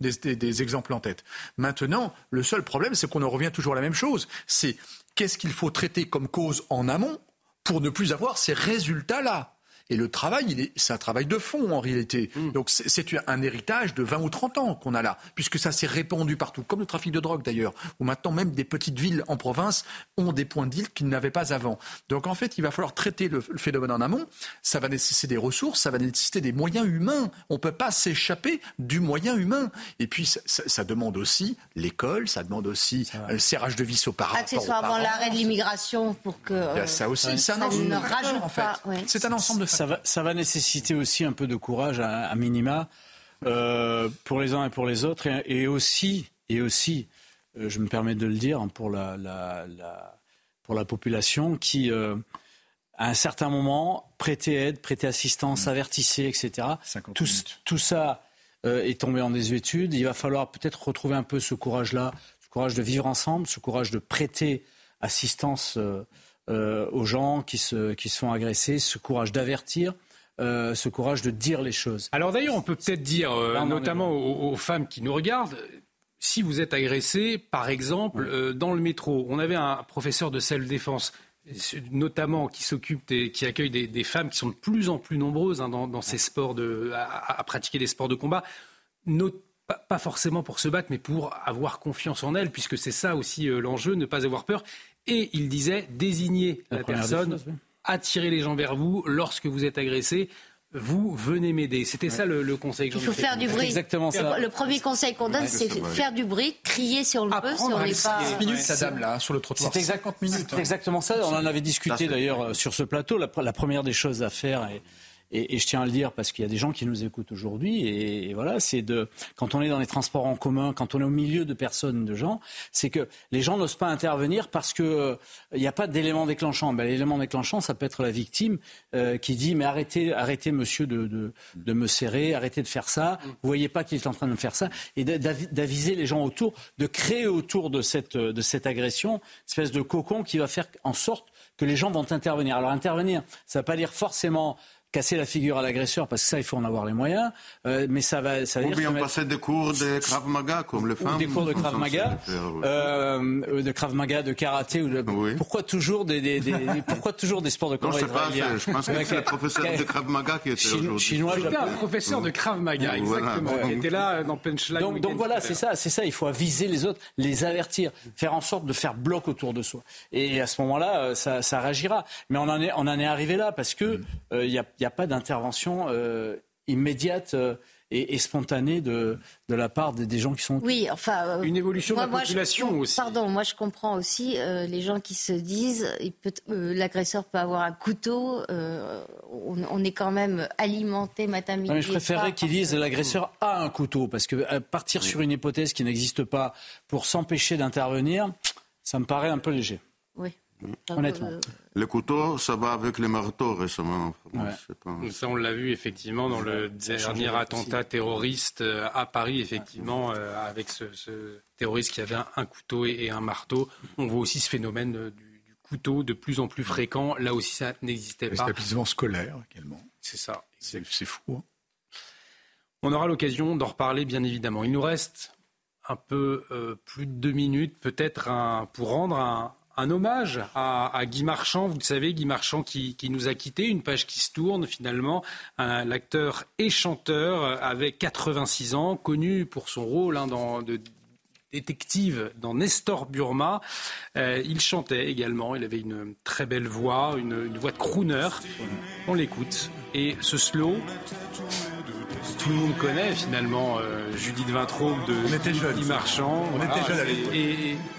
des exemples en tête. Maintenant, le seul problème, c'est qu'on en revient toujours à la même chose. C'est qu'est-ce qu'il faut traiter comme cause en amont pour ne plus avoir ces résultats-là? Et le travail, c'est un travail de fond en réalité. Mm. Donc c'est un héritage de 20 ou 30 ans qu'on a là, puisque ça s'est répandu partout, comme le trafic de drogue d'ailleurs, où maintenant même des petites villes en province ont des points d'île qu'ils n'avaient pas avant. Donc en fait, il va falloir traiter le, phénomène en amont. Ça va nécessiter des ressources, ça va nécessiter des moyens humains. On ne peut pas s'échapper du moyen humain. Et puis ça, demande aussi l'école, ça demande aussi le serrage de vis au par Accessoirement l'arrêt de l'immigration pour que... ça aussi, c'est un ensemble de en fait. C'est un ensemble de ça va, nécessiter aussi un peu de courage à, minima euh, pour les uns et pour les autres, et, aussi, et aussi, euh, je me permets de le dire, pour la, pour la population qui, euh, à un certain moment, prêtait aide, prêtait assistance, mmh. avertissait, etc. Tout, tout, ça est tombé en désuétude. Il va falloir peut-être retrouver un peu ce courage-là, ce courage de vivre ensemble, ce courage de prêter assistance euh, aux gens qui se, qui se font agresser, ce courage d'avertir. Euh, ce courage de dire les choses. Alors d'ailleurs, on peut peut-être dire, euh, notamment aux, femmes qui nous regardent, si vous êtes agressé, par exemple, dans le métro, on avait un professeur de self-défense notamment qui s'occupe et qui accueille des, femmes qui sont de plus en plus nombreuses hein, dans, ces sports de, à, pratiquer des sports de combat. pas, forcément pour se battre, mais pour avoir confiance en elles, puisque c'est ça aussi l'enjeu, ne pas avoir peur. Et il disait désigner la, personne, attirer les gens vers vous lorsque vous êtes agressé vous venez m'aider. C'était ça le, conseil que Il faut faire du bruit. Exactement ça. Le, premier conseil qu'on donne, c'est faire du bruit, crier si on le peut, si on n'est pas. minutes, sa dame là, sur le trottoir. C'est exactement ça. On en avait discuté d'ailleurs euh, sur ce plateau. La, la, première des choses à faire, et je tiens à le dire parce qu'il y a des gens qui nous écoutent aujourd'hui. Et, voilà, c'est de quand on est dans les transports en commun, quand on est au milieu de personnes, de gens, c'est que les gens n'osent pas intervenir parce que euh, il n'y a pas d'élément déclenchant. Ben, L'élément déclenchant, ça peut être la victime euh, qui dit mais arrêtez, arrêtez, monsieur, de, de, de, me serrer, arrêtez de faire ça. Vous voyez pas qu'il est en train de me faire ça et d'aviser les gens autour, de créer autour de cette de cette agression, une espèce de cocon qui va faire en sorte que les gens vont intervenir. Alors intervenir, ça ne veut pas dire forcément casser la figure à l'agresseur, parce que ça, il faut en avoir les moyens. Euh, mais ça va, ça va Ou bien passer des cours de Krav Maga, comme les femmes. Des cours de Krav Maga, euh, de Krav Maga, de karaté. Ou de... oui. Pourquoi toujours des, des, des, pourquoi toujours des sports de combat Non, je sais pas. Je pense que c'est le professeur de Krav Maga qui était aujourd'hui. Chinois, C'était un professeur de Krav Maga, exactement. Voilà. Qui était là dans Punchline. Donc, donc voilà, c'est ça, c'est ça. Il faut aviser les autres, les avertir, faire en sorte de faire bloc autour de soi. Et à ce moment-là, ça, ça réagira. Mais on en est, on en est arrivé là parce que il n'y a, y a pas d'intervention euh, immédiate euh, et, et, spontanée de, de la part des, des gens qui sont. Oui, enfin. Euh, Une évolution moi, de la population moi, je, aussi. Pardon, moi je comprends aussi euh, les gens qui se disent l'agresseur peut avoir un couteau. On, on, est quand même alimenté matin, midi. Non, mais je préférerais qu'ils disent l'agresseur a un couteau parce que partir oui. sur une hypothèse qui n'existe pas pour s'empêcher d'intervenir, ça me paraît un peu léger. Oui. Honnêtement. Le couteau, ça va avec les marteaux récemment. Ouais. Pas... Ça, on l'a vu effectivement dans le dernier attentat terroriste à Paris, effectivement, euh, avec ce, ce, terroriste qui avait un, un couteau et, et, un marteau. On voit aussi ce phénomène du, du, couteau de plus en plus fréquent. Là aussi, ça n'existait pas. L'établissement scolaire également. C'est ça. C'est fou. Hein. On aura l'occasion d'en reparler, bien évidemment. Il nous reste un peu euh, plus de deux minutes, peut-être pour rendre un, un hommage à, Guy Marchand. Vous le savez, Guy Marchand qui, nous a quittés, une page qui se tourne finalement. L'acteur et chanteur avec 86 ans, connu pour son rôle hein, dans, détective dans Nestor Burma. Euh, il chantait également, il avait une très belle voix, une, une voix de crooner. On l'écoute. Et ce slow, tout le monde connaît finalement euh, Judith Vintraube de On était Guy Marchand. On voilà, était jeunes et,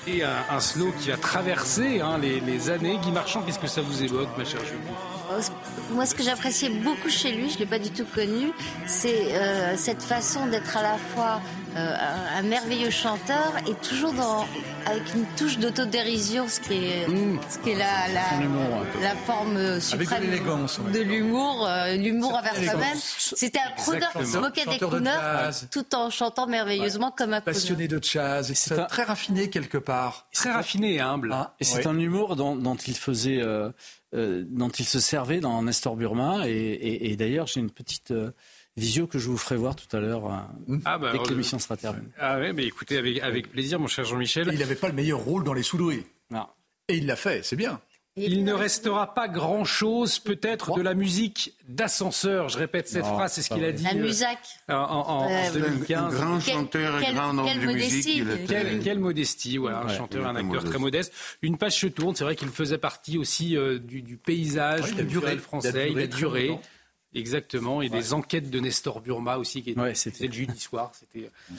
et, et, un, un, slow qui a traversé hein, les, les, années. Guy Marchand, qu'est-ce que ça vous évoque, ma chère Judith Moi, ce que j'appréciais beaucoup chez lui, je ne l'ai pas du tout connu, c'est euh, cette façon d'être à la fois euh, un, un, merveilleux chanteur et toujours dans, avec une touche d'autodérision, ce qui est, mmh. ce qui est la, la, humour, la forme suprême de, de l'humour, euh, l'humour envers soi-même. C'était un crooner qui se moquait des crooners tout en chantant merveilleusement ouais. comme un Passionné de jazz, c'est un... très raffiné quelque part. Très raffiné et humble. Ah, et c'est un humour dont, dont il faisait... Euh, euh, dont il se servait dans Nestor Burma. Et, et, et d'ailleurs, j'ai une petite euh, visio que je vous ferai voir tout à l'heure euh, ah bah, dès que l'émission sera terminée. Ah oui, mais écoutez, avec, avec plaisir, mon cher Jean-Michel. Il n'avait pas le meilleur rôle dans Les Soudoués. Non. Et il l'a fait, c'est bien. Il ne restera pas grand-chose, peut-être, de la musique d'ascenseur. Je répète cette Non, phrase, c'est ce qu'il a dit La euh, Musac. en, en- en Ouais, 2015. Un grand chanteur et quelle- grand homme quelle de musique. modestie. Il était... Quelle, quelle modestie, voilà, un Ouais, chanteur, il un acteur modeste. très modeste. Une page se tourne, c'est vrai qu'il faisait partie aussi euh, du, du paysage Ouais, il a culturel duré. français, Il a duré Exactement, et des enquêtes de Nestor Burma aussi, qui étaient Ouais, c'était- c'était le jeudi soir. C'était euh,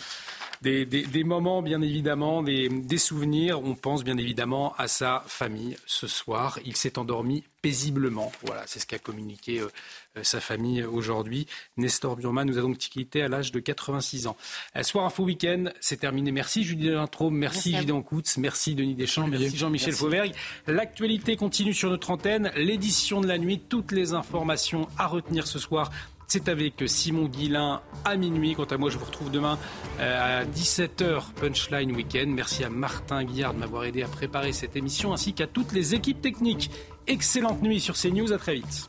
des, des- des moments, bien évidemment, des, des souvenirs. On pense bien évidemment à sa famille ce soir. Il s'est endormi paisiblement. Voilà, c'est ce qu'a communiqué euh, sa famille aujourd'hui. Nestor Burma nous a donc quitté à l'âge de 86 ans. Euh, Soir Info Week-end, c'est terminé. Merci Julie Lintro, merci, Merci. Gideon Coutts, merci Denis Deschamps, merci Jean-Michel. Fauvergue. L'actualité continue sur notre antenne. L'édition de la nuit, toutes les informations à retenir ce soir. C'est avec Simon Guillain à minuit. Quant à moi, je vous retrouve demain euh, à 17h Punchline Weekend. Merci à Martin Guillard de m'avoir aidé à préparer cette émission ainsi qu'à toutes les équipes techniques. Excellente nuit sur CNews. À très vite.